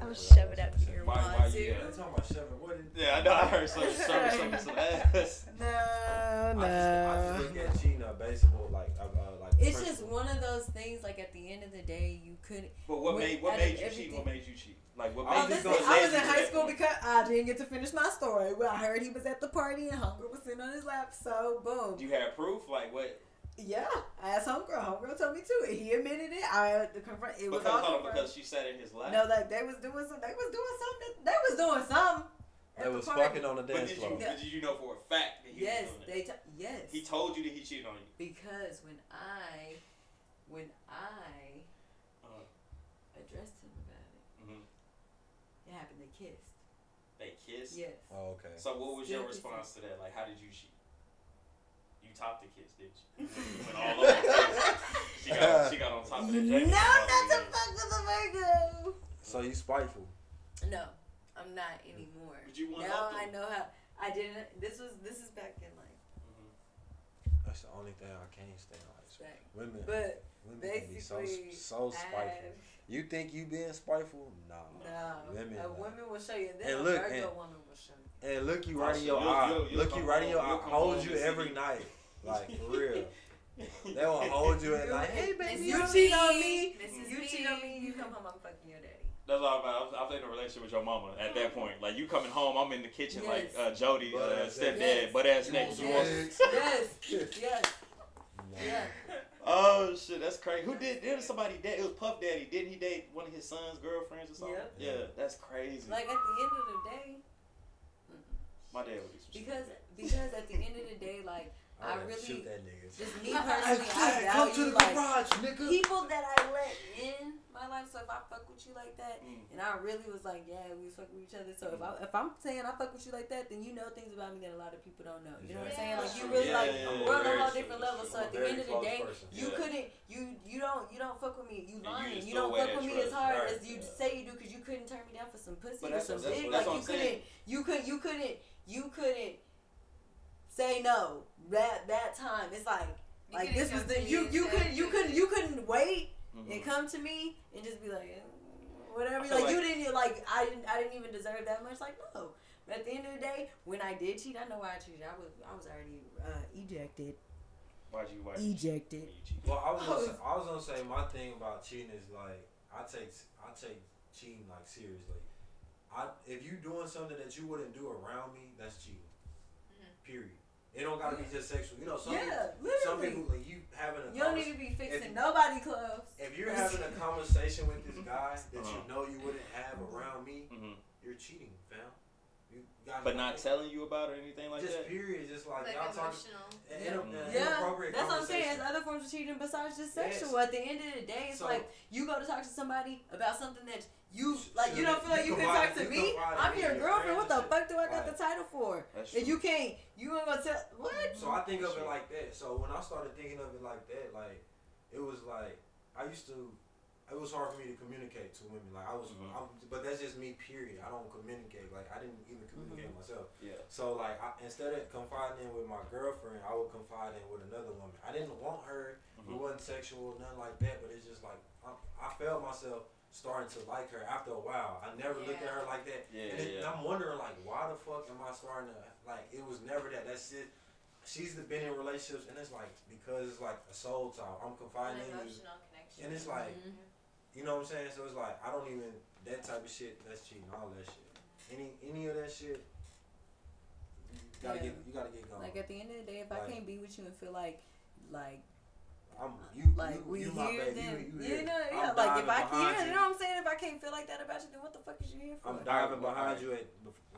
I'll shove it up your Why- wall, why too. you- I'm talking about shoving. What is? Yeah, I know. I heard some some some some ass. No, I just, I just look at cheating a baseball like uh, uh, like. It's just one of those things. Like at the end of the day, you couldn't. But what made what made of you cheat? What made you cheat? Like what oh, I made was you go? gonna- I was in high school because I didn't get to finish my story. Well, I heard he was at the party and Hunger was sitting on his lap. So boom. You had proof, like what? Yeah, I asked Homegirl. Homegirl told me too. and He admitted it. I had confront. It was Because all hold on, confirmed. because she sat in his lap. No, like they was doing some. They was doing something. They was doing something. At They the was party. fucking on the but dance did floor. you did you know for a fact that he Yes, was doing it? they. T- yes. He told you that he cheated on you. because when I, when I Uh, addressed him about it, mhm. it happened. They kissed. They kissed. Yes. Oh, okay. So what was your Still kissing. response to that? Like, how did you cheat? You topped the kiss, didn't you? You went all over. She got she got on top of the No, not to weekend. fuck with a Virgo. So you spiteful. No, I'm not anymore. But you went now up I know how. I didn't. This was. This is back in like. Mhm. That's the only thing I can't stand like. Back. Women, But women can be so basically, so I spiteful. You think you being spiteful? Nah. No, Women. a nah. woman will show you. Then And a look, Virgo and- woman will show you. And look you right in your you'll- eye. you'll- you'll look you right in your eye. Hold you every me. night. Like for real. They will hold you at like, hey baby. you Mrs. cheat on B, me. Mrs. You B. cheat on me. You come home. I'm fucking your daddy. That's all about. I was, I was in a relationship with your mama at that point. Like you coming home, I'm in the kitchen like Yes. uh, Jody, uh, stepdad, Yes. butt ass naked. You want- Yes. Yes. Yes. Yeah. Oh shit, that's crazy. Who did? There was somebody dead. It was Puff Daddy. Didn't he date one of his son's girlfriends or something? Yep. Yeah, that's crazy. Like at the end of the day, My dad would do some shit. because because at the end of the day, like I I'd really shoot that nigga. just me personally, I come to the like garage, nigga. people that I let in my life. So if I fuck with you like that, Mm. and I really was like, yeah, we was fucking with each other. So if I if I'm saying I fuck with you like that, then you know things about me that a lot of people don't know. You know what I'm saying? Like you really Yeah, like yeah, yeah, we're on a whole different level. So at the end of the day, person. you Yeah. couldn't you you don't you don't fuck with me. You you lying. just You don't away fuck with me as hard Right. as you say you do because you couldn't turn me down for some pussy or that's some what- dick. Like you couldn't you couldn't you couldn't you couldn't say no that that time. It's like You like this was the you you couldn't you couldn't you couldn't wait Mhm. and come to me and just be like eh, whatever. I feel Like, you didn't like I didn't I didn't even deserve that much. Like no. But at the end of the day, when I did cheat, I know why I cheated. I was I was already uh, ejected. Why'd you? Why'd? Ejected. you? Well, I was, I gonna was- say, I was gonna say my thing about cheating is like I take I take cheating like seriously. I if you doing something that you wouldn't do around me, that's cheating. Mhm. Period. It don't gotta be just sexual. You know, some Yeah, people, some people like you having a You don't need to be fixing if- nobody clothes. if you're having a conversation with this guy that Uh-huh. you know you wouldn't have around me, Mhm. you're cheating, fam. You gotta But not telling you about it or anything like just that. Just period. Just like, Like y'all talking. emotional. in- in a- in an Yeah, that's what I'm saying. conversation. There's other forms of cheating besides just Yes. sexual. At the end of the day, it's So- like you go to talk to somebody about something that you like. You don't feel like you you can talk to you me. I'm your your girlfriend. What the friends fuck do I got shit. the title for? That's If true. you can't, you ain't gonna tell what? So I think of it like that. So when I started thinking of it like that, like it was like I used to. It was hard for me to communicate to women. Like I was, Mhm. I'm, but that's just me. Period. I don't communicate. Like I didn't even communicate myself. Yeah. So like I, instead of confiding in with my girlfriend, I would confide in with another woman. I didn't want her. It Mhm. wasn't sexual, nothing like that. But it's just like I, I felt myself starting to like her after a while. I never looked at her like that. Yeah, and, it, and yeah. I'm wondering like why the fuck am I starting to like? It was never that. That's it. She's been in relationships, and it's like because it's like a soul talk. I'm confiding in you. emotional connection. And it's like, Mhm. You know what I'm saying? So it's like I don't even that type of shit. That's cheating. All that shit. Any any of that shit. You gotta Yeah. get you gotta get going. Like at the end of the day, if I can't be with you and feel like, like, I'm uh, you like you, we you my here, baby. then you, you, you, know, yeah. I'm Like if I behind can't, you. you know what I'm saying? If I can't feel like that about you, then what the fuck is you here for? I'm diving behind you at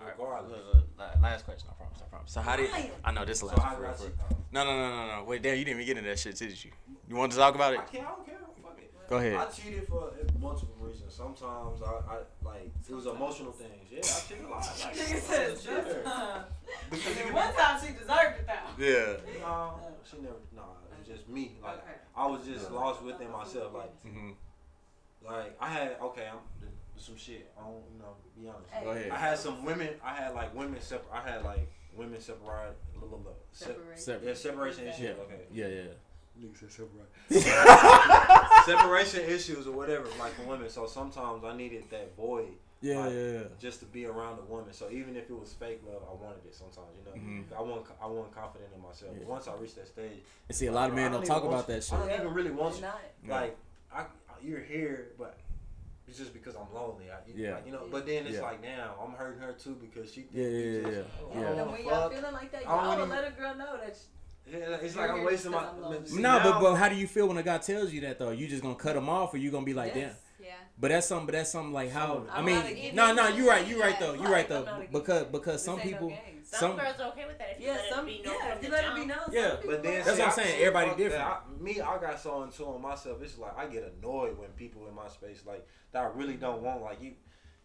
Alright, regardless. look, look, last question. I promise. I promise. So how did? Ryan. I know this is the So last how for did for. No, no, no, no, no. Wait, damn, you didn't even get into that shit, did you? You want to talk about I it? can't. I don't care. Fuck it. Go ahead. I cheated for multiple reasons. Sometimes I, I like it was emotional things. Yeah, I cheated a lot. Like, Nigga I said was a cheater. Because you one time she deserved it though. Yeah. No, she never. Nah, it was just me. Like Okay. I was just lost within myself. Like, hmm like I had okay. I'm some shit. I don't, you know, be honest. Hey. Go ahead. I had some women. I had like women separate. I had like women separate. Little, little, se- Separate. yeah, separation issues. Yeah. Okay. Yeah, yeah. Nigga said separate. separation issues or whatever, like for women. So sometimes I needed that void Yeah, Like, yeah, yeah. just to be around a woman. So even if it was fake love, I wanted it sometimes. You know, Mhm. I want I wasn't confident in myself. Yeah. Once I reached that stage, And see, a lot of men don't don't talk about want that I don't even really want you. Not. Like I, you're here, but it's just because I'm lonely. I, Yeah. like, you know. But then it's Yeah. like now I'm hurting her too because she. think Yeah, we yeah, just- yeah, I yeah. don't And wanna when y'all fuck. feeling like that, I don't y'all even- let a girl know that. Yeah, it's You're like I'm wasting my. because I'm No, but now- but how do you feel when a guy tells you that though? You just gonna cut him off, or you gonna be like, Yes. damn? Yeah. But that's something. But that's something like how. I I'm mean, no, no, you're right, You're right though, you like, right though, because because some ain't no people. Some, Some- girls are okay with that if you Yeah, let some. it be Yeah, if you let it be known. Yeah, people But then That's see, what I'm saying, everybody fuck that. different. I, me, I got so into on myself. It's like I get annoyed when people in my space like that I really don't want. Like you,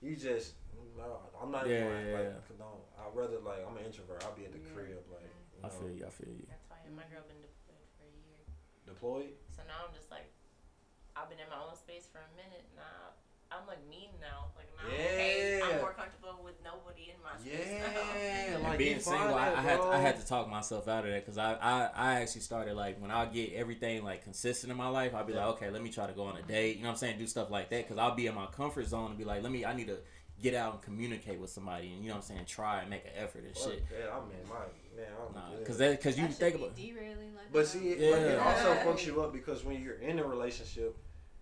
you just. No, I'm not Yeah, even yeah, like, yeah. condone. I'd rather like I'm an introvert. I'll be at the Yeah. crib like. You I feel you, I feel you. That's why my girl been deployed for a year. Deployed. So now I'm just like, I've been in my own space for a minute. Now I'm like mean now. Like now, I'm okay, Yeah. I'm more comfortable with nobody in my space now. Yeah, And like being single, I, that, I had to, I had to talk myself out of that because I, I I actually started like when I get everything like consistent in my life, I'll be Yeah. like, okay, let me try to go on a date. You know what I'm saying? Do stuff like that because I'll be in my comfort zone and be like, let me, I need to get out and communicate with somebody and you know what I'm saying, try and make an effort and Fuck shit. Yeah, I'm in my man. I'm Nah, good. because that because you That think about be derailing like But see, it, Yeah. but it also fucks you up because when you're in a relationship,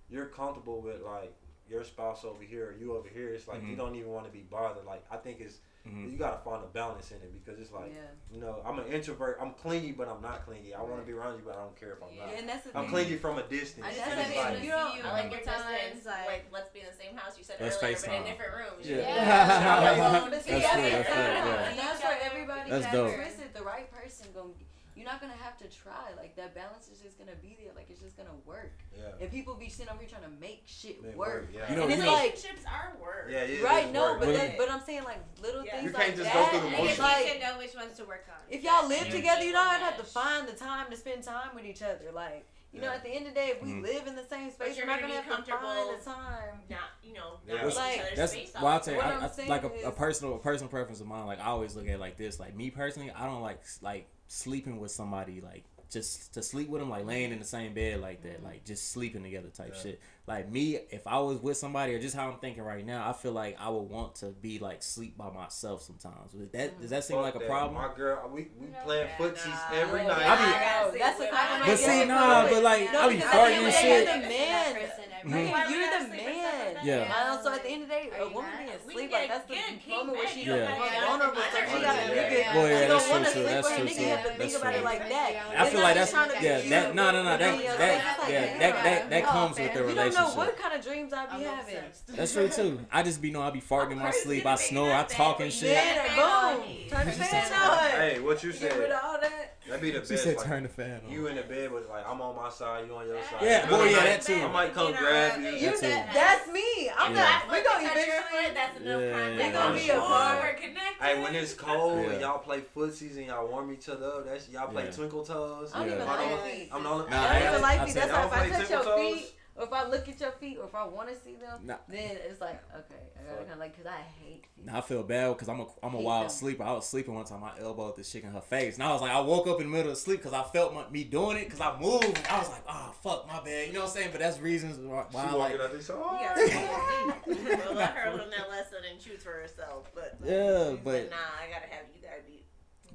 you're comfortable with like your spouse over here or you over here. It's like you Mhm. don't even want to be bothered. Like I think it's Mhm. you gotta find a balance in it because it's like Yeah. you know I'm an introvert. I'm clingy, but I'm not clingy. I want to be around you, but I don't care if I'm Yeah. not. And that's the I'm thing. clingy from a distance. I just That's and the haven't it's thing, been like, to you see don't- you I like your multiple times. Like, Like, let's be in the same house. You said Let's earlier, but in different rooms. Yeah. You Yeah. know? That's But see, That's that's that's thing. good, yeah. And that's where everybody That's got dope. twisted. The right person gonna you're not gonna have to try. Like that balance is just gonna be there. Like it's just gonna work. yeah. And people be sitting over here trying to make shit Make work. work, yeah. You know, and you it's know- like Relationships are work. Yeah, it right, no, work. but But- that, but I'm saying like little Yeah. things You like can't just that. go through the and I it's guess motions. you like can know which ones to work on. if y'all live Yeah. together, you don't Yeah. have to find the time to spend time with each other. Like you know, at the end of the day, if we Mhm. live in the same space, you're we're not gonna gonna be have to find the time. Not, you know, Yeah. not waste Like- That's space well, I'll all tell you, What I, I'm I, saying like a, a personal a personal preference of mine. Like I always look at it like this. Like me personally, I don't like like sleeping with somebody like just to sleep with them like laying in the same bed like that, mm-hmm. like just sleeping together type Yeah. shit. Like me, if I was with somebody or just how I'm thinking right now, I feel like I would want to be like sleep by myself sometimes. Does that does that seem Fuck like a that. problem? My girl, we we No, playing yeah, footsies nah. every Yeah, night. I be- I. That's the kind But see, yeah, nah, but like No, I be because farting and end shit. of the day, man. Mhm. Man, Why we you're the man. Yeah. So at the end of the day, a woman being We asleep, like that's the get a king moment where bed, she yeah. vulnerable. So she got a bed. nigga. Yeah. Well, yeah, that's don't true too. sleep That's true nigga. too. You have to think That's about it true. like that. I feel like that's trying yeah. That no no no that that yeah comes with the You don't know relationship. what kind of dreams I be I'm having. obsessed. That's true too. I just be know I be farting in my sleep. I snore. I that talk and shit. Yeah, Turn the fan boom. on. Turn the fan on. Hey, what you Get rid said? of all that. That'd be the best. She said like, turn the fan on. You in the bed with like I'm on my side, you on your side. Yeah, boy, know, yeah, that too. I might come grab you. You That's that, it. that's me. I'm Yeah. not. We gonna touch eventually. That's enough Yeah, contact. We gonna be Sure. apart. We're connected. Hey, when it's cold Yeah. and y'all play footsies and y'all warm each other up, that's y'all play Yeah. twinkle toes. I don't even like don't- feet. I'm the I don't even like I feet. That's why if I touch your toes? feet, or if I look at your feet, or if I want to see them, Nah. then it's like okay, I gotta kind of like because I hate feet. Now I feel bad because I'm a I'm a wild them. sleeper. I was sleeping one time. I elbowed this chick in her face, and I was like, I woke up in the middle of sleep because I felt my, me doing it because I moved. And I was like, oh fuck, my bad. You know what I'm saying? But that's reasons why, why I like. walking out there, so, You oh. gotta be well, let her learn that lesson and choose for herself. But Yeah, but- nah, I gotta have you. Gotta be.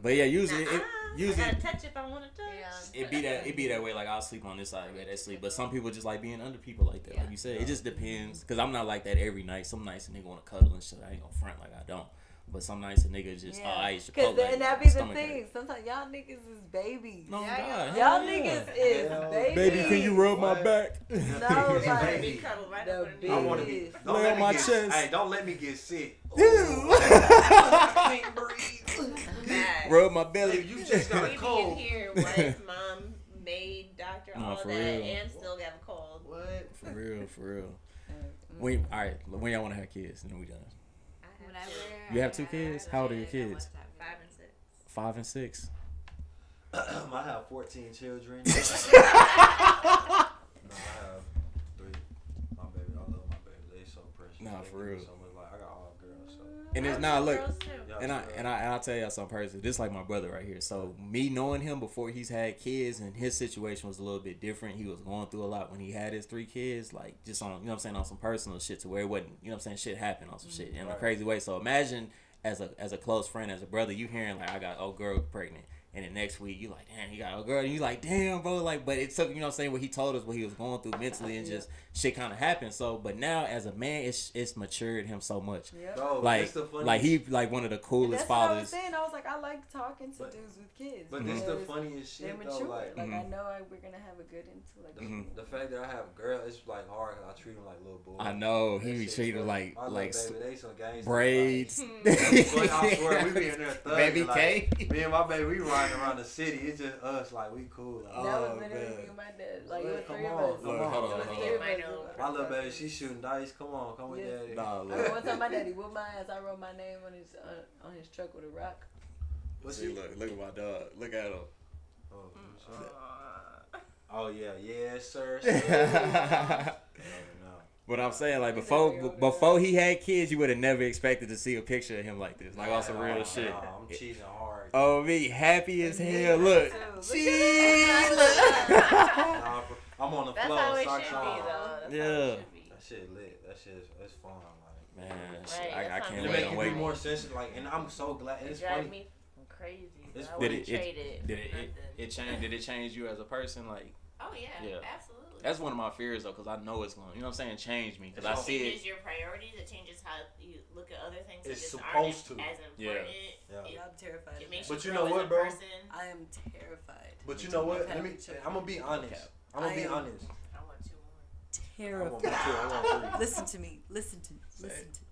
But yeah, usually Nah, it, I usually gotta touch if I want to touch. Yeah. it be that it be that way. Like I'll sleep on this side of bed, I sleep. But some people just like being under people like that. Like you said, it just depends. Cause I'm not like that every night. Some nights a nigga want to cuddle and shit. I ain't gonna front like I don't. But some nights a nigga just oh I used to Cause Chipotle. and that be the stomach thing. ache. Sometimes y'all niggas is babies. Oh, no Yeah, God, Y'all yeah. niggas is Hell babies. Baby, can you rub my back? No, Baby. like Be cuddled right the up big- I underneath. want to be. Don't Lay on my get, chest. Hey, don't let me get sick. Ew. I can't breathe. Bad. Rub my belly. If you just got a be in cold. here, wife, mom, maid, doctor, No, all for that, real. and still got a cold. What? For real, for real. When all right, when y'all want to have kids, and then we done. I have Whenever two. You have two kids? How old are your a kid, I kids? want to have Five and six. Five and six. I have 14 children. no, I have three. My baby, I love my baby. They so precious. Nah, They for give me real. So much, like, I got all girls, so. And it's have not two look. girls, too. And I and. I and I'll tell y'all some person. This like my brother right here. So me knowing him before he's had kids and his situation was a little bit different. He was going through a lot when he had his three kids, like just on you know what I'm saying on some personal shit to where it wasn't you know what I'm saying shit happened on some shit mm-hmm. in a crazy way. So imagine as a as a close friend, as a brother, you hearing like I got old girl pregnant. And then next week you like, damn, he got a girl. And you like, damn, bro. Like, but it took, you know what I'm saying, what he told us, what he was going through mentally and just shit kind of happened. So, but now as a man, it's it's matured him so much. Yep. Bro, Like, this the funny, like he like one of the And coolest that's what I was fathers. saying. I was like, I like talking to But- dudes with kids. But this the funniest They're shit mature. though. Like, Like, I mm-hmm. know I, we're gonna have a good into like. the, the fact that I have a girl, it's like hard 'cause I treat them like little boys. I know he be shit treated funny. like like baby, they some gangsters, braids. Like, I swear, we be in there thugging. Baby like, K. Me and my baby, we riding around the city. It's just us, like we cool. Like, Oh, that was literally man. me and my dad. Like it was come three of on, us. come on. hold on, hold on. of I us. know. My little baby, she shooting dice. Come on, come with Yes. daddy. Nah, look. one time my daddy whooped my ass. I wrote my name on his uh, on his truck with a rock. What's See, look, look at my dog. Look at him. Oh, sorry. oh yeah, yes sir. sir. no, But I'm saying, like before, a before he had kids, you would have never expected to see a picture of him like this, like on some real nah, shit. nah, I'm cheating hard. Oh me, happy as hell. Look, Look see, look. Nah, I'm on the That's floor, how it socks should be, though. That's Yeah. How it should be. That shit lit. That shit is it's fun. Like, Man, Right, I, I can't not it wait. make I'm you be more sensitive. Like, and I'm so glad. It It's drive funny. me crazy. It's- I Did wouldn't it- it- trade it. Did it, it, it changed? Did it change you as a person? Like Oh yeah, Yeah. absolutely. That's one of my fears though, because I know it's going. to You know what I'm saying? Change me, because I It's It changes your priorities. It changes how you look at other things. that It's just supposed to. as Yeah. important. Yeah. It, I'm terrified. it makes. But you you grow know what, a bro? person. I am terrified. But you know what? Let me. I'm gonna be honest. I'm gonna be honest. I want two more. I want Terrified. I want three. Listen to me. Listen to me. Listen to me.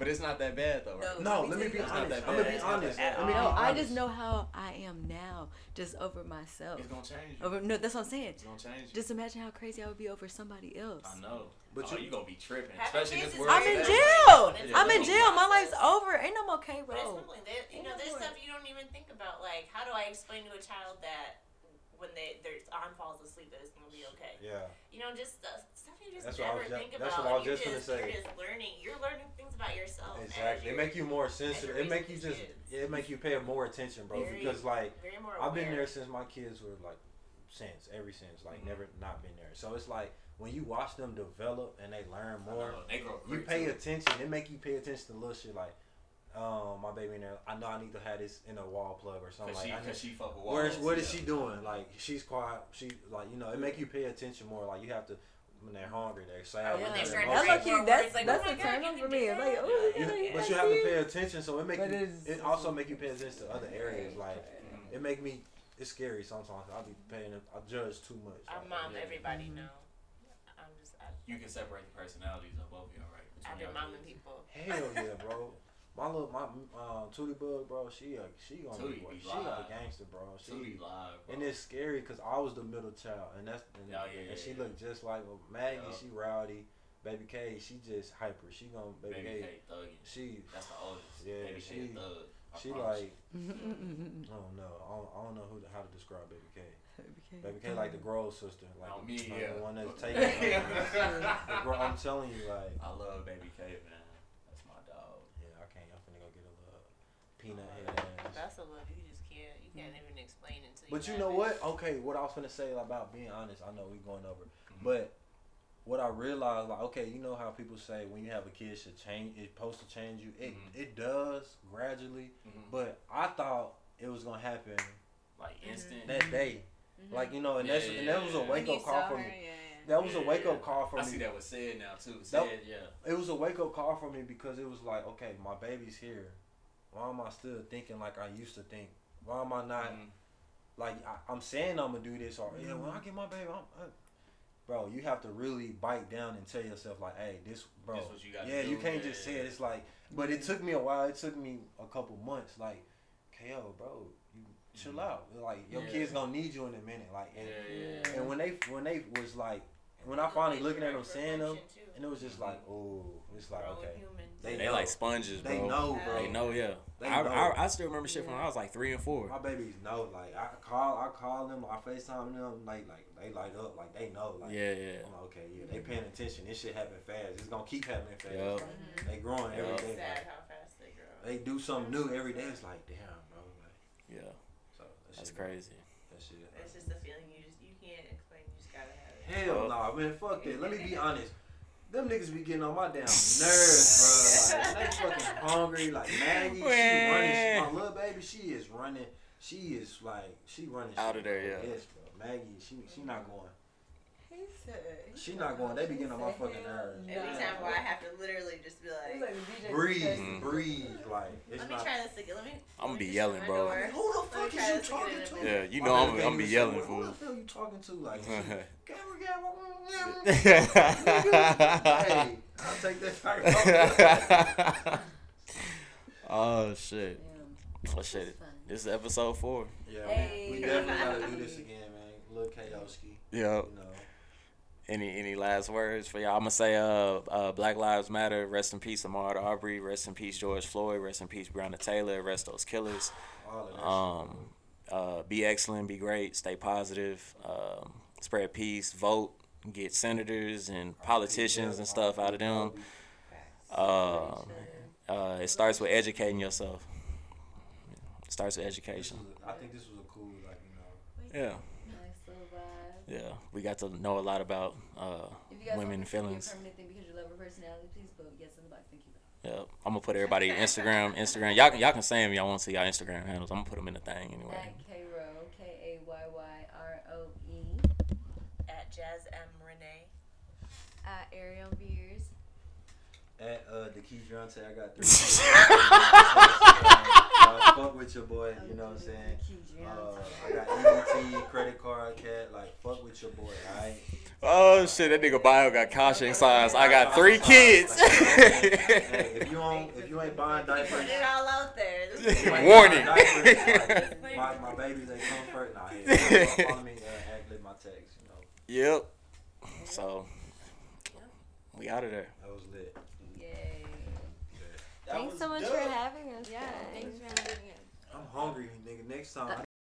I'm terrified. But it's not that bad though, right? No, No, let me be It's not honest. that I'm gonna be honest. that Let me. No, oh, I just know how I am now, just over myself. It's gonna change you. Over no, that's what I'm saying. It's gonna change you. Just imagine how crazy I would be over somebody else. I know. But But oh, you- you, gonna be tripping, especially this is world. I'm in jail. It's I'm in jail. My life's process. over. Ain't no more K But it's roll. humbling. There, you Ain't know, no there's more. stuff you don't even think about. Like, how do I explain to a child that when they their arm falls asleep that it's gonna be okay? Yeah. You know, just uh, stuff you just That's never was ju- think that's about. what I was you're just gonna say. You're just learning. You're learning things about yourself. Exactly. It make you more sensitive. It make you just. kids. It make you pay more attention, bro. Very- Because like I've been there since my kids were like, since ever since like Mhm. never not been there. So it's like when you watch them develop and they learn more, know, They grow you pay too. attention. It make you pay attention to little shit like, um, my baby in there. I know I need to have this in a wall plug or something Cause like. she, I cause need- she fuck with Where's walls, what is yeah. she doing? Like she's quiet. She like you know it make you pay attention more. Like you have to when they're hungry, they're sad. when when they they're. That's like Right. you. That's like, that's oh my a God, turn on for me. It's like, oh, Yeah, yeah, You- but you have to pay attention, so it make But you. It also make you pay attention to other areas. Like it make me it's scary sometimes. I'll be paying. I judge too much. I Like, mom yeah. everybody know. I'm just I, You can separate the personalities of both of y'all, right? I've Between been y'all momming people. Hell yeah, bro. My little my um Tootie Bug, bro. She a she gonna Tootie be, be she a gangster, bro. She Tootie live, bro. and it's scary because I was the middle child, and that's and, Oh, yeah, and she yeah. looked just like well, Maggie. Yeah. She rowdy. Baby K, she just hyper. She gonna baby, Baby K. K thugging. She That's the oldest. Yeah, Baby she- a thug. I she promise like I don't know. I don't, I don't know who to, how to describe Baby K. Baby K Baby K like the Grove sister, like, Oh, me, like yeah. the one that's taking. the Gro- I'm telling you, like I love Baby K, man. That's my dog. yeah, I can't. I'm finna go get a little peanut head ass. That's a love you just can't you can't mm-hmm. even explain it to But you know what? Okay, what I was gonna say about being honest, I know we're going over, mm-hmm. but what I realized, like, okay, you know how people say when you have a kid, should change, it's supposed to change you. It Mhm. it does gradually, Mhm. but I thought it was gonna happen Like mm-hmm. instant. that day, like you know, and that's and that was a wake up call saw for me. yeah, yeah. That was a wake yeah. up call for I me. see that was said now too. That- Said, yeah. It was a wake up call for me because it was like, okay, my baby's here. Why am I still thinking like I used to think? Why am I not? Mhm. like I, I'm saying I'm gonna do this or yeah when I get my baby I'm, I, bro you have to really bite down and tell yourself like hey this bro This what you gotta yeah you can't yeah, just say it it's like but it took me a while it took me a couple months like KO bro you chill Mhm. out like your Yeah. kids gonna need you in a minute like and, Yeah, yeah. and when they when they was like when I finally looking at them saying them and it was just like oh it's like okay They, They like sponges, bro. they know bro They know, yeah. They I, know. I, I still remember shit from when I was like three and four. My babies know, like I call, I call them, I Facetime them, like, like they light up, like they know, like Yeah, yeah. I'm like, okay, yeah, they paying attention. This shit happen fast. It's gonna keep happening fast. Yup. Like, they growing every Yup. day. Sad Like, how fast they grow. they do something new every day. It's like, damn, bro. Like, Yeah, so that that's shit, crazy. That shit. It's uh, just the feeling you just you can't explain. You just gotta have it. Hell no, nah, man. Fuck that. Let me be honest. Them niggas be getting on my damn nerves, bro. Like, they fucking hungry. Like Maggie, she running. She, my little baby, she is running. She is like, she running Out shit, of there, bro. yeah. Yes, bro. Maggie, she she not going. He said. She not going. They be getting on my fucking nerves. Every time where I have to literally just be like, like the DJ Breathe, Mhm. breathe. Like it's let me not. try this again. Let me. I'ma be yelling, bro. door. Who the fuck try is you talking to? Yeah, you know I'm, can't I'm be even yelling, say, Who the hell you talking to? Like, mm, mm, mm. hey, I'll take that back. oh shit. Oh shit. This is episode four. Yeah, Hey. we, we definitely gotta do this again, man. Lil Kayoski, Yeah. you know. Any any last words for y'all? I'm gonna say uh, uh Black Lives Matter. Rest in peace, Ahmaud Arbery. Rest in peace, George Floyd. Rest in peace, Breonna Taylor. Rest those killers. All of that. Um, uh, be excellent, be great, stay positive, um, spread peace, vote, get senators and politicians and stuff out of them. Um, uh, it starts with educating yourself. It starts with education. I think this was a cool, like you know. Yeah, Nice little vibe. Yeah. We got to know a lot about uh, If you guys women want feelings. a thing because you love her personality, please vote yes in the box. Thank you. Yeah, I'm gonna put everybody Instagram, Instagram. Y'all can y'all can say them. Y'all want to see y'all Instagram handles. I'm gonna put them in the thing anyway. At K Row, K A Y Y R O E. At Jazz M Renee. At Ariel Beers. At uh, the Key Drunte, I got three. uh, fuck with your boy, you know what I'm saying? Uh, I got EBT, credit card, cat, like, fuck with your boy, alright? Oh shit, that nigga bio got caution signs. I got three kids. Hey, if you ain't, if you ain't buying diapers, Put it all out there. This is if you ain't Warning. diapers, like, my, my babies ain't comfort. Nah, hey, follow me, uh, at Live my text, you know. yep. So we out of there. That was lit. Yay. That Thanks so much dope. for having us. Yeah, guys. thanks for having us. I'm hungry, nigga. Next time, I